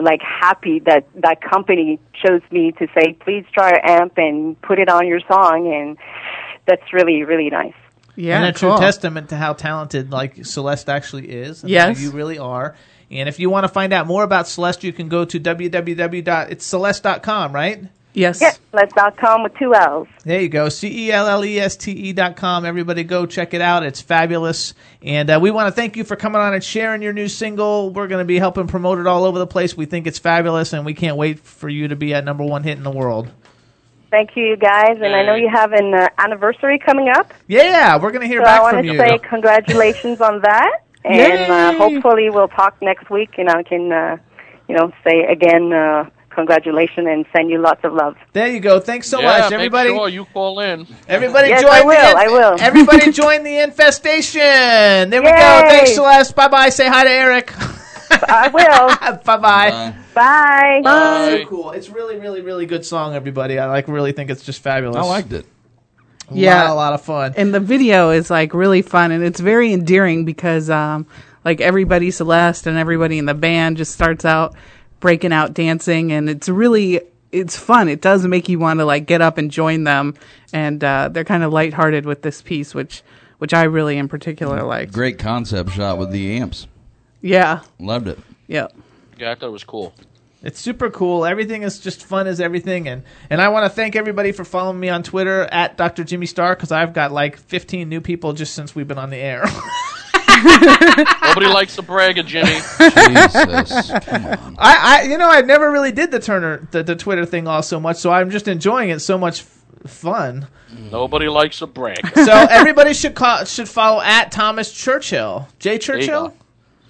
S11: like happy that that company chose me to say, please try our amp and put it on your song, and that's really really nice.
S5: Yeah,
S3: and a
S5: cool.
S3: true testament to how talented like Celeste actually is. and
S5: Yes.
S3: how you really are. And if you want to find out more about Celeste, you can go to www.itsceleste.com, right?
S5: Yes.
S11: Yes, let's.com with two L's.
S3: There you go. C E L L E S T E dot com. Everybody go check it out. It's fabulous. And uh, we want to thank you for coming on and sharing your new single. We're going to be helping promote it all over the place. We think it's fabulous, and we can't wait for you to be a number one hit in the world.
S11: Thank you, you guys, and I know you have an uh, anniversary coming up.
S3: Yeah, we're going to hear back.
S11: so
S3: back
S11: I
S3: from
S11: want to say congratulations on that, and uh, hopefully we'll talk next week, and I can, uh, you know, say again, uh, congratulations, and send you lots of love.
S3: There you go. Thanks so
S6: yeah,
S3: much,
S6: make
S3: everybody.
S6: sure you call in.
S3: Everybody
S11: Yes,
S3: join
S11: I will,
S3: the
S11: I will.
S3: Everybody join the infestation. There we go. Thanks, Celeste. Bye bye. Say hi to Eric.
S11: I will.
S3: bye bye.
S11: Bye.
S3: So cool. It's really, really, really good song, everybody. I like really think it's just fabulous.
S4: I liked it.
S3: A
S5: Yeah.
S3: lot, a lot of fun.
S5: And the video is like really fun and it's very endearing because um like everybody Celeste and everybody in the band just starts out breaking out dancing and it's really it's fun. It does make you want to like get up and join them and uh they're kind of lighthearted with this piece which which I really in particular like.
S4: Great concept shot with the amps.
S5: Yeah.
S4: Loved it.
S5: Yep.
S6: Yeah, I thought it was cool.
S3: It's super cool. Everything is just fun as everything, and and I want to thank everybody for following me on Twitter at Dr. Jimmy Star because I've got like 15 new people just since we've been on the air.
S6: Nobody likes the bragger, Jimmy.
S4: Jesus, come on.
S3: I, I, you know, I never really did the Turner, the, the Twitter thing all so much, so I'm just enjoying it so much f- fun.
S6: Nobody likes a brag.
S3: So everybody should call, should follow at Thomas Churchill, J
S6: There you
S3: Churchill.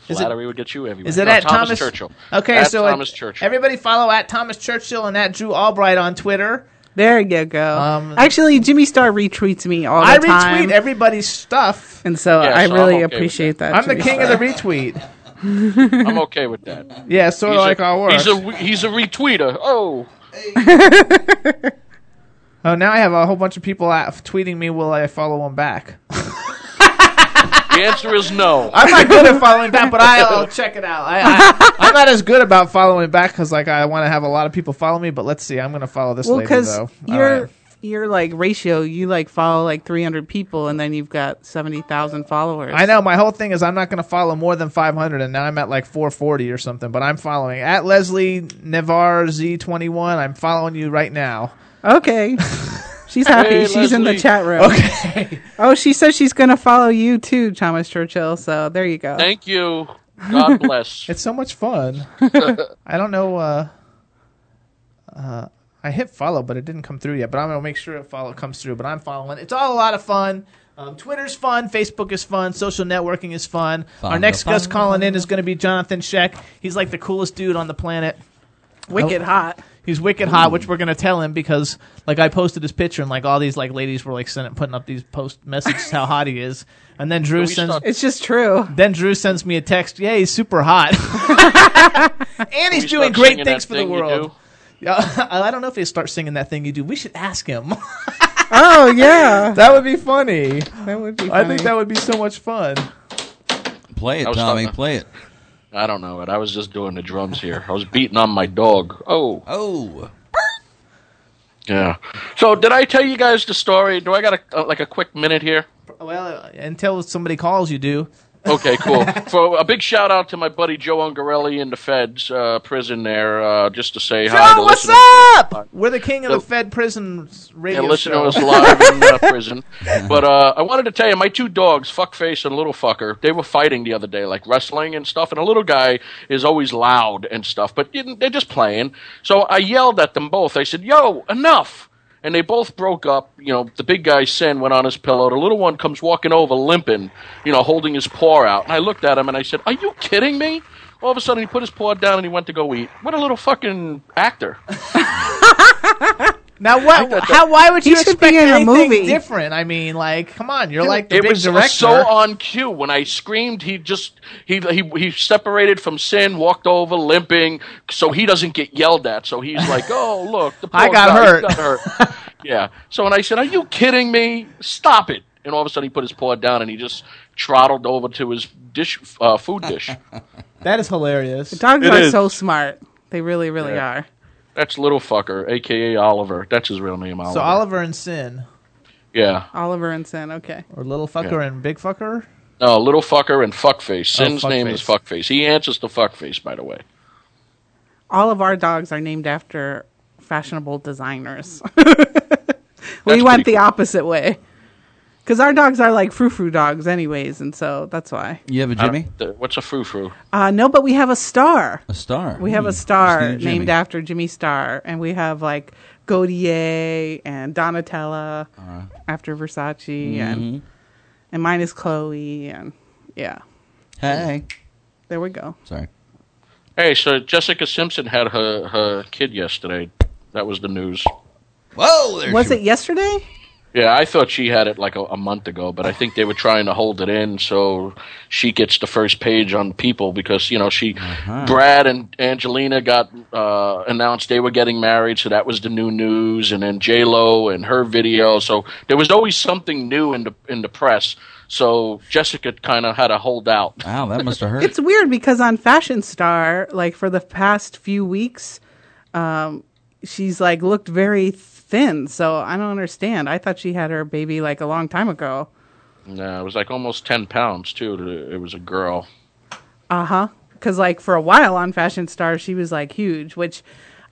S6: Go.
S3: Is it-
S6: Flattery would get you everywhere.
S3: Is it
S6: No,
S3: at
S6: Thomas,
S3: Thomas
S6: Churchill?
S3: Okay,
S6: At
S3: so
S6: Thomas Churchill.
S3: everybody follow at Thomas Churchill and at Drew Albright on Twitter.
S5: There you go.
S3: Um,
S5: Actually, Jimmy Star retweets me all the
S3: I
S5: time.
S3: I retweet everybody's stuff,
S5: and so
S6: Yeah,
S5: I
S6: so
S5: really
S6: okay
S5: appreciate that.
S3: I'm the king
S5: Star.
S3: of the retweet.
S6: I'm okay with that.
S3: Yeah, sort of
S6: He's a-
S3: like our work.
S6: He's a he's a retweeter. Oh,
S3: Oh, now I have a whole bunch of people at, tweeting me. Will I follow them back?
S6: the answer is no.
S3: I'm not good at following back, but I'll check it out. I, I, I'm not as good about following back because like I want to have a lot of people follow me. But let's see. I'm going to follow this
S5: well,
S3: lady
S5: because
S3: though.
S5: your
S3: All right.
S5: your like ratio, you like follow like 300 people, and then you've got 70,000 followers.
S3: I know my whole thing is I'm not going to follow more than 500, and now I'm at like 440 or something. But I'm following at Leslie Navar Z21. I'm following you right now.
S5: Okay. She's happy.
S6: Hey,
S5: she's in the chat room.
S3: Okay.
S5: Oh, she says she's going to follow you too, Thomas Churchill. So there you go.
S6: Thank you. God bless.
S3: It's so much fun. I don't know. Uh, uh, I hit follow, but it didn't come through yet. But I'm gonna make sure it follow comes through. But I'm following. It's all a lot of fun. Um, Twitter's fun. Facebook is fun. Social networking is fun.
S4: Fun,
S3: Our next
S4: fun,
S3: guest calling in is going to be Johnathon Schaech. He's like the coolest dude on the planet.
S5: Wicked
S3: Oh.
S5: hot.
S3: He's wicked hot, which we're gonna tell him because like I posted his picture and like all these like ladies were like sending putting up these post messages how hot he is, and then Drew
S6: we
S3: sends
S6: start-
S5: It's just true.
S3: then Drew sends me a text. Yeah, he's super hot, and he's doing great things for the
S6: thing you
S3: world.
S6: do.
S3: Yeah, I don't know if he start singing that thing you do. We should ask him.
S5: Oh yeah,
S3: that would be funny.
S5: that would be.
S3: I think
S5: funny.
S3: that would be so much fun.
S4: Play it,
S6: I was
S4: Tommy.
S6: talking-
S4: Play it.
S6: I don't know it. I was just doing the drums here. I was beating on my dog. Oh,
S4: Oh,
S6: yeah. So did I tell you guys the story? Do I got a, uh, like a quick minute here?
S3: Well, uh, until somebody calls, you do.
S6: Okay, cool. For a big shout out to my buddy Joe Ungarelli in the Feds uh, prison there, uh, just to say hi.
S3: Joe,
S6: to
S3: what's
S6: listeners.
S3: up? We're the king of the
S6: So-
S3: Fed prison radio
S6: Yeah, listen
S3: show.
S6: to us live in uh, prison. But uh, I wanted to tell you, my two dogs, Fuckface and Little Fucker, they were fighting the other day, like wrestling and stuff. And a little guy is always loud and stuff, but they're just playing. So I yelled at them both. I said, "Yo, enough!" And they both broke up. You know, the big guy Sin went on his pillow. The little one comes walking over, limping, you know, holding his paw out. And I looked at him and I said, "Are you kidding me?" All of a sudden, he put his paw down and he went to go eat. What a little fucking actor!
S3: Now, what? How? Why would you
S5: should
S3: expect
S5: be in a
S3: anything
S5: movie.
S3: different? I mean, like, come on, you're like the
S6: it
S3: big
S6: was
S3: director.
S6: so on cue. When I screamed, he just he he he separated from Sin, walked over limping, so he doesn't get yelled at. So he's like, "Oh, look, the poor
S3: I got
S6: guy, he
S3: hurt."
S6: got hurt." yeah. So when I said, "Are you kidding me? Stop it!" and all of a sudden he put his paw down and he just trottled over to his dish, uh, food dish.
S3: that is hilarious.
S5: Dogs
S6: It
S5: are
S6: is.
S5: so smart. They really, really
S6: Yeah.
S5: are.
S6: That's little fucker, aka Oliver. That's his real name, Oliver.
S3: So Oliver and Sin,
S6: yeah.
S5: Oliver and Sin. Okay.
S3: or little fucker
S6: Yeah.
S3: and big fucker.
S6: No, little fucker and fuckface. Oh, Sin's name is
S3: Fuckface.
S6: fuckface. He answers to fuckface, by the way.
S5: All of our dogs are named after fashionable designers. we
S6: pretty
S5: went the opposite way. Because our dogs are like frou frou dogs, anyways, and so that's why.
S4: You have a Jimmy?
S6: Uh, what's a frou frou?
S5: Uh, no, but we have a star.
S4: A star.
S5: We have
S4: Hmm.
S5: a star
S4: named Jimmy.
S5: after Jimmy Star, and we have like Gaultier and Donatella
S4: Uh-huh.
S5: after Versace,
S4: Mhm.
S5: and and mine is Chloe, and yeah.
S4: Hey.
S5: There we go.
S4: Sorry.
S6: Hey, so Jessica Simpson had her, her kid yesterday. That was the news.
S4: Whoa!
S5: Was it yesterday?
S6: Yeah, I thought she had it like a, a month ago, but I think they were trying to hold it in so she gets the first page on People because you know she, Brad and Angelina got uh, announced they were getting married, so that was the new news, and then J Lo and her video. So there was always something new in the in the press. So Jessica kind of had to hold out.
S4: Wow, that must have hurt.
S5: It's weird because on Fashion Star, like for the past few weeks, um, she's like looked very thin. So I don't understand. I thought she had her baby like a long time ago.
S6: No, it was like almost ten pounds too. It was a girl.
S5: Uh huh. Because like for a while on Fashion Star, she was like huge. Which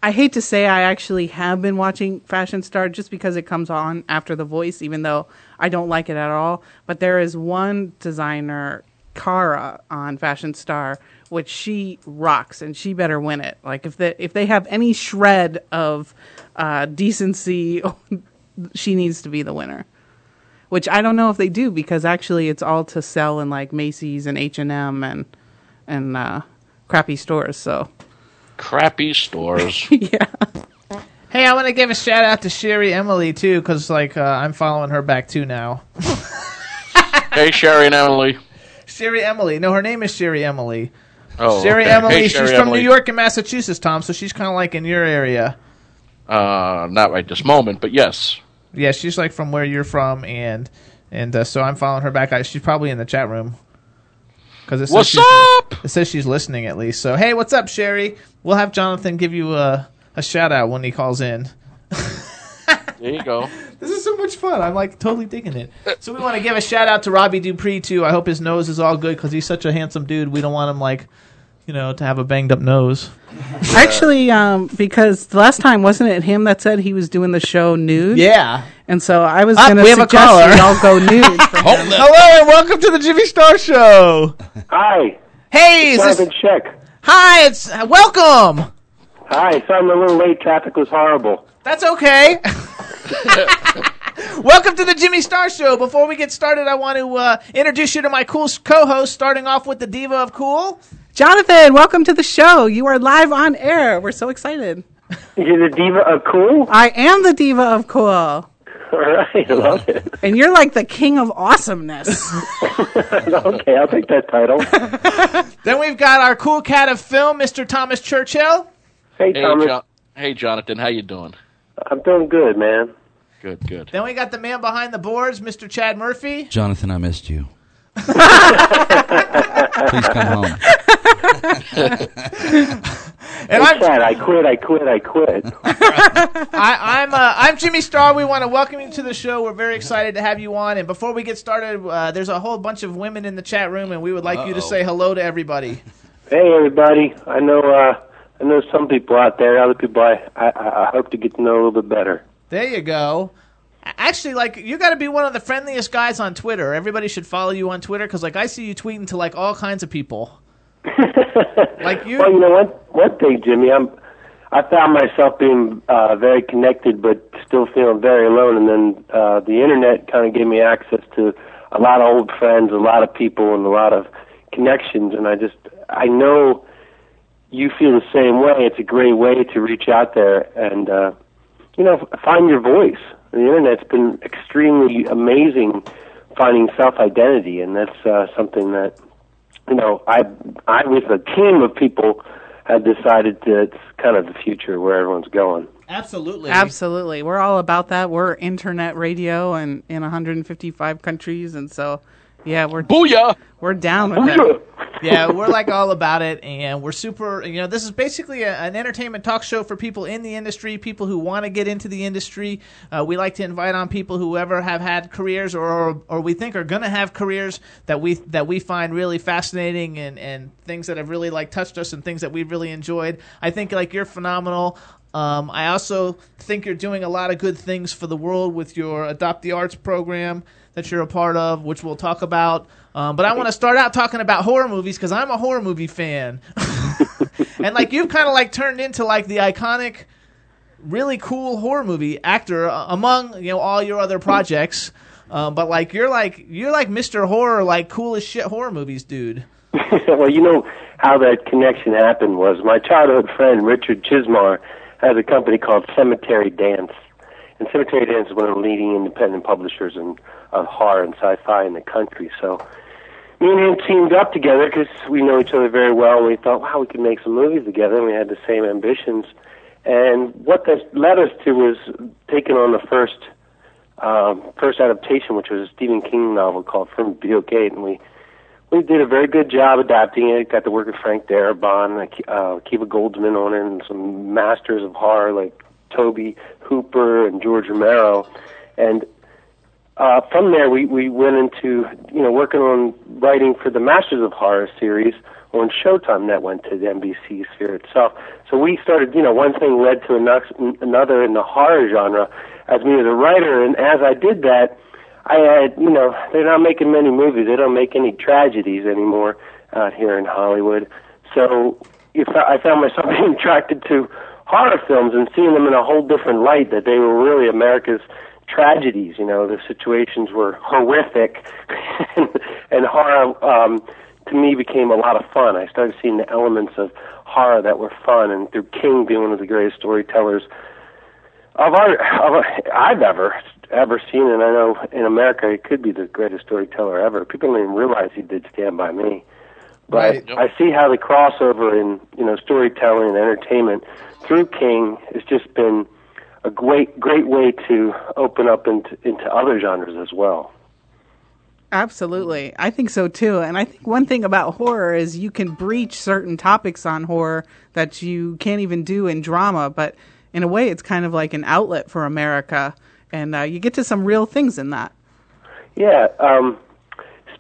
S5: I hate to say, I actually have been watching Fashion Star just because it comes on after The Voice, even though I don't like it at all. But there is one designer, Cara, on Fashion Star, which she rocks, and she better win it. Like if they if they have any shred of uh, decency, she needs to be the winner. Which I don't know if they do because actually it's all to sell in like Macy's and H and M and and uh, crappy stores. So
S6: Crappy stores.
S5: yeah.
S3: Hey, I want to give a shout out to Sherry Emily too, because like uh, I'm following her back too now.
S6: hey, Sherry and Emily.
S3: Sherry Emily, no, her name is Sherry Emily.
S6: Oh,
S3: Sherry
S6: okay.
S3: Emily,
S6: Hey,
S3: she's
S6: Sherry
S3: from
S6: Emily.
S3: New York and Massachusetts, Tom. So she's kind of like in your area.
S6: Uh, not right this moment, but yes.
S3: Yeah, she's like from where you're from, and and uh, so I'm following her back. I, she's probably in the chat room. Cause it says
S6: What's up?
S3: It says she's listening at least. So hey, what's up, Sherry? We'll have Johnathon give you a a shout out when he calls in.
S6: There you go.
S3: This is so much fun. I'm like totally digging it. So we want to give a shout out to Robbie Dupree too. I hope his nose is all good because he's such a handsome dude. We don't want him like, you know, to have a banged up nose.
S5: Actually, um, because the last time wasn't it him that said he was doing the show nude?
S3: Yeah.
S5: And so I was
S3: Ah,
S5: going to
S3: we have a
S5: suggest
S3: caller.
S5: we all go nude. for him.
S3: Hello and welcome to the Jimmy Star Show.
S13: Hi.
S3: Hey, is this?
S13: Johnathon Schaech.
S3: Hi, it's uh, welcome.
S13: Hi. Sorry I'm a little late. Traffic was horrible.
S3: That's okay. Welcome to the Jimmy Star Show. Before we get started, I want to uh, introduce you to my cool co-host, starting off with the diva of cool.
S5: Johnathon, welcome to the show. You are live on air. We're so excited.
S13: You're the diva of cool?
S5: I am the diva of cool.
S13: All right. I love it.
S5: And you're like the king of awesomeness.
S13: okay, I'll take that title.
S3: Then we've got our cool cat of film, Mr. Thomas Churchill.
S13: Hey,
S6: Hey,
S13: Thomas.
S6: Jo- hey, Johnathon, how you doing?
S13: I'm doing good, man.
S6: Good, good.
S3: Then we got the man behind the boards, Mr. Chad Murphy.
S4: Johnathon, I missed you. Please come home.
S3: And I'm
S13: Chad, I quit, I quit, I quit.
S3: I, I'm uh, I'm Jimmy Star. We want to welcome you to the show. We're very excited to have you on. And before we get started, uh, there's a whole bunch of women in the chat room, and we would like you to say hello to everybody.
S13: hey, everybody. I know uh, I know some people out there. Other people I, I, I hope to get to know a little bit better.
S3: There you go. Actually, like you got to be one of the friendliest guys on Twitter. Everybody should follow you on Twitter because, like, I see you tweeting to like all kinds of people. like you.
S13: Well, you know what? One thing, Jimmy, I'm. I found myself being uh, very connected, but still feeling very alone. And then uh, the internet kind of gave me access to a lot of old friends, a lot of people, and a lot of connections. And I just, I know you feel the same way. It's a great way to reach out there and uh, you know, find your voice. The internet's been extremely amazing finding self identity, and that's uh, something that you know I I with a team of people had decided that it's kind of the future where everyone's going.
S3: Absolutely.
S5: Absolutely. We're all about that. We're internet radio and in 155 countries and so yeah, we're
S6: Booyah!
S5: We're down with it.
S3: yeah, we're like all about it, and we're super. You know, this is basically a, an entertainment talk show for people in the industry, people who want to get into the industry. Uh, we like to invite on people who ever have had careers, or or we think are going to have careers that we that we find really fascinating, and and things that have really like touched us, and things that we've really enjoyed. I think like you're phenomenal. Um, I also think you're doing a lot of good things for the world with your Adopt the Arts program that you're a part of, which we'll talk about. Um, but I want to start out talking about horror movies because I'm a horror movie fan, and like you've kind of like turned into like the iconic, really cool horror movie actor uh, among you know all your other projects. Um, but like you're like you're like Mr. Horror, like coolest shit horror movies, dude.
S13: well, you know how that connection happened was my childhood friend Richard Chizmar has a company called Cemetery Dance, and Cemetery Dance is one of the leading independent publishers in, of horror and sci-fi in the country. So me and him teamed up together because we know each other very well, and we thought, wow, we could make some movies together, and we had the same ambitions. And what that led us to was taking on the first um, first adaptation, which was a Stephen King novel called From Buick 8, and we we did a very good job adapting it. Got to work with Frank Darabont, uh, Akiva Goldsman on it, and some masters of horror like Tobe Hooper and George Romero. And uh, from there, we, we went into you know working on writing for the Masters of Horror series on Showtime. That went to the NBC's Fear itself. So we started, you know, one thing led to another in the horror genre as me as a writer. And as I did that, I had, you know, they're not making many movies. They don't make any tragedies anymore out here in Hollywood. So if I found myself being attracted to horror films and seeing them in a whole different light, that they were really America's tragedies. You know, the situations were horrific, and, and horror um, to me became a lot of fun. I started seeing the elements of horror that were fun, and through King being one of the greatest storytellers of our of, our I've ever ever seen, and I know in America he could be the greatest storyteller ever. People don't even realize he did Stand by Me. But
S6: Right.
S13: I see how the crossover in you know storytelling and entertainment through King has just been a great great way to open up into into other genres as well.
S5: Absolutely. I think so too. And I think one thing about horror is you can breach certain topics on horror that you can't even do in drama, but in a way it's kind of like an outlet for America and uh, you get to some real things in that.
S13: Yeah. Um,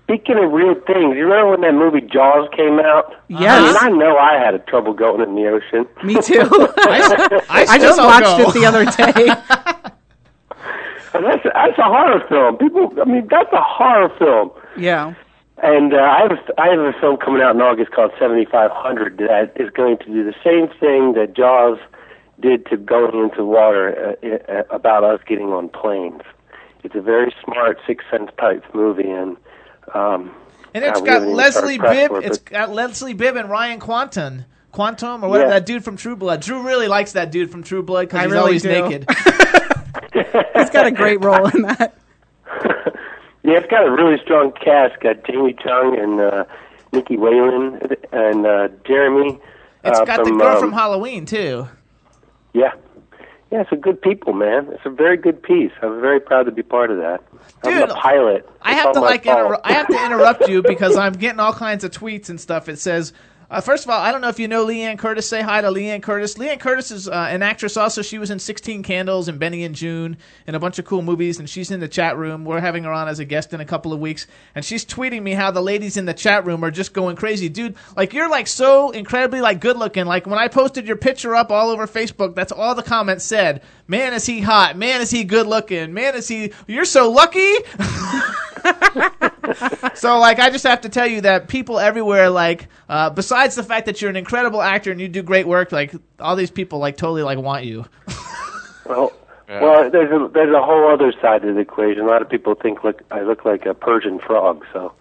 S13: speaking of real things, you remember when that movie Jaws came out?
S5: Yes.
S13: I, mean, I know I had a trouble going in the ocean.
S5: Me too.
S13: I,
S5: I just watched it the other day.
S13: That's that's a horror film. People, I mean, that's a horror film.
S5: Yeah.
S13: And uh, I have a, I have a film coming out in August called 7500 that is going to do the same thing that Jaws did to going into water uh, uh, about us getting on planes. It's a very smart six Sense type movie, and um,
S3: And it's
S13: God, we
S3: got
S13: haven't even started
S3: Leslie Bibb.
S13: for
S3: it's got Leslie Bibb and Ryan Kwanten. Kwanten or whatever
S13: Yeah.
S3: that dude from True Blood. Drew really likes that dude from True Blood because he's
S5: really
S3: always
S5: do.
S3: naked.
S5: He's got a great role in that.
S13: Yeah, it's got a really strong cast. Got Jamie Chung and uh, Nicky Whelan and uh, Jeremy.
S3: It's
S13: uh,
S3: got the girl
S13: um,
S3: from Halloween too.
S13: Yeah. Yeah, it's a good people, man. It's a very good piece. I'm very proud to be part of that. I'm
S3: Dude,
S13: the pilot.
S3: I have to like inter- I have to interrupt you because I'm getting all kinds of tweets and stuff. It says. Uh, first of all, I don't know if you know Liane Curtis. Say hi to Liane Curtis. Liane Curtis is uh, an actress. Also, she was in 16 Candles and Benny and Joon and a bunch of cool movies. And she's in the chat room. We're having her on as a guest in a couple of weeks. And she's tweeting me how the ladies in the chat room are just going crazy, dude. Like you're like so incredibly like good looking. Like when I posted your picture up all over Facebook, that's all the comments said. Man, is he hot? Man, is he good looking? Man, is he? You're so lucky. so like I just have to tell you that people everywhere like uh, besides the fact that you're an incredible actor and you do great work like all these people like totally like want you.
S13: Well, well, there's a there's a whole other side to the equation. A lot of people think look I look like a Persian frog, so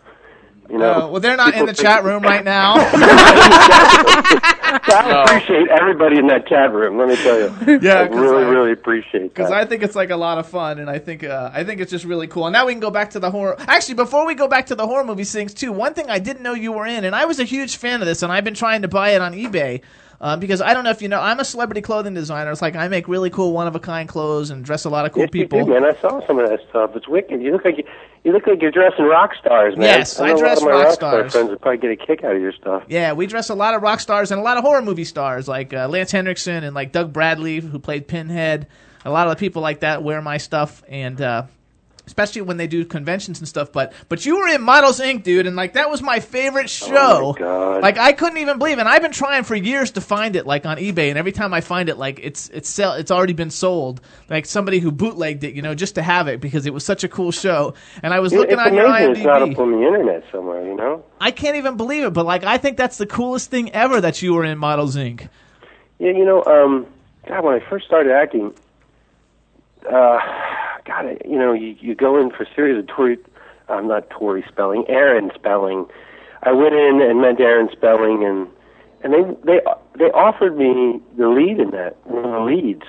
S13: You know,
S3: Uh, well, they're not in the chat room right now.
S13: I appreciate everybody in that chat room. Let me tell you.
S3: Yeah,
S13: I really,
S3: I-
S13: really appreciate
S3: Because. I think it's like a lot of fun, and I think uh, I think it's just really cool. And now we can go back to the horror. Actually, before we go back to the horror movie things too, one thing I didn't know you were in, and I was a huge fan of this, and I've been trying to buy it on eBay. Uh, because I don't know if you know, I'm a celebrity clothing designer. It's like I make really cool, one of a kind clothes and dress a lot of cool
S13: Yes, you
S3: people.
S13: do, man. I saw some of that stuff. It's wicked. You look like you, you look like you're dressing rock stars, man.
S3: Yes, I
S13: know
S3: dress
S13: a lot of my
S3: rock
S13: rock
S3: stars.
S13: star friends would probably get a kick out of your stuff.
S3: Yeah, we dress a lot of rock stars and a lot of horror movie stars, like uh, Lance Henriksen and like Doug Bradley, who played Pinhead. A lot of the people like that wear my stuff, and uh, especially when they do conventions and stuff. But but you were in Models Inc., dude, and like that was my favorite show.
S13: Oh my God.
S3: Like I couldn't even believe, it. and I've been trying for years to find it, like on eBay, and every time I find it, like it's it's sell it's already been sold. Like somebody who bootlegged it, you know, just to have it because it was such a cool show. And I was
S13: It-
S3: looking
S13: it's
S3: on your
S13: amazing it's not
S3: IMDb.
S13: up on the internet somewhere, you know?
S3: I can't even believe it, but like I think that's the coolest thing ever that you were in Models Inc.
S13: Yeah, you know, um, God, when I first started acting, uh, God, you know, you, you go in for series of Tori, I'm uh, not Tori Spelling, Aaron Spelling. I went in and met Aaron Spelling, and and they they they offered me the lead in that, one of the leads.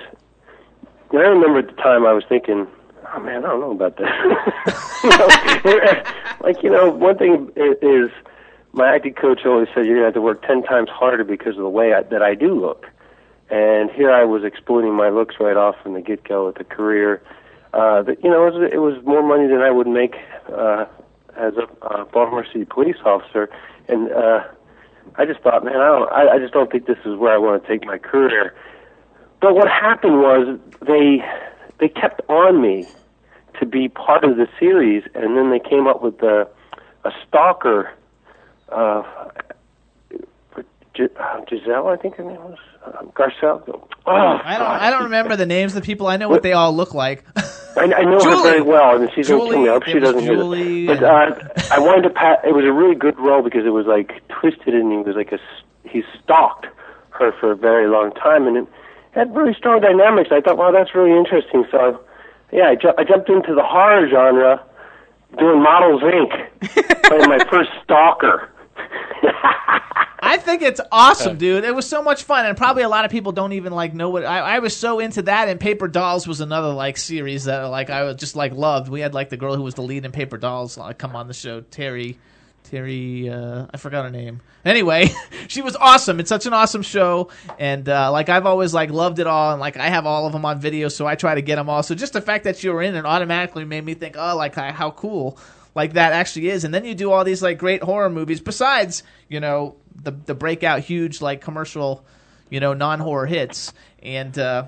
S13: And I remember at the time I was thinking, oh man, I don't know about this. you know, like you know, one thing is my acting coach always said you're gonna have to work ten times harder because of the way I, that I do look. And here I was exploiting my looks right off from the get go with a career uh, that you know it was, it was more money than I would make uh, as a uh, Baltimore City police officer, and uh, I just thought, man, I don't, I, I just don't think this is where I want to take my career. But what happened was they they kept on me to be part of the series, and then they came up with a a stalker. Uh, Giselle, I think her name was uh, Garcelle. Oh,
S3: I don't I don't remember the names of the people. I know what they all look like.
S13: I, I know her very well, and she's kill me. I hope she doesn't hear this. But uh, I wanted to pat. It was a really good role because it was like twisted, and he was like a s- he stalked her for a very long time, and it had really strong dynamics. I thought, wow, that's really interesting. So, yeah, I, ju- I jumped into the horror genre, doing Models Inc. playing my first stalker.
S3: I think it's awesome, dude. It was so much fun, and probably a lot of people don't even like know what I, I was so into that. And Paper Dolls was another like series that like I was just like loved. We had like the girl who was the lead in Paper Dolls like, come on the show, Terry. Terry, uh, I forgot her name. Anyway, she was awesome. It's such an awesome show, and uh, like I've always like loved it all, and like I have all of them on video, so I try to get them all. So just the fact that you were in it automatically made me think, oh, like how cool like that actually is. And then you do all these like great horror movies besides you know the the breakout huge like commercial you know non horror hits and. uh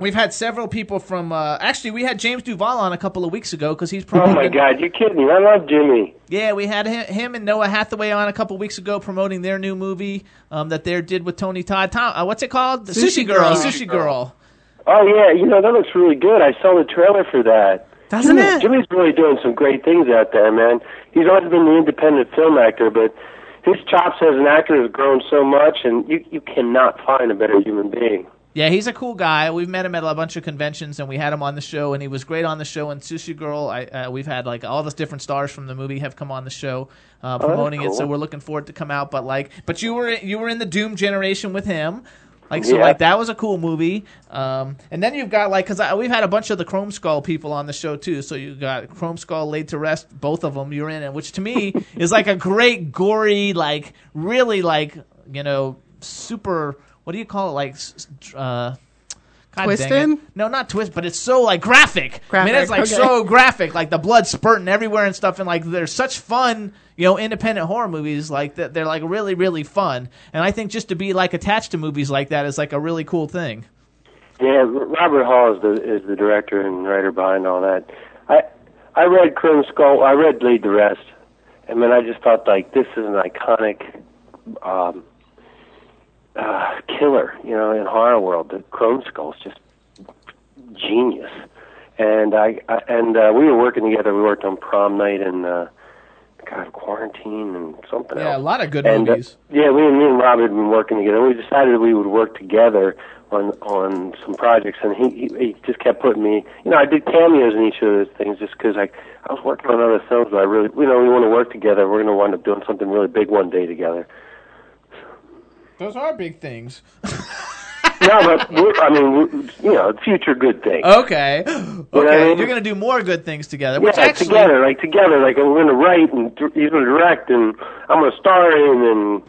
S3: We've had several people from. Uh, actually, we had James Duval on a couple of weeks ago because he's Promoting,
S13: oh
S3: promoting.
S13: my God, you're kidding me! I love Jimmy.
S3: Yeah, we had him, him and Noah Hathaway on a couple of weeks ago promoting their new movie um, that they did with Tony Todd. Tom, uh, what's it called? The
S5: Sushi
S3: Sushi Girl.
S5: Girl.
S3: Sushi Girl.
S13: Oh yeah, you know that looks really good. I saw the trailer for that.
S5: Doesn't
S13: Jimmy,
S5: it?
S13: Jimmy's really doing some great things out there, man. He's always been the independent film actor, but his chops as an actor have grown so much, and you you cannot find a better human being.
S3: Yeah, he's a cool guy. We've met him at a bunch of conventions, and we had him on the show, and he was great on the show. And Sushi Girl, I, uh, we've had like all the different stars from the movie have come on the show uh,
S13: that's
S3: promoting it. So we're looking forward to come out. But like, but you were you were in the Doom generation with him. Like so,
S13: Yeah.
S3: like that was a cool movie. Um, and then you've got like because we've had a bunch of the Chrome Skull people on the show too. So you got Chrome Skull laid to rest, both of them you're in it, which to me is like a great gory, like really like you know super. What do you call it? Like uh, God.
S5: Twisted?
S3: No, not twist, but it's so like graphic. I mean, it's like
S5: okay.
S3: so graphic, like the blood spurting everywhere and stuff. And like, they're such fun, you know, independent horror movies. Like that, they're like really, really fun. And I think just to be like attached to movies like that is like a really cool thing.
S13: Yeah, Robert Hall is the is the director and writer behind all that. I I read Chrome Skull. I read Laid to Rest, and then I just thought like this is an iconic um, uh, killer, you know, in horror world. The Chrome Skull is just genius. And I, I and uh, we were working together. We worked on Prom Night and uh, God, Quarantine and something
S3: Yeah,
S13: else.
S3: Yeah, a lot of good
S13: and, uh,
S3: movies.
S13: yeah, we me and Rob had been working together. We decided we would work together on on some projects, and he, he he just kept putting me. You know, I did cameos in each of those things just because I I was working on other films, but I really, you know, we want to work together. We're going to wind up doing something really big one day together.
S3: Those are big things.
S13: no, but we're, I mean, we're, you know, future good things.
S3: Okay. Okay.
S13: what I mean?
S3: You're going to do more good things together. Which
S13: yeah,
S3: actually,
S13: together, like together, like I'm going to write and he's going to direct, and I'm going to star in,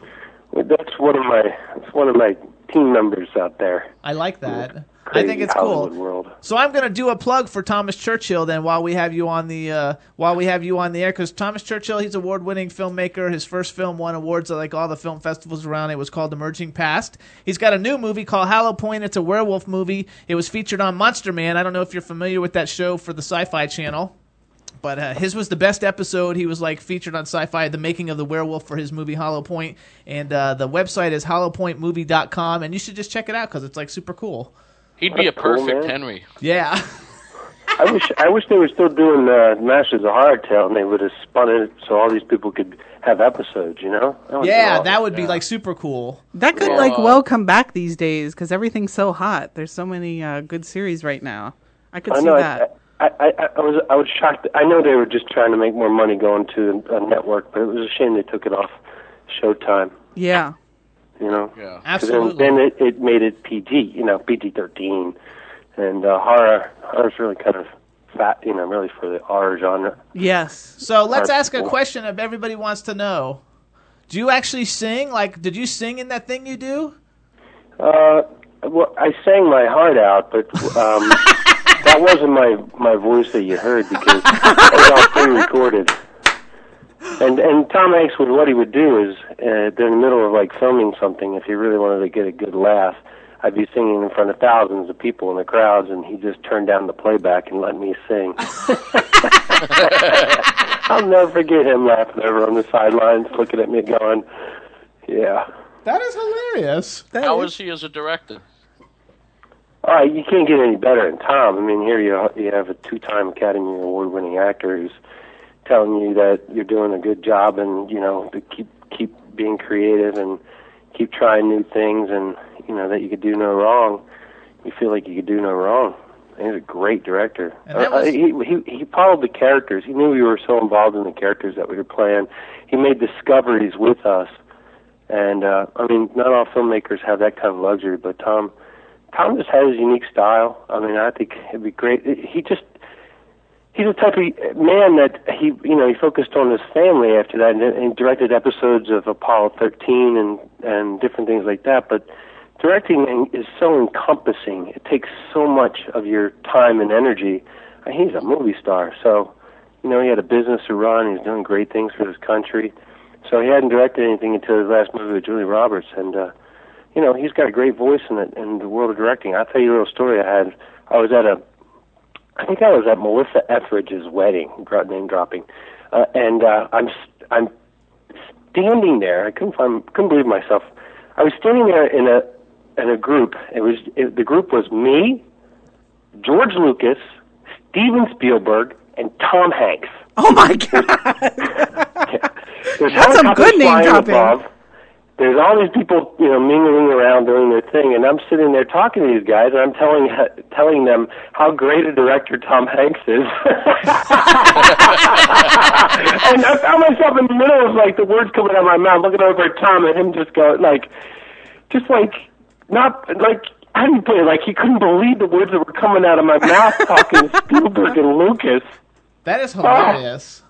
S13: and that's one of my that's one of my team members out there.
S3: I like that. I think it's
S13: Hollywood
S3: cool.
S13: World.
S3: So I'm going to do a plug for Thomas Churchill then while we have you on the uh, while we have you on the air because Thomas Churchill he's an award-winning filmmaker. His first film won awards at like all the film festivals around. It was called Emerging Past. He's got a new movie called Hollow Point. It's a werewolf movie. It was featured on Monster Man. I don't know if you're familiar with that show for the Sci-Fi Channel. But uh, his was the best episode. He was like featured on Sci-Fi, the making of the werewolf for his movie Hollow Point, and uh, the website is hollowpointmovie.com, and you should just check it out because it's like super cool.
S6: He'd be a
S13: That's cool,
S6: perfect
S13: man.
S6: Henry.
S3: Yeah.
S13: I wish I wish they were still doing uh, Masters of Hardtail, and they would have spun it so all these people could have episodes. You know? That
S3: Yeah,
S13: awesome.
S3: that would be like super cool.
S5: That could
S13: Yeah.
S5: like well come back these days because everything's so hot. There's so many uh, good series right now. I could
S13: I
S5: see
S13: know.
S5: that.
S13: I, I, I, I was I was shocked. I know they were just trying to make more money going to a network, but it was a shame they took it off Showtime.
S5: yeah.
S13: You know,
S6: Yeah.
S13: 'Cause
S3: Absolutely.
S13: Then, then it, it made it PG. You know, PG thirteen, and uh, horror. Horror's really kind of fat. You know, really for the horror genre.
S5: Yes.
S3: So let's
S13: Our-
S3: ask a question that everybody wants to know. Do you actually sing? Like, did you sing in that thing you do?
S13: Uh, well, I sang my heart out, but um, that wasn't my my voice that you heard because it was all pre-recorded. And and Tom Hanks would what he would do is uh, they're in the middle of like filming something. If he really wanted to get a good laugh, I'd be singing in front of thousands of people in the crowds, and he just turned down the playback and let me sing. I'll never forget him laughing over on the sidelines, looking at me, going, "Yeah."
S3: That is hilarious.
S6: How is he as a director?
S13: All right, you can't get any better than Tom. I mean, here you you have a two-time Academy Award-winning actor who's telling you that you're doing a good job, and you know to keep keep being creative and keep trying new things, and you know that you could do no wrong. You feel like you could do no wrong. And He's a great director.
S3: And that
S13: Uh, he, he he followed the characters. He knew we were so involved in the characters that we were playing. He made discoveries with us, and uh, I mean, not all filmmakers have that kind of luxury, but Tom. Tom just has his unique style. I mean, I think it'd be great. He just he's the type of man that he you know he focused on his family after that and, and directed episodes of Apollo 13 and and different things like that. But directing is so encompassing. It takes so much of your time and energy. And he's a movie star, so you know he had a business to run. He's doing great things for his country. So he hadn't directed anything until his last movie with Julia Roberts, and uh, you know he's got a great voice in it in the world of directing. I'll tell you a little story. I had I was at a I think I was at Melissa Etheridge's wedding, name dropping, uh, and uh, I'm s- I'm standing there. I couldn't find, couldn't believe myself. I was standing there in a in a group. It was it, the group was me, George Lucas, Steven Spielberg, and Tom Hanks.
S5: Oh my god.
S13: There's
S5: That's some good name dropping.
S13: above. There's all these people, you know, mingling around doing their thing, and I'm sitting there talking to these guys, and I'm telling telling them how great a director Tom Hanks is. and I found myself in the middle of like the words coming out of my mouth, looking over at Tom, and him just going like, just like not like. How do you put it? Like he couldn't believe the words that were coming out of my mouth, talking to Spielberg and Lucas.
S3: That is ah. hilarious.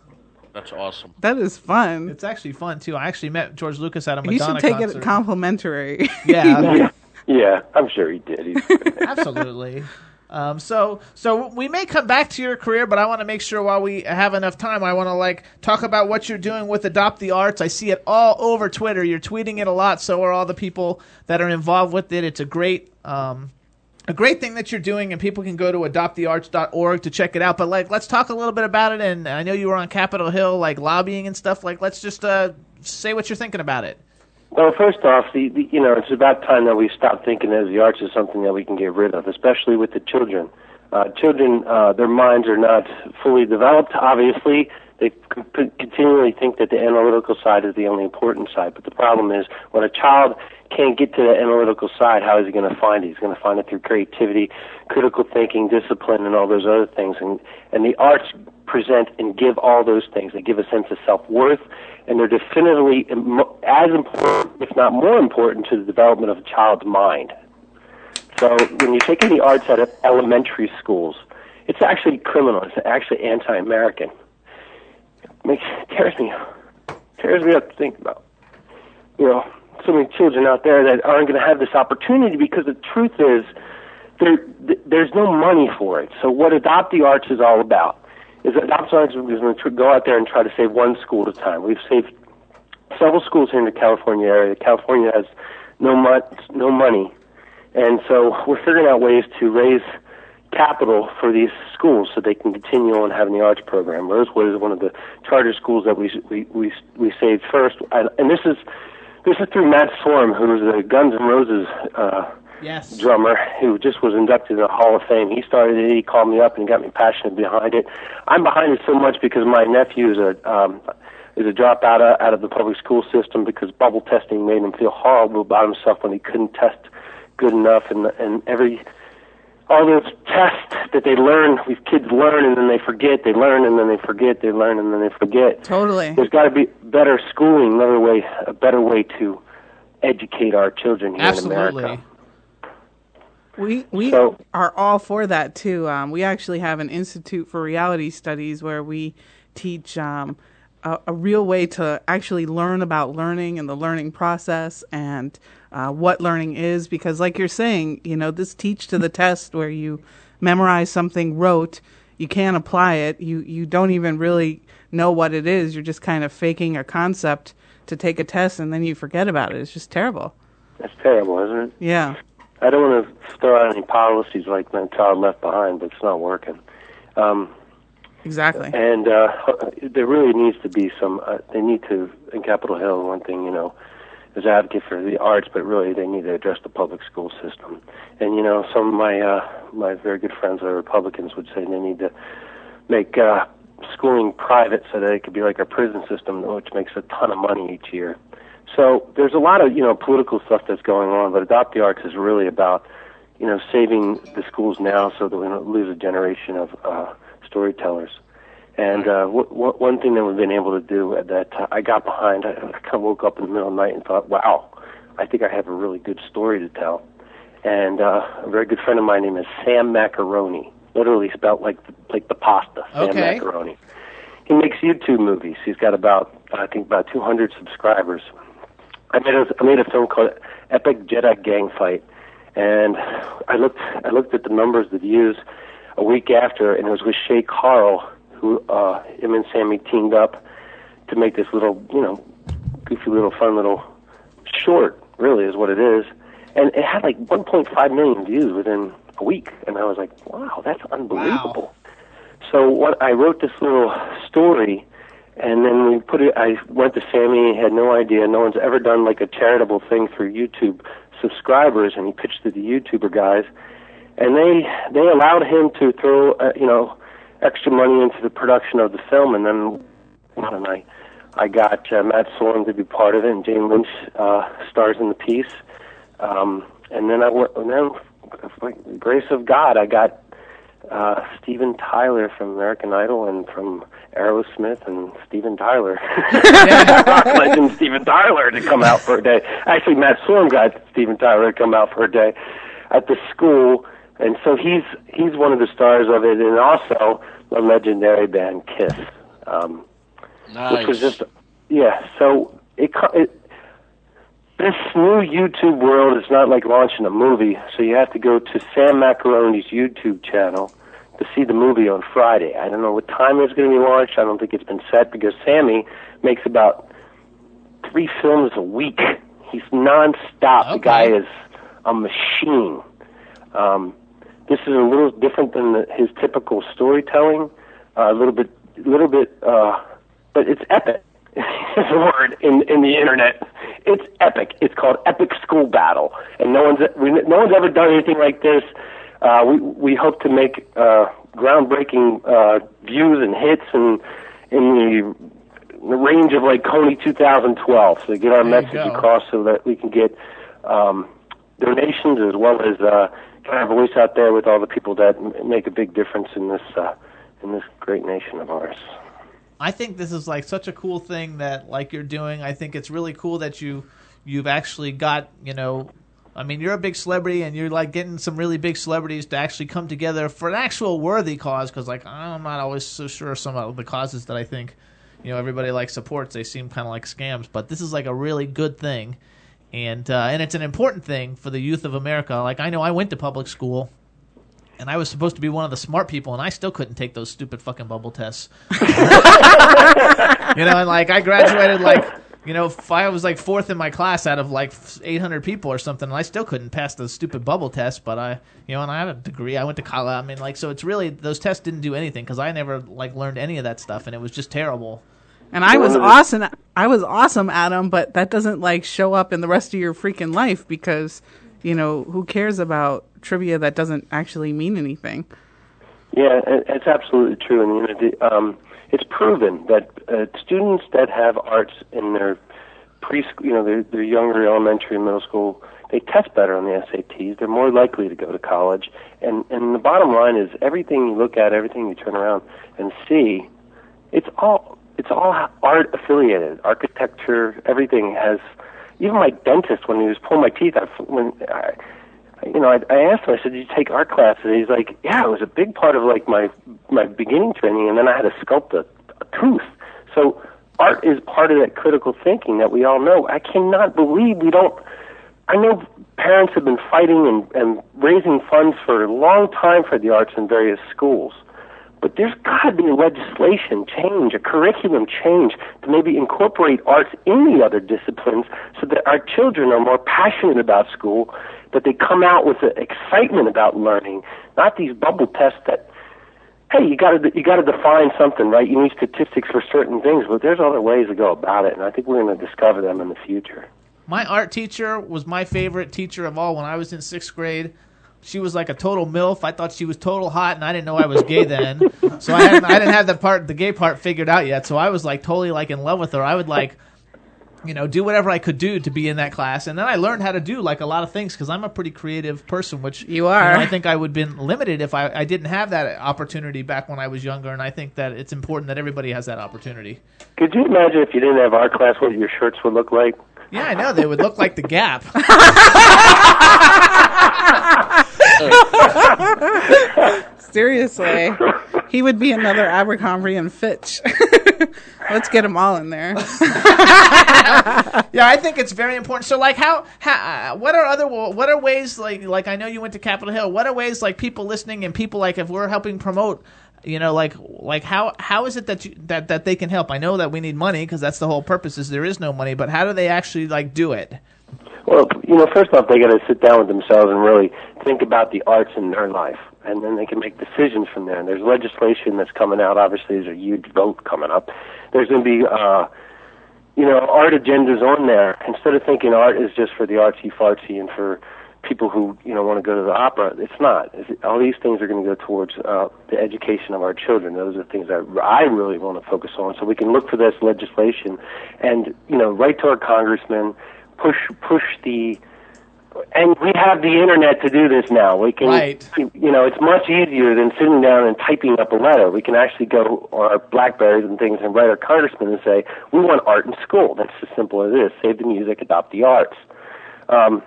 S6: That's awesome.
S5: That is fun.
S3: It's actually fun too. I actually met George Lucas at a Madonna.
S5: You should take
S3: concert.
S5: it complimentary.
S3: Yeah.
S13: yeah, yeah, I'm sure he did.
S3: Absolutely. Um, so, so we may come back to your career, but I want to make sure while we have enough time, I want to like talk about what you're doing with Adopt the Arts. I see it all over Twitter. You're tweeting it a lot. So are all the people that are involved with it. It's a great, um, a great thing that you're doing, and people can go to adoptthearts.org to check it out. But like, let's talk a little bit about it. And I know you were on Capitol Hill, like lobbying and stuff. Like, let's just uh, say what you're thinking about it.
S13: Well, first off, the, the you know it's about time that we stop thinking that the arts is something that we can get rid of, especially with the children. Uh, children, uh, their minds are not fully developed. Obviously, they continually think that the analytical side is the only important side. But the problem is when a child can't get to the analytical side, how is he going to find it? He's going to find it through creativity, critical thinking, discipline, and all those other things. And and the arts present and give all those things. They give a sense of self worth, and they're definitively im- as important, if not more important, to the development of a child's mind. So when you're taking the arts out of elementary schools, it's actually criminal. It's actually anti-American. Makes tears me tears me up to think about. You know, so many children out there that aren't going to have this opportunity because the truth is there th- there's no money for it. So what Adopt the Arts is all about is Adopt the Arts is going to go out there and try to save one school at a time. We've saved several schools here in the California area. California has no mon- no money, and so we're figuring out ways to raise capital for these schools so they can continue on having the arts program. Rosewood is one of the charter schools that we we we, we saved first, and this is this is through Matt Sorum, who's a Guns N' Roses uh,
S3: Yes.
S13: drummer who just was inducted in the Hall of Fame. He started it. He called me up and got me passionate behind it. I'm behind it so much because my nephew is a um, is a dropout out, out of the public school system because bubble testing made him feel horrible about himself when he couldn't test good enough, and and every all those tests that they learn, these kids learn and then they forget, they learn and then they forget, they learn and then they forget.
S5: Totally.
S13: There's got to be better schooling, another way, a better way to educate our children here in America.
S5: We we
S13: So-
S5: are all for that too. Um, we actually have an institute for reality studies where we teach um, a, a real way to actually learn about learning and the learning process and uh, what learning is. Because, like you're saying, you know, this teach to the test where you memorize something rote, you can't apply it. You you don't even really know what it is. You're just kind of faking a concept to take a test and then you forget about it. It's just terrible.
S13: That's terrible, isn't it?
S5: Yeah.
S13: I don't want to throw out any policies like my child left behind, but it's not working. Um,
S5: Exactly.
S13: And uh, there really needs to be some. Uh, they need to in Capitol Hill. One thing, you know, is advocate for the arts, but really they need to address the public school system. And you know, some of my uh, my very good friends that are Republicans would say they need to make uh, schooling private so that it could be like our prison system, which makes a ton of money each year. So there's a lot of you know political stuff that's going on, but Adopt the Arts is really about you know saving the schools now so that we don't lose a generation of uh, storytellers. And uh, w- w- one thing that we've been able to do at that time, I got behind. I, I kind of woke up in the middle of the night and thought, "Wow, I think I have a really good story to tell." And uh, a very good friend of mine named is Sam Macaroni, literally spelled like the, like the pasta, Sam
S3: Okay.
S13: Macaroni. He makes YouTube movies. He's got about I think about 200 subscribers. I made a I made a film called Epic Jedi Gang Fight, and I looked I looked at the numbers, the views, a week after, and it was with Shay Carl, who uh, him and Sammy teamed up to make this little you know goofy little fun little short. Really is what it is, and it had like 1.5 million views within a week, and I was like, wow, that's unbelievable. So what I wrote this little story and then we put it I went to Sammy, had no idea, no one's ever done like a charitable thing through YouTube subscribers and he pitched to the YouTuber guys and they they allowed him to throw uh, you know extra money into the production of the film. And then and I I got uh, Matt Sorum to be part of it and Jane Lynch uh stars in the piece. Um and then I went and then by the grace of God I got uh, Steven Tyler from American Idol and from Aerosmith and Steven Tyler, rock legend Steven Tyler to come out for a day. Actually, Matt Sorum got Steven Tyler to come out for a day at the school, and so he's he's one of the stars of it, and also the legendary band Kiss, um, which was just yeah. So it, it this new YouTube world is not like launching a movie, so you have to go to Sam Macaroni's YouTube channel to see the movie on Friday. I don't know what time it's going to be launched. I don't think it's been set because Sammy makes about three films a week. He's nonstop. The guy is a machine. Um, this is a little different than the, his typical storytelling. Uh, a little bit, a little bit, uh, but it's epic. is a word in in the internet. It's epic. It's called Epic School Battle, and no one's we, no one's ever done anything like this. Uh, we we hope to make uh, groundbreaking uh, views and hits, and in the, the range of like Kony 2012. So get our message across so that we can get um, donations as well as uh, our voice out there with all the people that make a big difference in this uh, in this great nation of ours.
S3: I think this is like such a cool thing that like you're doing. I think it's really cool that you you've actually got you know. I mean, you're a big celebrity, and you're like getting some really big celebrities to actually come together for an actual worthy cause. Because like I'm not always so sure some of the causes that I think you know everybody like supports. They seem kind of like scams, but this is like a really good thing, and uh, and it's an important thing for the youth of America. Like I know I went to public school. And I was supposed to be one of the smart people, and I still couldn't take those stupid fucking bubble tests. you know, and like I graduated like you know I was like fourth in my class out of like 800 people or something, and I still couldn't pass those stupid bubble tests. But I, you know, and I had a degree. I went to college. I mean, like, so it's really those tests didn't do anything because I never like learned any of that stuff, and it was just terrible.
S5: And I was awesome. I was awesome Adam, but that doesn't like show up in the rest of your freaking life because, you know, who cares about trivia that doesn't actually mean anything?
S13: Yeah, it's absolutely true, and you know, the, um, it's proven that uh, students that have arts in their preschool, you know, their, their younger elementary and middle school, they test better on the SATs. They're more likely to go to college, and and the bottom line is everything you look at, everything you turn around and see, it's all it's all art affiliated, architecture, everything has. Even my dentist, when he was pulling my teeth, I, when I, you know, I, I asked him, I said, "Did you take art classes?" And he's like, "Yeah, it was a big part of like my my beginning training, and then I had to sculpt a, a tooth." So art is part of that critical thinking that we all know. I cannot believe we don't. I know parents have been fighting and, and raising funds for a long time for the arts in various schools. But there's got to be a legislation change, a curriculum change to maybe incorporate arts in the other disciplines so that our children are more passionate about school, that they come out with the excitement about learning, not these bubble tests that, hey, you got to you got to define something, right? You need statistics for certain things, but there's other ways to go about it, and I think we're going to discover them in the future.
S3: My art teacher was my favorite teacher of all when I was in sixth grade. She was like a total milf. I thought she was total hot, and I didn't know I was gay then. so I, hadn't, I didn't have the part, the gay part, figured out yet. So I was like totally like in love with her. I would like, you know, do whatever I could do to be in that class, and then I learned how to do like a lot of things because I'm a pretty creative person. Which
S5: You are.
S3: know, I think I would have been limited if I, I didn't have that opportunity back when I was younger, and I think that it's important that everybody has that opportunity.
S13: Could you imagine if you didn't have art class, what your shirts would look like?
S3: Yeah, I know they would look like the Gap.
S5: Seriously, he would be another Abercrombie and Fitch. Let's get them all in there.
S3: yeah, I think it's very important. So, like, how, how, uh, what are other, what are ways, like, like I know you went to Capitol Hill. What are ways, like, people listening and people, like, if we're helping promote, you know, like, like how, how is it that you, that that they can help? I know that we need money because that's the whole purpose. Is there is no money, but how do they actually like do it?
S13: Well, you know, first off, they got to sit down with themselves and really think about the arts in their life, and then they can make decisions from there. And there's legislation that's coming out. Obviously, there's a huge vote coming up. There's going to be, uh, you know, art agendas on there. Instead of thinking art is just for the artsy fartsy and for people who you know want to go to the opera, it's not. It's, all these things are going to go towards uh, the education of our children. Those are things that I really want to focus on. So we can look for this legislation, and you know, write to our congressman push push the and we have the internet to do this now. We can,
S3: Right.
S13: you know, it's much easier than sitting down and typing up a letter. We can actually go on our Blackberries and things and write our congressman and say, we want art in school. That's as simple as it is. Save the music, adopt the arts. Um,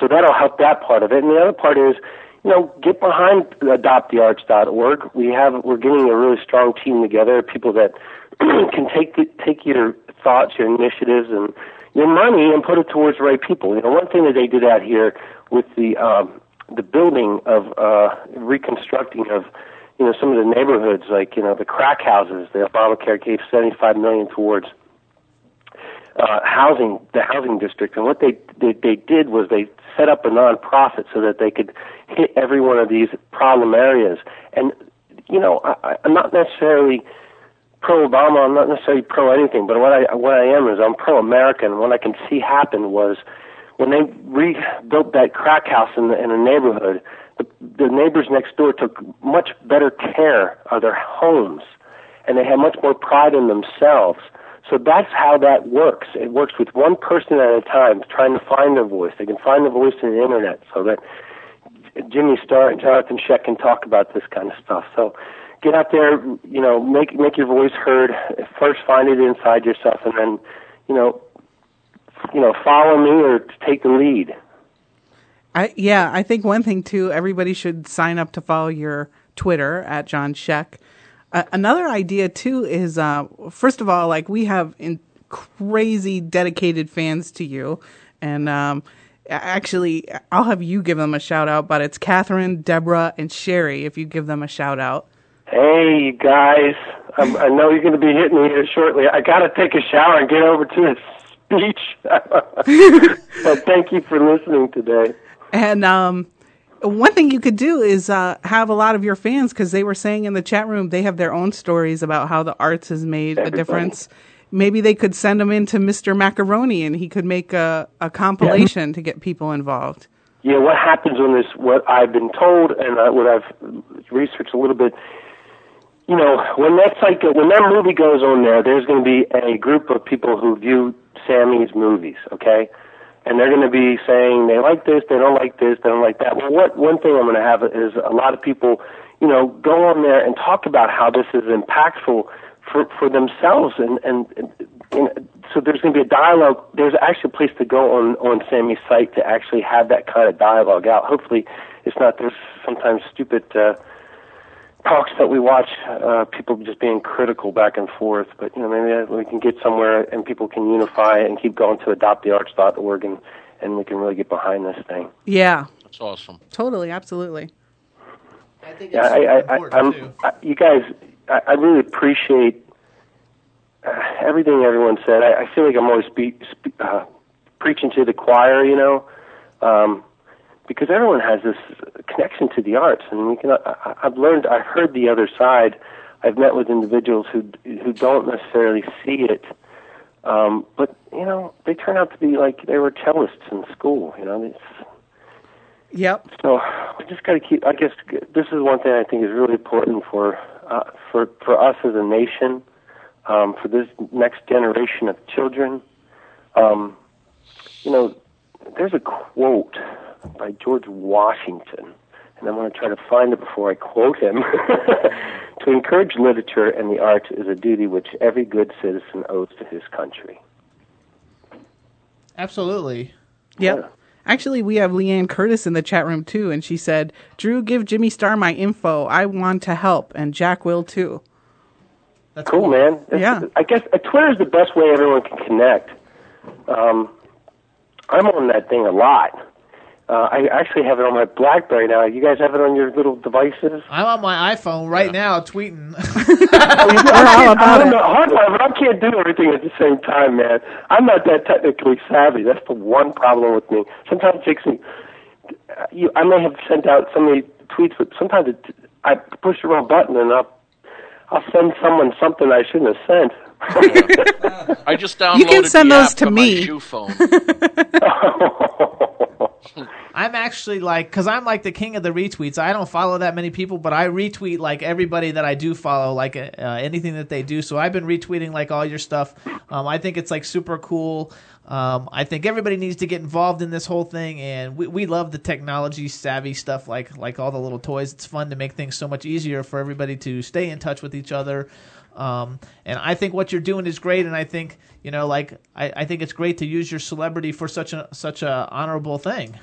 S13: so that'll help that part of it. And the other part is, you know, get behind adoptthearts.org. We have, we're getting a really strong team together, people that can take the, take your thoughts, your initiatives, and your money and put it towards the right people. You know, one thing that they did out here with the um, the building of uh, reconstructing of you know some of the neighborhoods, like you know the crack houses. The Obamacare gave seventy five million towards uh, housing, the housing district, and what they, they they did was they set up a nonprofit so that they could hit every one of these problem areas. And you know, I, I'm not necessarily pro Obama. I'm not necessarily pro anything, but what I what I am is I'm pro American. What I can see happen was when they rebuilt that crack house in the in a neighborhood, the, the neighbors next door took much better care of their homes, and they have much more pride in themselves. So that's how that works. It works with one person at a time, trying to find their voice. They can find their voice in the internet, so that Jimmy Star and Johnathon Schaech can talk about this kind of stuff. So get out there, you know, make make your voice heard. First, find it inside yourself, and then, you know, you know, follow me or take the lead.
S5: I yeah, I think one thing too, everybody should sign up to follow your Twitter at John Schaech. Uh, another idea too is, uh, first of all, like we have in crazy dedicated fans to you, and um, actually, I'll have you give them a shout out. But it's Catherine, Deborah, and Sherry. If you give them a shout out.
S13: Hey, you guys, I'm, I know you're going to be hitting me here shortly. I got to take a shower and get over to this speech. but thank you for listening today.
S5: And um, one thing you could do is uh, have a lot of your fans because they were saying in the chat room they have their own stories about how the arts has made a difference. Maybe they could send them into Mr. Macaroni and he could make a, a compilation to get people involved.
S13: Yeah, what happens when this? What I've been told and uh, what I've researched a little bit. You know, when that like when that movie goes on there, there's going to be a group of people who view Sammy's movies. Okay, and they're going to be saying they like this, they don't like this, they don't like that. Well, what one thing I'm going to have is a lot of people, you know, go on there and talk about how this is impactful for for themselves, and and, and, and so there's going to be a dialogue. There's actually a place to go on on Sammy's site to actually have that kind of dialogue out. Hopefully, it's not there's sometimes stupid. Uh, talks that we watch, uh, people just being critical back and forth. But you know, maybe we can get somewhere and people can unify and keep going to adoptthearts.org and and we can really get behind this thing.
S5: Yeah,
S6: That's awesome.
S5: totally, absolutely.
S13: Yeah, I, I, I, I'm, I, you guys, I, I really appreciate uh, everything everyone said. I, I feel like I'm always be, spe- uh, preaching to the choir, you know, um, because everyone has this connection to the arts, and we can. I, I've learned, I've heard the other side. I've met with individuals who who don't necessarily see it, um, but you know, they turn out to be like they were cellists in school. You know, it's,
S5: Yep.
S13: so we just got to keep. I guess this is one thing I think is really important for uh, for for us as a nation, um, for this next generation of children. Um, you know, there's a quote by George Washington, and I'm going to try to find it before I quote him. to encourage literature and the arts is a duty which every good citizen owes to his country.
S3: Absolutely.
S5: Yep. Actually, we have Liane Curtis in the chat room too, and she said, "Drew, give Jimmy Star my info. I want to help, and Jack will too."
S3: That's
S13: cool, man. That's-
S5: Yeah.
S13: I guess uh, Twitter is the best way everyone can connect. Um, I'm on that thing a lot. Uh, I actually have it on my BlackBerry now. You guys have it on your little devices?
S3: I'm on my iPhone right now tweeting.
S13: I, can't, I don't know. Hardwire, but I can't do everything at the same time, man. I'm not that technically savvy. That's the one problem with me. Sometimes it takes me. uh, You, I may have sent out so many tweets, but sometimes it, I push the wrong button and I'll, I'll send someone something I shouldn't have sent.
S6: I just downloaded
S5: You can send
S6: the
S5: those
S6: app
S5: to
S6: my
S5: me.
S6: shoe phone.
S3: I'm actually like, because I'm like the king of the retweets. I don't follow that many people, but I retweet like everybody that I do follow, like uh, anything that they do. So I've been retweeting like all your stuff. Um, I think it's like super cool. Um, I think everybody needs to get involved in this whole thing, and we, we love the technology savvy stuff, like like all the little toys. It's fun to make things so much easier for everybody to stay in touch with each other. Um, and I think what you're doing is great, and I think you know, like I, I think it's great to use your celebrity for such a such a honorable thing.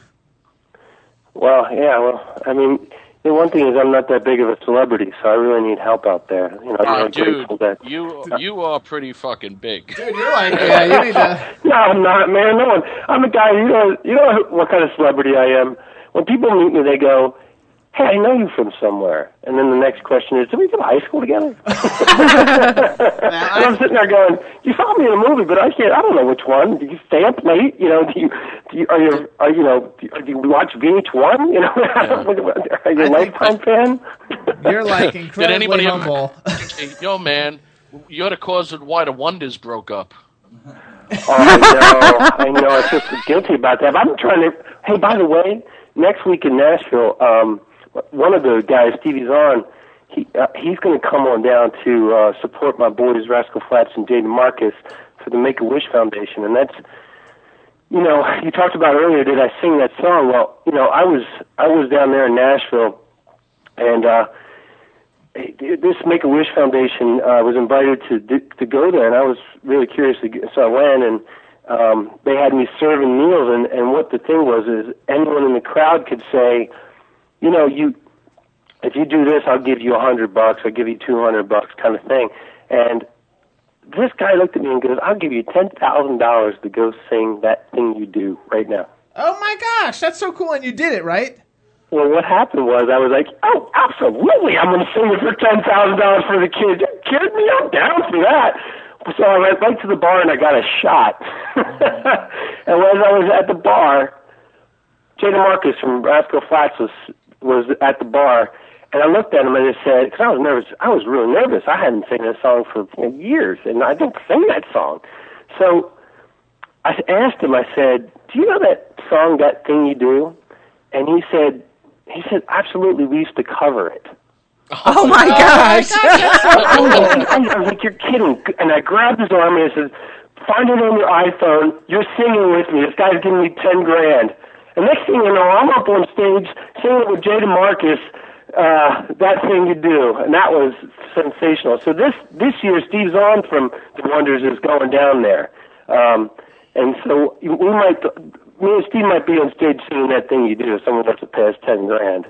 S13: Well, yeah, well, I mean, the one thing is I'm not that big of a celebrity, so I really need help out there. You know, I'm
S6: Uh,
S13: really
S6: dude,
S13: grateful that.
S6: you you are pretty fucking big.
S3: Dude, you're like, yeah, you need to.
S13: No, I'm not, man. No one. I'm a guy. You know, you know what kind of celebrity I am. When people meet me, they go, "Hey, I know you from somewhere," and then the next question is, "Did we go to high school together?" and I'm sitting there going, "You saw me in a movie, but I can't. I don't know which one. Do you stay up late? You know, do you, do you are you are you know do you, do you watch VH1? You know, are you a lifetime fan?"
S3: You're like
S6: Did
S3: incredibly
S6: anybody ever
S3: humble.
S6: say, Yo, man, you're the cause of why the Wonders broke up.
S13: Oh, I know, I know. I feel so guilty about that. But I'm trying to. Hey, by the way, next week in Nashville, um, one of the guys, Stevie Zahn, he uh, he's going to come on down to uh, support my boys Rascal Flatts and Jay DeMarcus for the Make a Wish Foundation, and that's you know you talked about earlier. Did I sing that song? Well, you know I was I was down there in Nashville, and uh, this Make a Wish Foundation uh, was invited to to go there, and I was really curious. To get, so I went, and um, they had me serving meals. And and what the thing was is anyone in the crowd could say, you know, you if you do this, I'll give you a hundred bucks. I'll give you two hundred bucks, kind of thing. And this guy looked at me and goes, "I'll give you ten thousand dollars to go sing that thing you do right now."
S3: Oh my gosh, that's so cool! And you did it, right?
S13: Well, what happened was I was like, "Oh, absolutely! I'm going to sing it for ten thousand dollars for the kids." You kidding me? I'm down for that. So I went right to the bar and I got a shot. and when I was at the bar, Jay DeMarcus from Rascal Flatts was was at the bar, and I looked at him and I said, because I was nervous, I was really nervous. I hadn't sang that song for years, and I didn't sing that song. So I asked him. I said, "Do you know that song, that thing you do?" And he said, he said, absolutely, we used to cover it.
S5: Oh, my oh gosh!
S13: I, was like, I was like, you're kidding. And I grabbed his arm and I said, find it on your iPhone. You're singing with me. This guy's giving me 10 grand. And next thing you know, I'm up on stage singing with Jay DeMarcus, uh, that thing you do. And that was sensational. So this, this year, Steve Zahn from The Wonders is going down there. Um, and so we might, me and Steve might be on stage singing that thing you do if someone wants to pay us ten grand.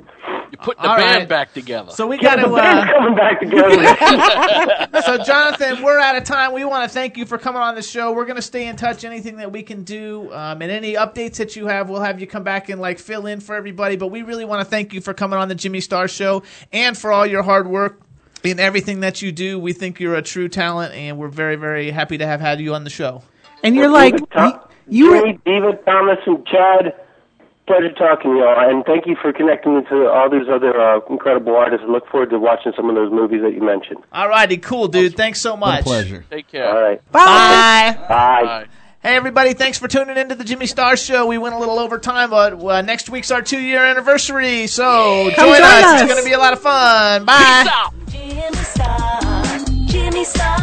S6: You're putting the
S3: All
S6: band
S3: right.
S6: back together.
S3: So we
S13: Yeah,
S3: got to.
S13: the band's
S3: Uh,
S13: coming back together.
S3: so Johnathon, we're out of time. We want to thank you for coming on the show. We're going to stay in touch. Anything that we can do, um, and any updates that you have, we'll have you come back and like fill in for everybody. But we really want to thank you for coming on the Jimmy Star Show and for all your hard work in everything that you do. We think you're a true talent, and we're very, very happy to have had you on the show.
S5: And you're like,
S13: Tom,
S5: you
S13: Jimmy, Diva, Thomas, and Chad. Pleasure talking, y'all, and thank you for connecting me to all these other uh, incredible artists. I look forward to watching some of those movies that you mentioned.
S3: All righty, cool, dude. Thanks so much.
S4: pleasure.
S6: Take care.
S13: All right.
S3: Bye.
S13: Bye. Bye.
S3: Hey, everybody, thanks for tuning into the Jimmy Star Show. We went a little over time, but uh, next week's our two year anniversary, so join,
S5: join
S3: us.
S5: us.
S3: It's going to be a lot of fun. Bye.
S6: Jimmy Star, Jimmy Star.